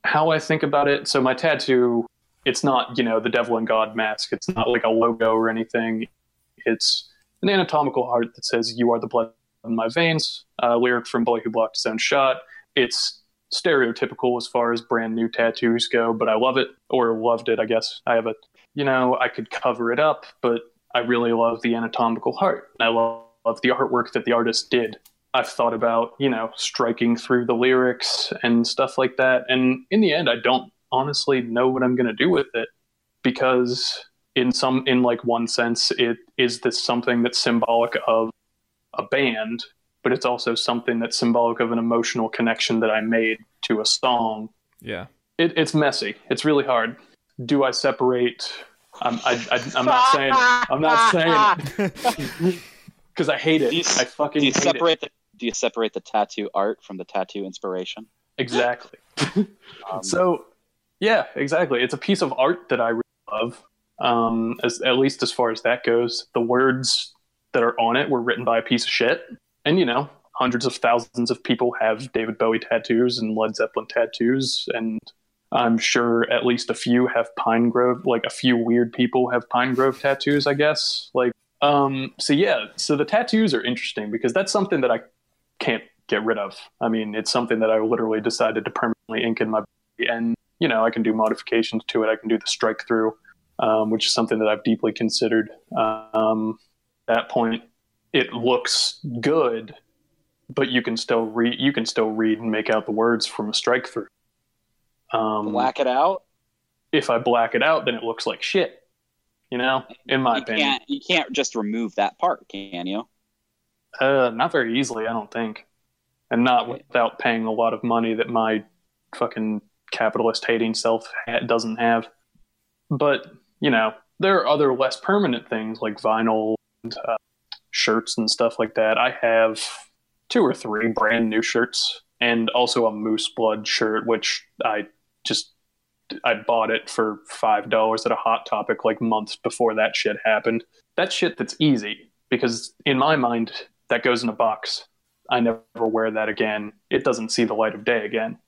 how I think about it. So my tattoo, it's not you know the devil and God mask. It's not like a logo or anything. It's an anatomical heart that says "You are the blood in my veins." A lyric from Boy Who Blocked His Own Shot. It's stereotypical as far as brand new tattoos go, but I love it or loved it, I guess. I have a, you know, I could cover it up, but I really love the anatomical heart. I love, love the artwork that the artist did. I've thought about, you know, striking through the lyrics and stuff like that. And in the end, I don't honestly know what I'm going to do with it because in some in like one sense it is this something that's symbolic of a band but it's also something that's symbolic of an emotional connection that I made to a song. Yeah. It, it's messy. It's really hard. Do I separate? I'm, I, I, I'm not saying. I'm not saying because I hate it. Do you s- I fucking do you hate it. separate the do you separate the tattoo art from the tattoo inspiration Exactly. um, So, yeah, exactly. It's a piece of art that I really love. Um, as at least as far as that goes, the words that are on it were written by a piece of shit. And you know, hundreds of thousands of people have David Bowie tattoos and Led Zeppelin tattoos, and I'm sure at least a few have Pinegrove. Like a few weird people have Pinegrove tattoos, I guess. Like, um, so yeah, so the tattoos are interesting because that's something that I can't get rid of. I mean, it's something that I literally decided to permanently ink in my body, and you know, I can do modifications to it. I can do the strike through, um, which is something that I've deeply considered. Um, that point, it looks good, but you can still read. You can still read and make out the words from a strike through. Um, black it out if I black it out, then it looks like shit. You know, in my you opinion, can't you can't just remove that part can you uh, not very easily, I don't think, and not without paying a lot of money that my fucking capitalist hating self ha- doesn't have. But you know, there are other less permanent things like vinyl uh, shirts and stuff like that. I have two or three brand new shirts and also a moose blood shirt, which I just I bought it for five dollars at a Hot Topic like months before that shit happened. That shit that's easy because in my mind that goes in a box. I never wear that again. It doesn't see the light of day again.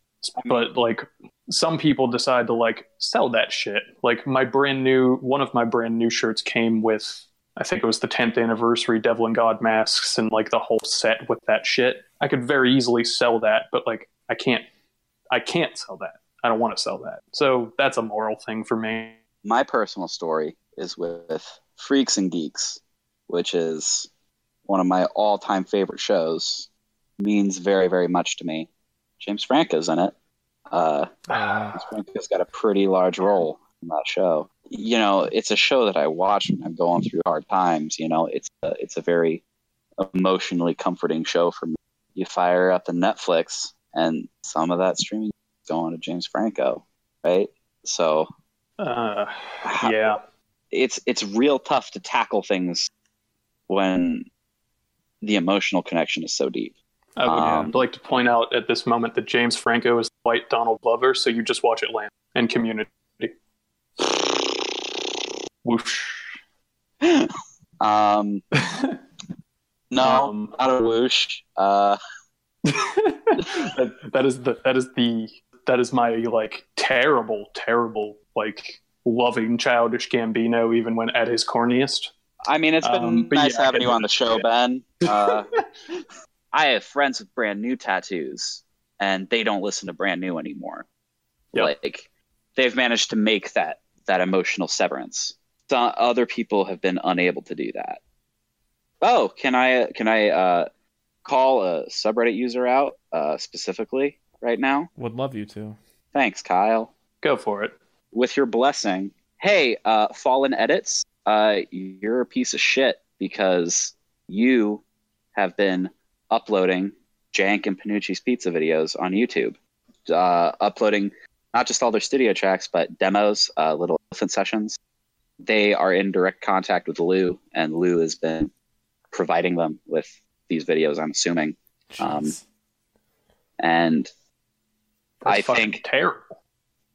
But like some people decide to like sell that shit. Like my brand new one of my brand new shirts came with I think it was the 10th anniversary Devil and God masks and like the whole set with that shit. I could very easily sell that, but like I can't I can't sell that. I don't want to sell that. So that's a moral thing for me. My personal story is with Freaks and Geeks, which is one of my all-time favorite shows. Means very, very much to me. James Franco's in it. Uh, Uh, James Franco's got a pretty large role in that show. You know, it's a show that I watch when I'm going through hard times. You know, it's a, it's a very emotionally comforting show for me. You fire up the Netflix, and some of that streaming is going to James Franco, right? So Uh, yeah. it's it's real tough to tackle things when the emotional connection is so deep. I would Um, like to point out at this moment that James Franco is white Donald Glover, so you just watch Atlanta and Community. Whoosh. Um, no, Um, not a whoosh. Uh, that, that is the that is the that is my like terrible, terrible like loving childish Gambino, even when at his corniest. I mean, it's been Um, nice yeah, having you on the show, Yeah. Ben. Uh, I have friends with brand new tattoos, and they don't listen to brand new anymore. Yep. Like they've managed to make that that emotional severance. So other people have been unable to do that. Oh, can I can I uh, call a subreddit user out uh, specifically right now? would love you to. Thanks, Kyle. Go for it. with your blessing, hey, uh, Fallen Edits, uh, you're a piece of shit because you have been uploading Jank and Panucci's pizza videos on YouTube, uh, uploading not just all their studio tracks, but demos, uh, little elephant sessions. They are in direct contact with Lou, and Lou has been providing them with these videos, I'm assuming. Um, And That's I think- terrible.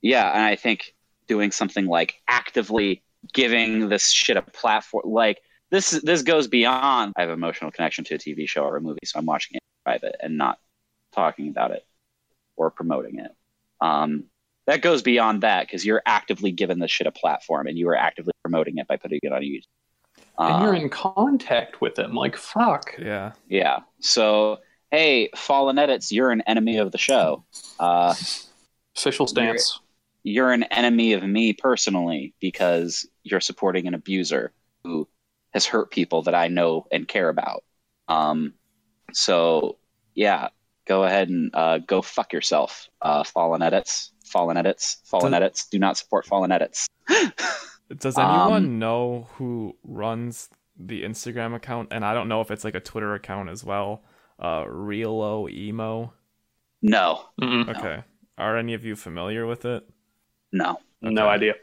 Yeah, and I think doing something like actively giving this shit a platform, like this, this goes beyond. I have emotional connection to a TV show or a movie, so I'm watching it in private and not talking about it or promoting it. Um, that goes beyond that because you're actively giving this shit a platform and you are actively promoting it by putting it on YouTube. And you're Um, in contact with them. Like fuck. yeah. yeah. So hey, Fallen Edits, you're an enemy of the show. Uh, Official stance. you're an enemy of me personally because you're supporting an abuser who has hurt people that I know and care about. Um, so yeah, go ahead and uh, go fuck yourself, uh, Fallen Edits, Fallen Edits, Fallen Does- Edits. Do not support Fallen Edits. Does anyone Um, know who runs the Instagram account? And I don't know if it's like a Twitter account as well. Uh, Realo Emo. No, Mm-mm. Okay. Are any of you familiar with it? no, No idea.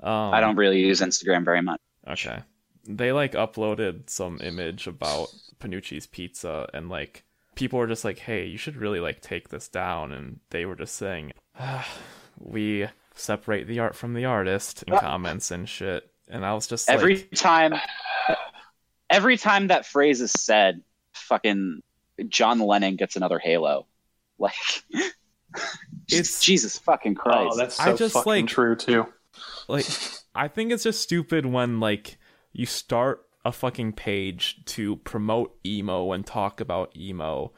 Um, I don't really use Instagram very much. Okay. They like uploaded some image about Panucci's pizza and like people were just like, "Hey, you should really like take this down." And they were just saying, ah, "We separate the art from the artist" in comments and shit. And I was just Every like, time, every time that phrase is said, fucking John Lennon gets another Halo. Like, It's- Jesus fucking oh, Christ. Oh, that's I just, fucking like- true too. like I think it's just stupid when like you start a fucking page to promote emo and talk about emo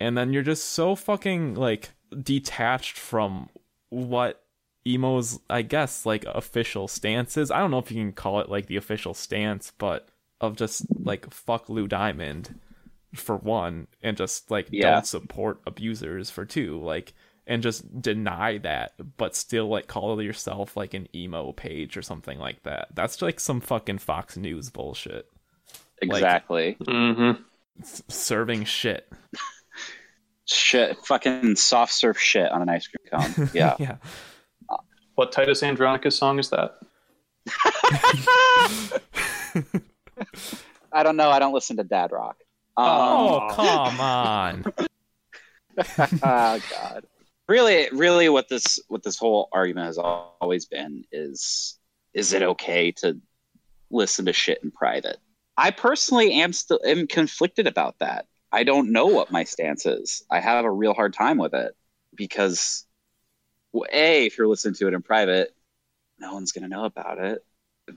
and then you're just so fucking like detached from what emo's I guess like official stances. I don't know if you can call it like the official stance, but of just like fuck Lou Diamond for one and just like Yeah. don't support abusers for two like and just deny that but still like call yourself like an emo page or something like that that's like some fucking fox news bullshit exactly. Mm-hmm. S- serving shit shit, fucking soft surf shit on an ice cream cone. Yeah. yeah What Titus Andronicus song is that? I don't know. I don't listen to dad rock. Um, oh come on oh God. Really, really, what this what this whole argument has always been is is it okay to listen to shit in private? I personally am still am conflicted about that. I don't know what my stance is. I have a real hard time with it because, well, a, if you're listening to it in private, no one's gonna know about it.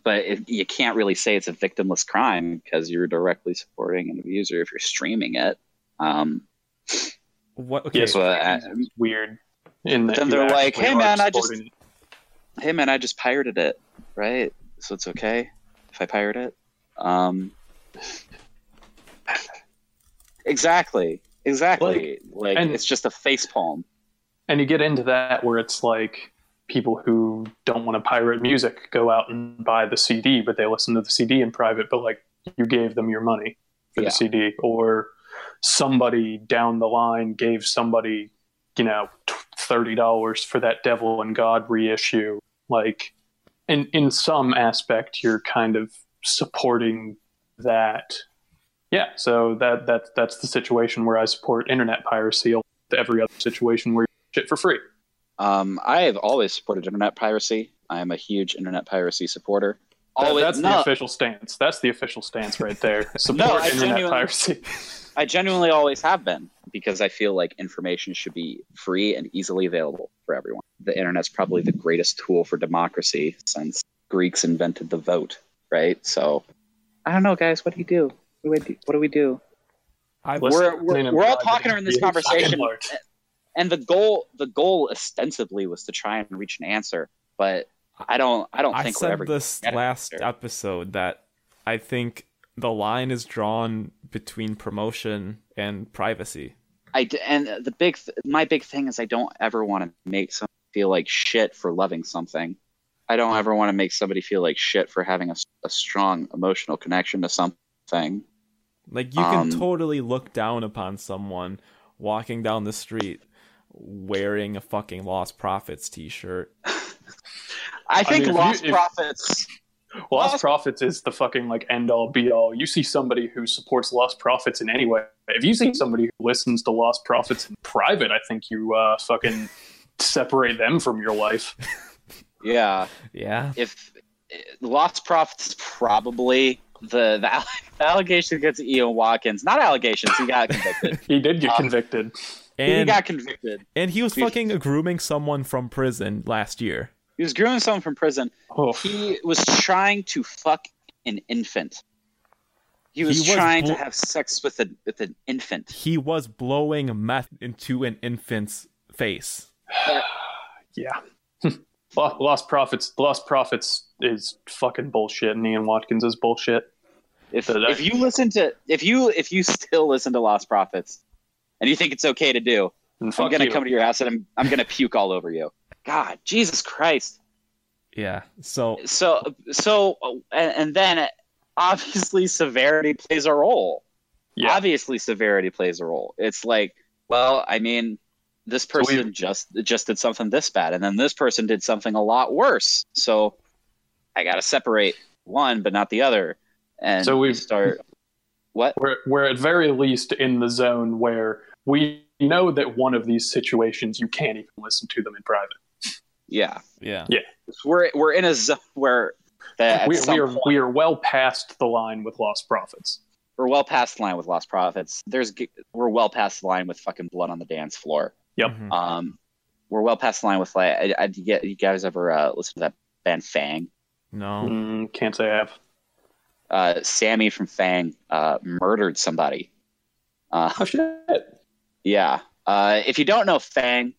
but it, you can't really say it's a victimless crime because you're directly supporting an abuser if you're streaming it. Um, What? Okay. Yeah, so, uh, It's weird. In that then they're like, "Hey, man, I just- it. hey man, I just pirated it, right? So it's okay if I pirate it. Um, exactly, exactly. Like, and- it's just a face palm. And you get into that where it's like people who don't want to pirate music go out and buy the CD, but they listen to the CD in private, but like you gave them your money for Yeah. the CD, or somebody down the line gave somebody, you know, thirty dollars for that Devil and God reissue. Like, in in some aspect, you're kind of supporting that. Yeah, so that that that's the situation where I support internet piracy. Every other situation where shit for free. Um, I have always supported internet piracy. I am a huge internet piracy supporter. That- Always, that's no, the official stance. That's the official stance right there. Support I internet genuinely- piracy. I genuinely always have been because I feel like information should be free and easily available for everyone. The internet's probably the greatest tool for democracy since Greeks invented the vote, right? So, I don't know, guys. What do you do? What do we do? What do, we do? I we're we're- we're all Bride talking in this conversation. And the goal, the goal, ostensibly, was to try and reach an answer, but I don't. I don't I think we're said ever. this last episode that I think the line is drawn between promotion and privacy. I and the big, th- my big thing is I don't ever want to make someone feel like shit for loving something. I don't ever want to make somebody feel like shit for having a, a strong emotional connection to something. Like you can Um, totally look down upon someone walking down the street wearing a fucking Lostprophets t-shirt. I think mean, if you- lost if- profits. Lost Lost- Profits is the fucking like end all be all. You see somebody who supports Lostprophets in any way. If you see somebody who listens to Lostprophets in private, I think you uh, fucking separate them from your life. Yeah, Yeah. if Lostprophets probably the the, the allegation against Ian Watkins. Not allegations. He got convicted. He did get Uh, convicted. He got convicted. and he was fucking grooming someone from prison last year. He was grooming someone from prison. Oh, He was trying to fuck an infant. He was, He was trying blo- to have sex with a with an infant. He was blowing meth into an infant's face. yeah. Lostprophets. Lost Profits is fucking bullshit. And Ian Watkins is bullshit. If if you listen to if you if you still listen to Lostprophets, and you think it's okay to do, I'm gonna you. come to your house and I'm I'm gonna puke all over you. God, Jesus Christ. Yeah. So So so and, and then obviously severity plays a role. Yeah. Obviously severity plays a role. It's like, well, I mean, this So person just just did something this bad, and then this person did something a lot worse. So I got to separate one, but not the other. And So we- we start. What? we're, we're at very least in the zone where we know that one of these situations you can't even listen to them in private. Yeah, yeah. Yeah. we're we're in a zone where we, we are point- we are well past the line with Lostprophets. we're well past the line with Lostprophets. There's we're well past the line with fucking blood on the dance floor. Yep. Mhm. Um, we're well past the line with like, I, I, you, get, you guys ever uh, listen to that band Fang? No. Mm, can't say I have. Uh, Sammy from Fang uh, murdered somebody. Uh, Oh shit! Yeah. Uh, if you don't know Fang,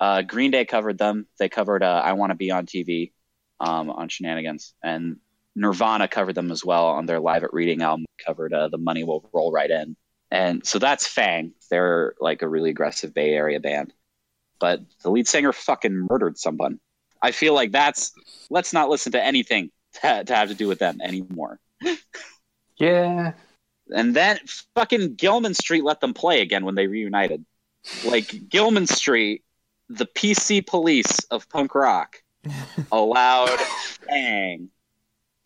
uh, Green Day covered them. They covered uh, "I Want to Be on TV" um, on Shenanigans, and Nirvana covered them as well on their Live at Reading album. Covered uh, "The Money Will Roll Right In," and so that's Fang. They're like a really aggressive Bay Area band, but the lead singer fucking murdered someone. I feel like that's let's not listen to anything to, to have to do with them anymore. Yeah, And then fucking Gilman Street let them play again when they reunited. Like Gilman Street, the PC police of punk rock allowed Fang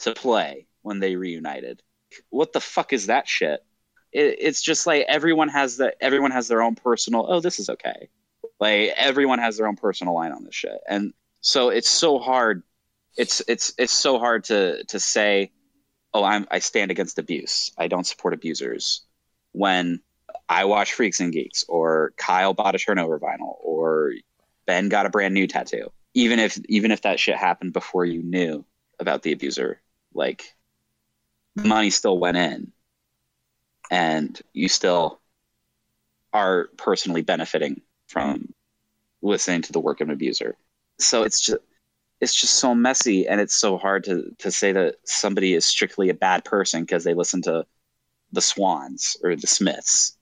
to play when they reunited. What the fuck is that shit? It, it's just like everyone has the everyone has their own personal. Oh, this is okay. Like everyone has their own personal line on this shit, and so it's so hard. It's it's it's so hard to to say oh, I'm I stand against abuse. I don't support abusers. When I watch Freaks and Geeks, or Kyle bought a turnover vinyl, or Ben got a brand new tattoo. Even if even if that shit happened before you knew about the abuser, Like the money still went in, and you still are personally benefiting from listening to the work of an abuser. So it's just it's just so messy and it's so hard to to say that somebody is strictly a bad person because they listen to the Swans or the Smiths.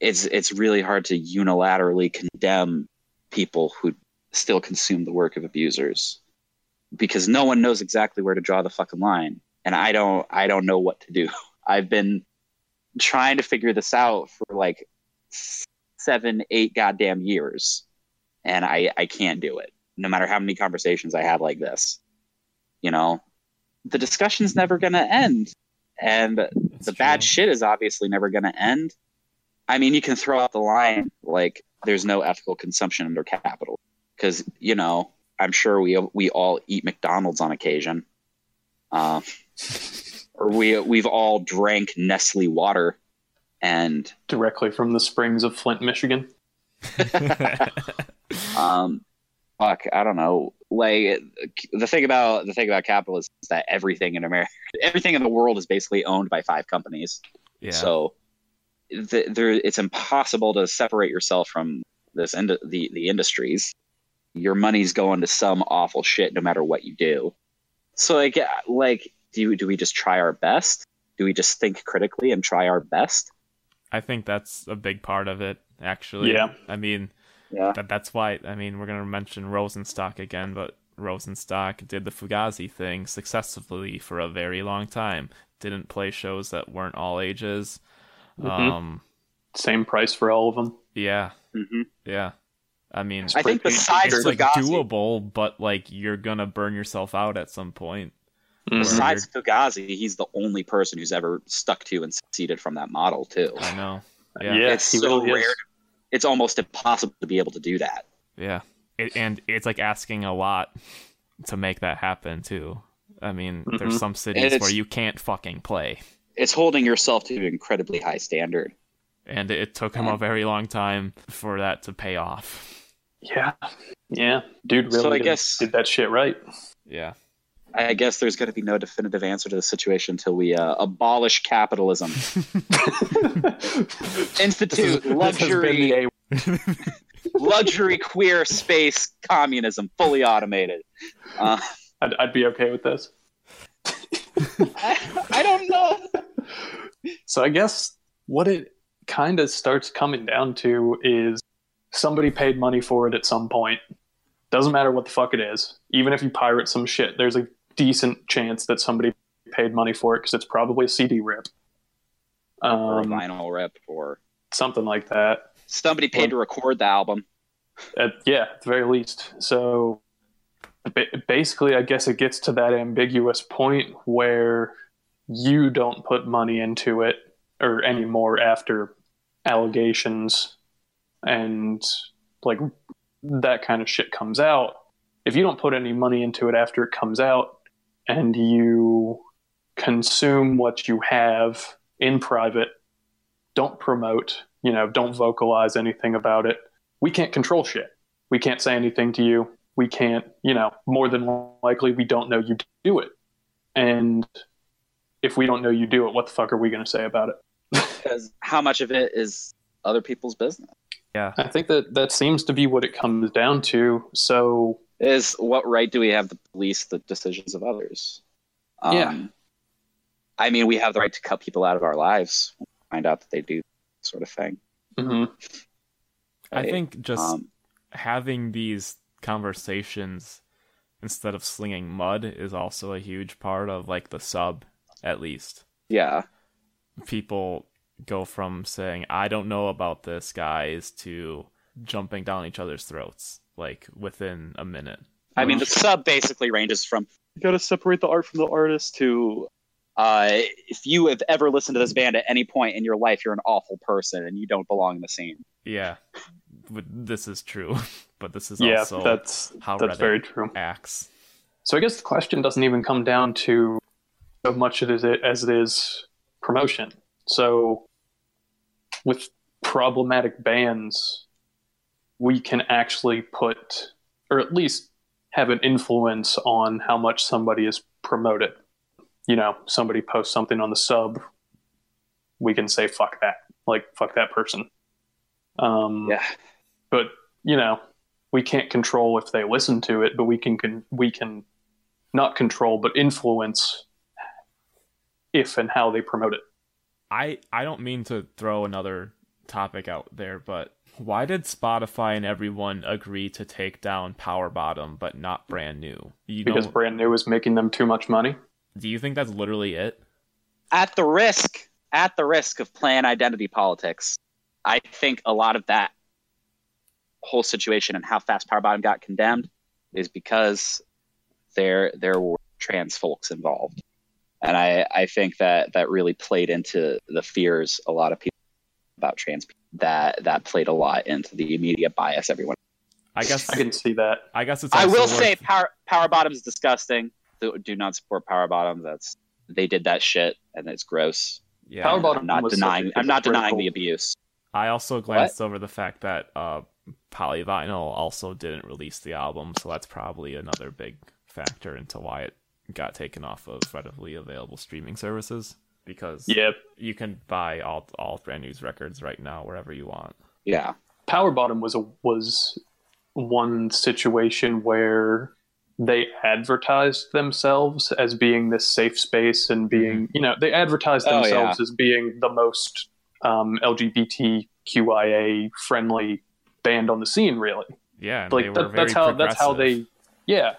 It's it's really hard to unilaterally condemn people who still consume the work of abusers because no one knows exactly where to draw the fucking line and I don't I don't know what to do. I've been trying to figure this out for like seven, eight goddamn years, and I I can't do it. No matter how many conversations I have like this, you know, the discussion's never gonna end, and That's the bad shit is obviously never gonna end. I mean, you can throw out the line like there's no ethical consumption under capital because you know I'm sure we we all eat McDonald's on occasion. Uh, or we we've all drank Nestle water, and Directly from the springs of Flint, Michigan. um, fuck, I don't know. Like the thing about the thing about capitalism is that everything in America, everything in the world is basically owned by five companies. yeah. So the, there, it's impossible to separate yourself from this ind- the the industries. Your money's going to some awful shit, no matter what you do. So like, like, do do we just try our best? Do we just think critically and try our best? I think that's a big part of it, actually. Yeah. I mean, Yeah. that, that's why, I mean, we're going to mention Rosenstock again, but Rosenstock did the Fugazi thing successfully for a very long time. Didn't play shows that weren't all ages. Mhm. Um, Same price for all of them. yeah, hmm yeah. I mean, I think pretty- besides it's like Fugazi, doable, but like you're gonna burn yourself out at some point. Mhm. besides Fugazi, he's the only person who's ever stuck to and succeeded from that model too. I know. Yeah, Yeah. it's so really is. rare. It's almost impossible to be able to do that. Yeah, it, and it's like asking a lot to make that happen too. I mean, there's Mhm. some cities where you can't fucking play, It's holding yourself to an incredibly high standard. and it took him a very long time for that to pay off. Yeah, yeah, dude, really So I did, guess- did that shit right. Yeah, I guess there's going to be no definitive answer to the situation until we uh, abolish capitalism, institute luxury, luxury queer space communism, fully automated. Uh, I'd, I'd be okay with this. I, I don't know. So I guess what it kind of starts coming down to is somebody paid money for it at some point. Doesn't matter what the fuck it is. Even if you pirate some shit, there's a decent chance that somebody paid money for it because it's probably a CD rip. Or a Um, vinyl rip, or something like that. somebody paid to record the album. At, yeah, at the very least. So basically, I guess it gets to that ambiguous point where you don't put money into it or anymore after allegations and like that kind of shit comes out. If you don't put any money into it after it comes out and you consume what you have in private, don't promote, you know, don't vocalize anything about it we can't control shit. We can't say anything to you. We can't, you know, more than likely we don't know you do it. And if we don't know you do it, what the fuck are we going to say about it? Because how much of it is other people's business? yeah. I think that that seems to be what it comes down to. So, Is what right do we have to police the decisions of others? Um, Yeah. I mean, we have the right to cut people out of our lives. when we Find out that they do that sort of thing. mhm. I think just Um, having these conversations instead of slinging mud is also a huge part of like the sub, at least. yeah, people go from saying I don't know about this guys to jumping down each other's throats like within a minute. I mean, the sub basically ranges from you got to separate the art from the artist to uh, if you have ever listened to this band at any point in your life, you're an awful person and you don't belong in the scene. Yeah. This is true, but this is yeah, also that's how that's Reddit very true. acts. So I guess the question doesn't even come down to so much it is as it is promotion. So with problematic bands, we can actually put, or at least have an influence on how much somebody is promoted. you know, somebody posts something on the sub, we can say fuck that, like fuck that person. Um, Yeah. but you know, we can't control if they listen to it, but we can, can we can not control but influence if and how they promote it. I I don't mean to throw another topic out there, but why did Spotify and everyone agree to take down PWR BTTM but not brand new? You Because know, brand new is making them too much money. do you think that's literally it? At the risk, at the risk of playing identity politics, I think a lot of that whole situation and how fast PWR BTTM got condemned is because there there were trans folks involved, and I I think that that really played into the fears a lot of people about trans people. That that played a lot into the immediate bias everyone. I guess I can see that. I guess it's. I will worth- say Power PWR BTTM is disgusting. Do, do not support PWR BTTM. That's they did that shit and it's gross. yeah. Power I'm not denying. such a I'm not denying the abuse. I also glanced over the fact that uh, Polyvinyl also didn't release the album, so that's probably another big factor into why it got taken off of readily available streaming services. Because Yeah, you can buy all all brand news records right now wherever you want. Yeah. PWR BTTM was a was one situation where they advertised themselves as being this safe space and being you know they advertised Oh, themselves as being the most um, LGBTQIA friendly band on the scene really. Yeah, and like they were that, very that's how that's how they yeah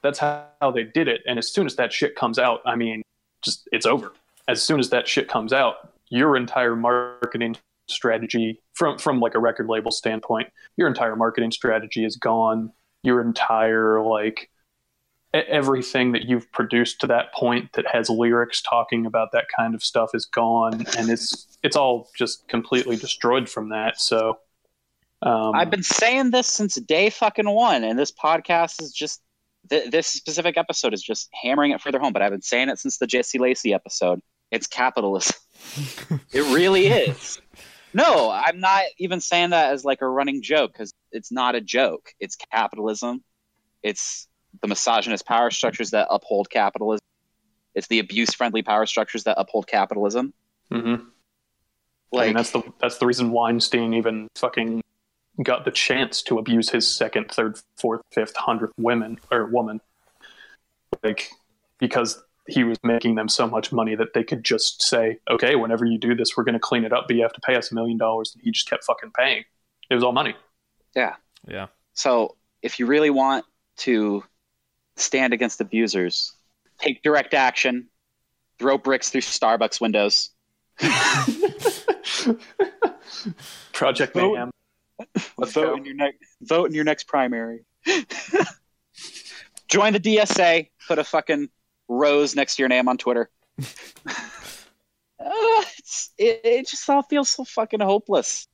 that's how, how they did it. And as soon as that shit comes out i mean just it's over as soon as that shit comes out your entire marketing strategy from from like a record label standpoint your entire marketing strategy is gone your entire like everything that you've produced to that point that has lyrics talking about that kind of stuff is gone and it's it's all just completely destroyed from that so um, I've been saying this since day fucking one, and this podcast is just th- this specific episode is just hammering it further home. But I've been saying it since the Jesse Lacey episode. It's capitalism. it really is. No, I'm not even saying that as like a running joke because it's not a joke. It's capitalism. It's the misogynist power structures that uphold capitalism. It's the abuse-friendly power structures that uphold capitalism. mhm. I mean, that's the that's the reason Weinstein even fucking got the chance to abuse his second, third, fourth, fifth, hundredth women or woman, like because he was making them so much money that they could just say, "Okay, whenever you do this, we're going to clean it up, but you have to pay us a million dollars." And he just kept fucking paying. It was all money. yeah. Yeah. So if you really want to stand against abusers, take direct action, throw bricks through Starbucks windows. Project Vote- Mayhem. Let's vote go. in your next vote in your next primary. Join the DSA. Put a fucking rose next to your name on Twitter. Uh, it's, it, it just all feels so fucking hopeless.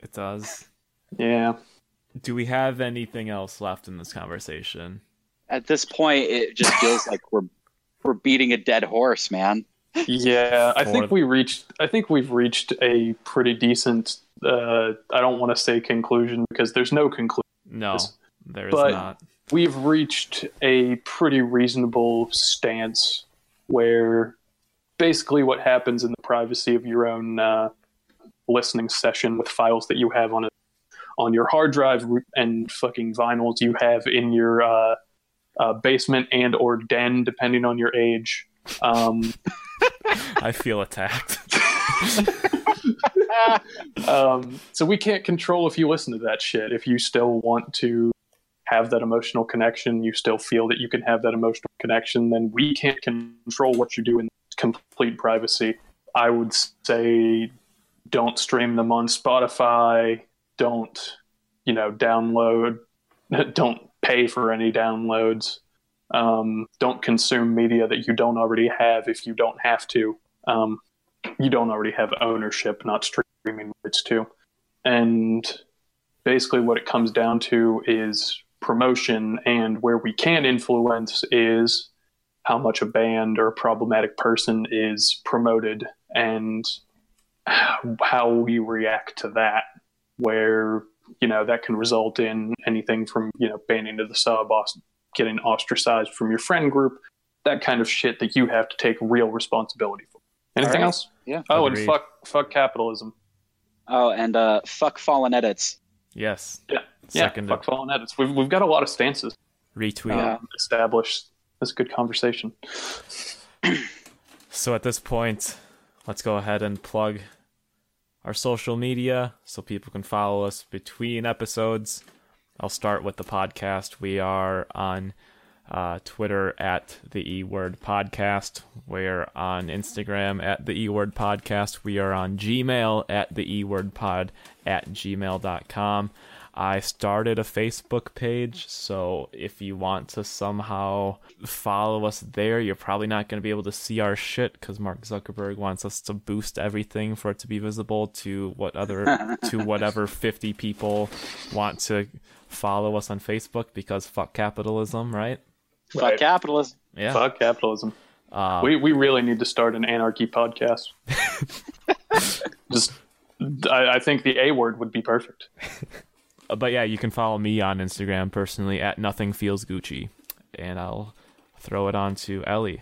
It does. Yeah. Do we have anything else left in this conversation? At this point, it just feels like we're we're beating a dead horse, man. Yeah, I think we reached. I think we've reached a pretty decent. Uh, I don't want to say conclusion because there's no conclusion. No, there is But- not. We've reached a pretty reasonable stance where basically what happens in the privacy of your own uh, listening session with files that you have on a on your hard drive and fucking vinyls you have in your uh, uh, basement and or den, depending on your age. Um, I feel attacked. um, so we can't control if you listen to that shit. If you still want to have that emotional connection, you still feel that you can have that emotional connection, then we can't control what you do in complete privacy. I would say don't stream them on Spotify. Don't, you know, download. Don't pay for any downloads. Um, don't consume media that you don't already have if you don't have to. Um, you don't already have ownership, not streaming rights to. And basically, what it comes down to is promotion, and where we can influence is how much a band or a problematic person is promoted and how we react to that. Where you know that can result in anything from you know banning to the sub, getting ostracized from your friend group, that kind of shit that you have to take real responsibility for. Anything right. else? Yeah. Oh, Agreed. and fuck fuck capitalism. Oh, and uh, fuck fallen edits. Yes. Yeah. Seconded. Yeah, fuck fallen edits. We've we've got a lot of stances Retweet. Yeah. um, established. That's a good conversation. So at this point, let's go ahead and plug our social media so people can follow us between episodes. I'll start with the podcast. We are on uh, Twitter at the E Word Podcast. We're on Instagram at the E Word Podcast. We are on Gmail at the E Word Pod at gmail.com. I started a Facebook page, so if you want to somehow follow us there, you're probably not going to be able to see our shit because Mark Zuckerberg wants us to boost everything for it to be visible to what other to whatever 50 people want to follow us on Facebook because fuck capitalism, right? Fuck Right. capitalism. Yeah. Fuck capitalism. Uh, we we really need to start an anarchy podcast. Just, I, I think the A word would be perfect. But yeah, you can follow me on Instagram personally at nothing feels Gucci, and I'll throw it on to Ellie.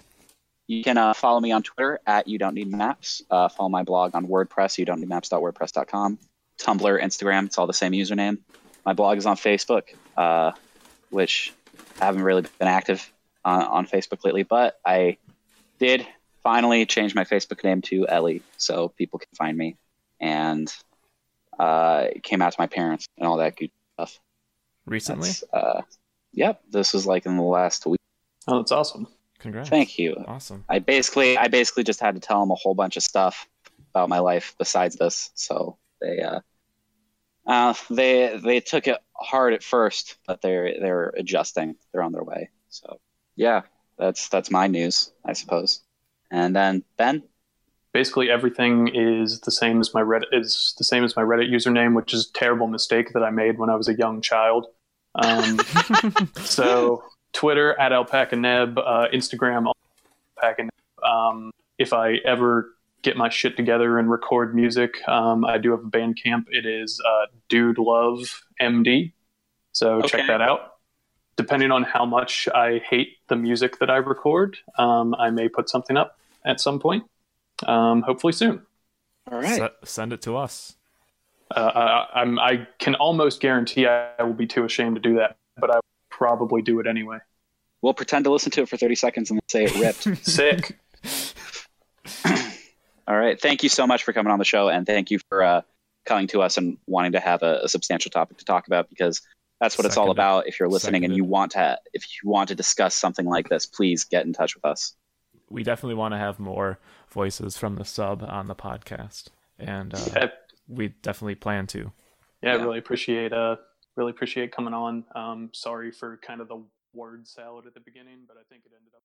You can uh, follow me on Twitter at you don't need maps. Uh, follow my blog on WordPress, you don't need maps.wordpress.com. Tumblr, Instagram, it's all the same username. My blog is on Facebook, uh, which I haven't really been active on, on Facebook lately, but I did finally change my Facebook name to Ellie so people can find me. And uh, it came out to my parents and all that good stuff. Recently, uh, yep, this was like in the last week. Oh, that's awesome. congrats. Thank you. Awesome. I basically I basically just had to tell them a whole bunch of stuff about my life besides this. So they uh, uh they they took it hard at first, but they're they're adjusting. They're on their way. So yeah, that's that's my news, I suppose. And then Ben, Basically, everything is the same as my Reddit is the same as my Reddit username, which is a terrible mistake that I made when I was a young child. Um, so Twitter at alpaca neb, uh, Instagram alpaca neb. Um, if I ever get my shit together and record music, um, I do have a Bandcamp. It is uh, Dude Love MD. So Okay. check that out. Depending on how much I hate the music that I record, um, I may put something up at some point. Um, hopefully soon. all right, Se- send it to us. Uh, I, I'm, I can almost guarantee I will be too ashamed to do that, but I will probably do it anyway. we'll pretend to listen to it for thirty seconds and then say it ripped. Sick. all right, thank you so much for coming on the show, and thank you for uh, coming to us and wanting to have a, a substantial topic to talk about because that's what it's all about. If you're listening and you want to, if you want to discuss something like this, please get in touch with us. We definitely want to have more voices from the sub on the podcast, and uh, Yeah, we definitely plan to. yeah, I really appreciate uh really appreciate coming on. Um, sorry for kind of the word salad at the beginning, but I think it ended up.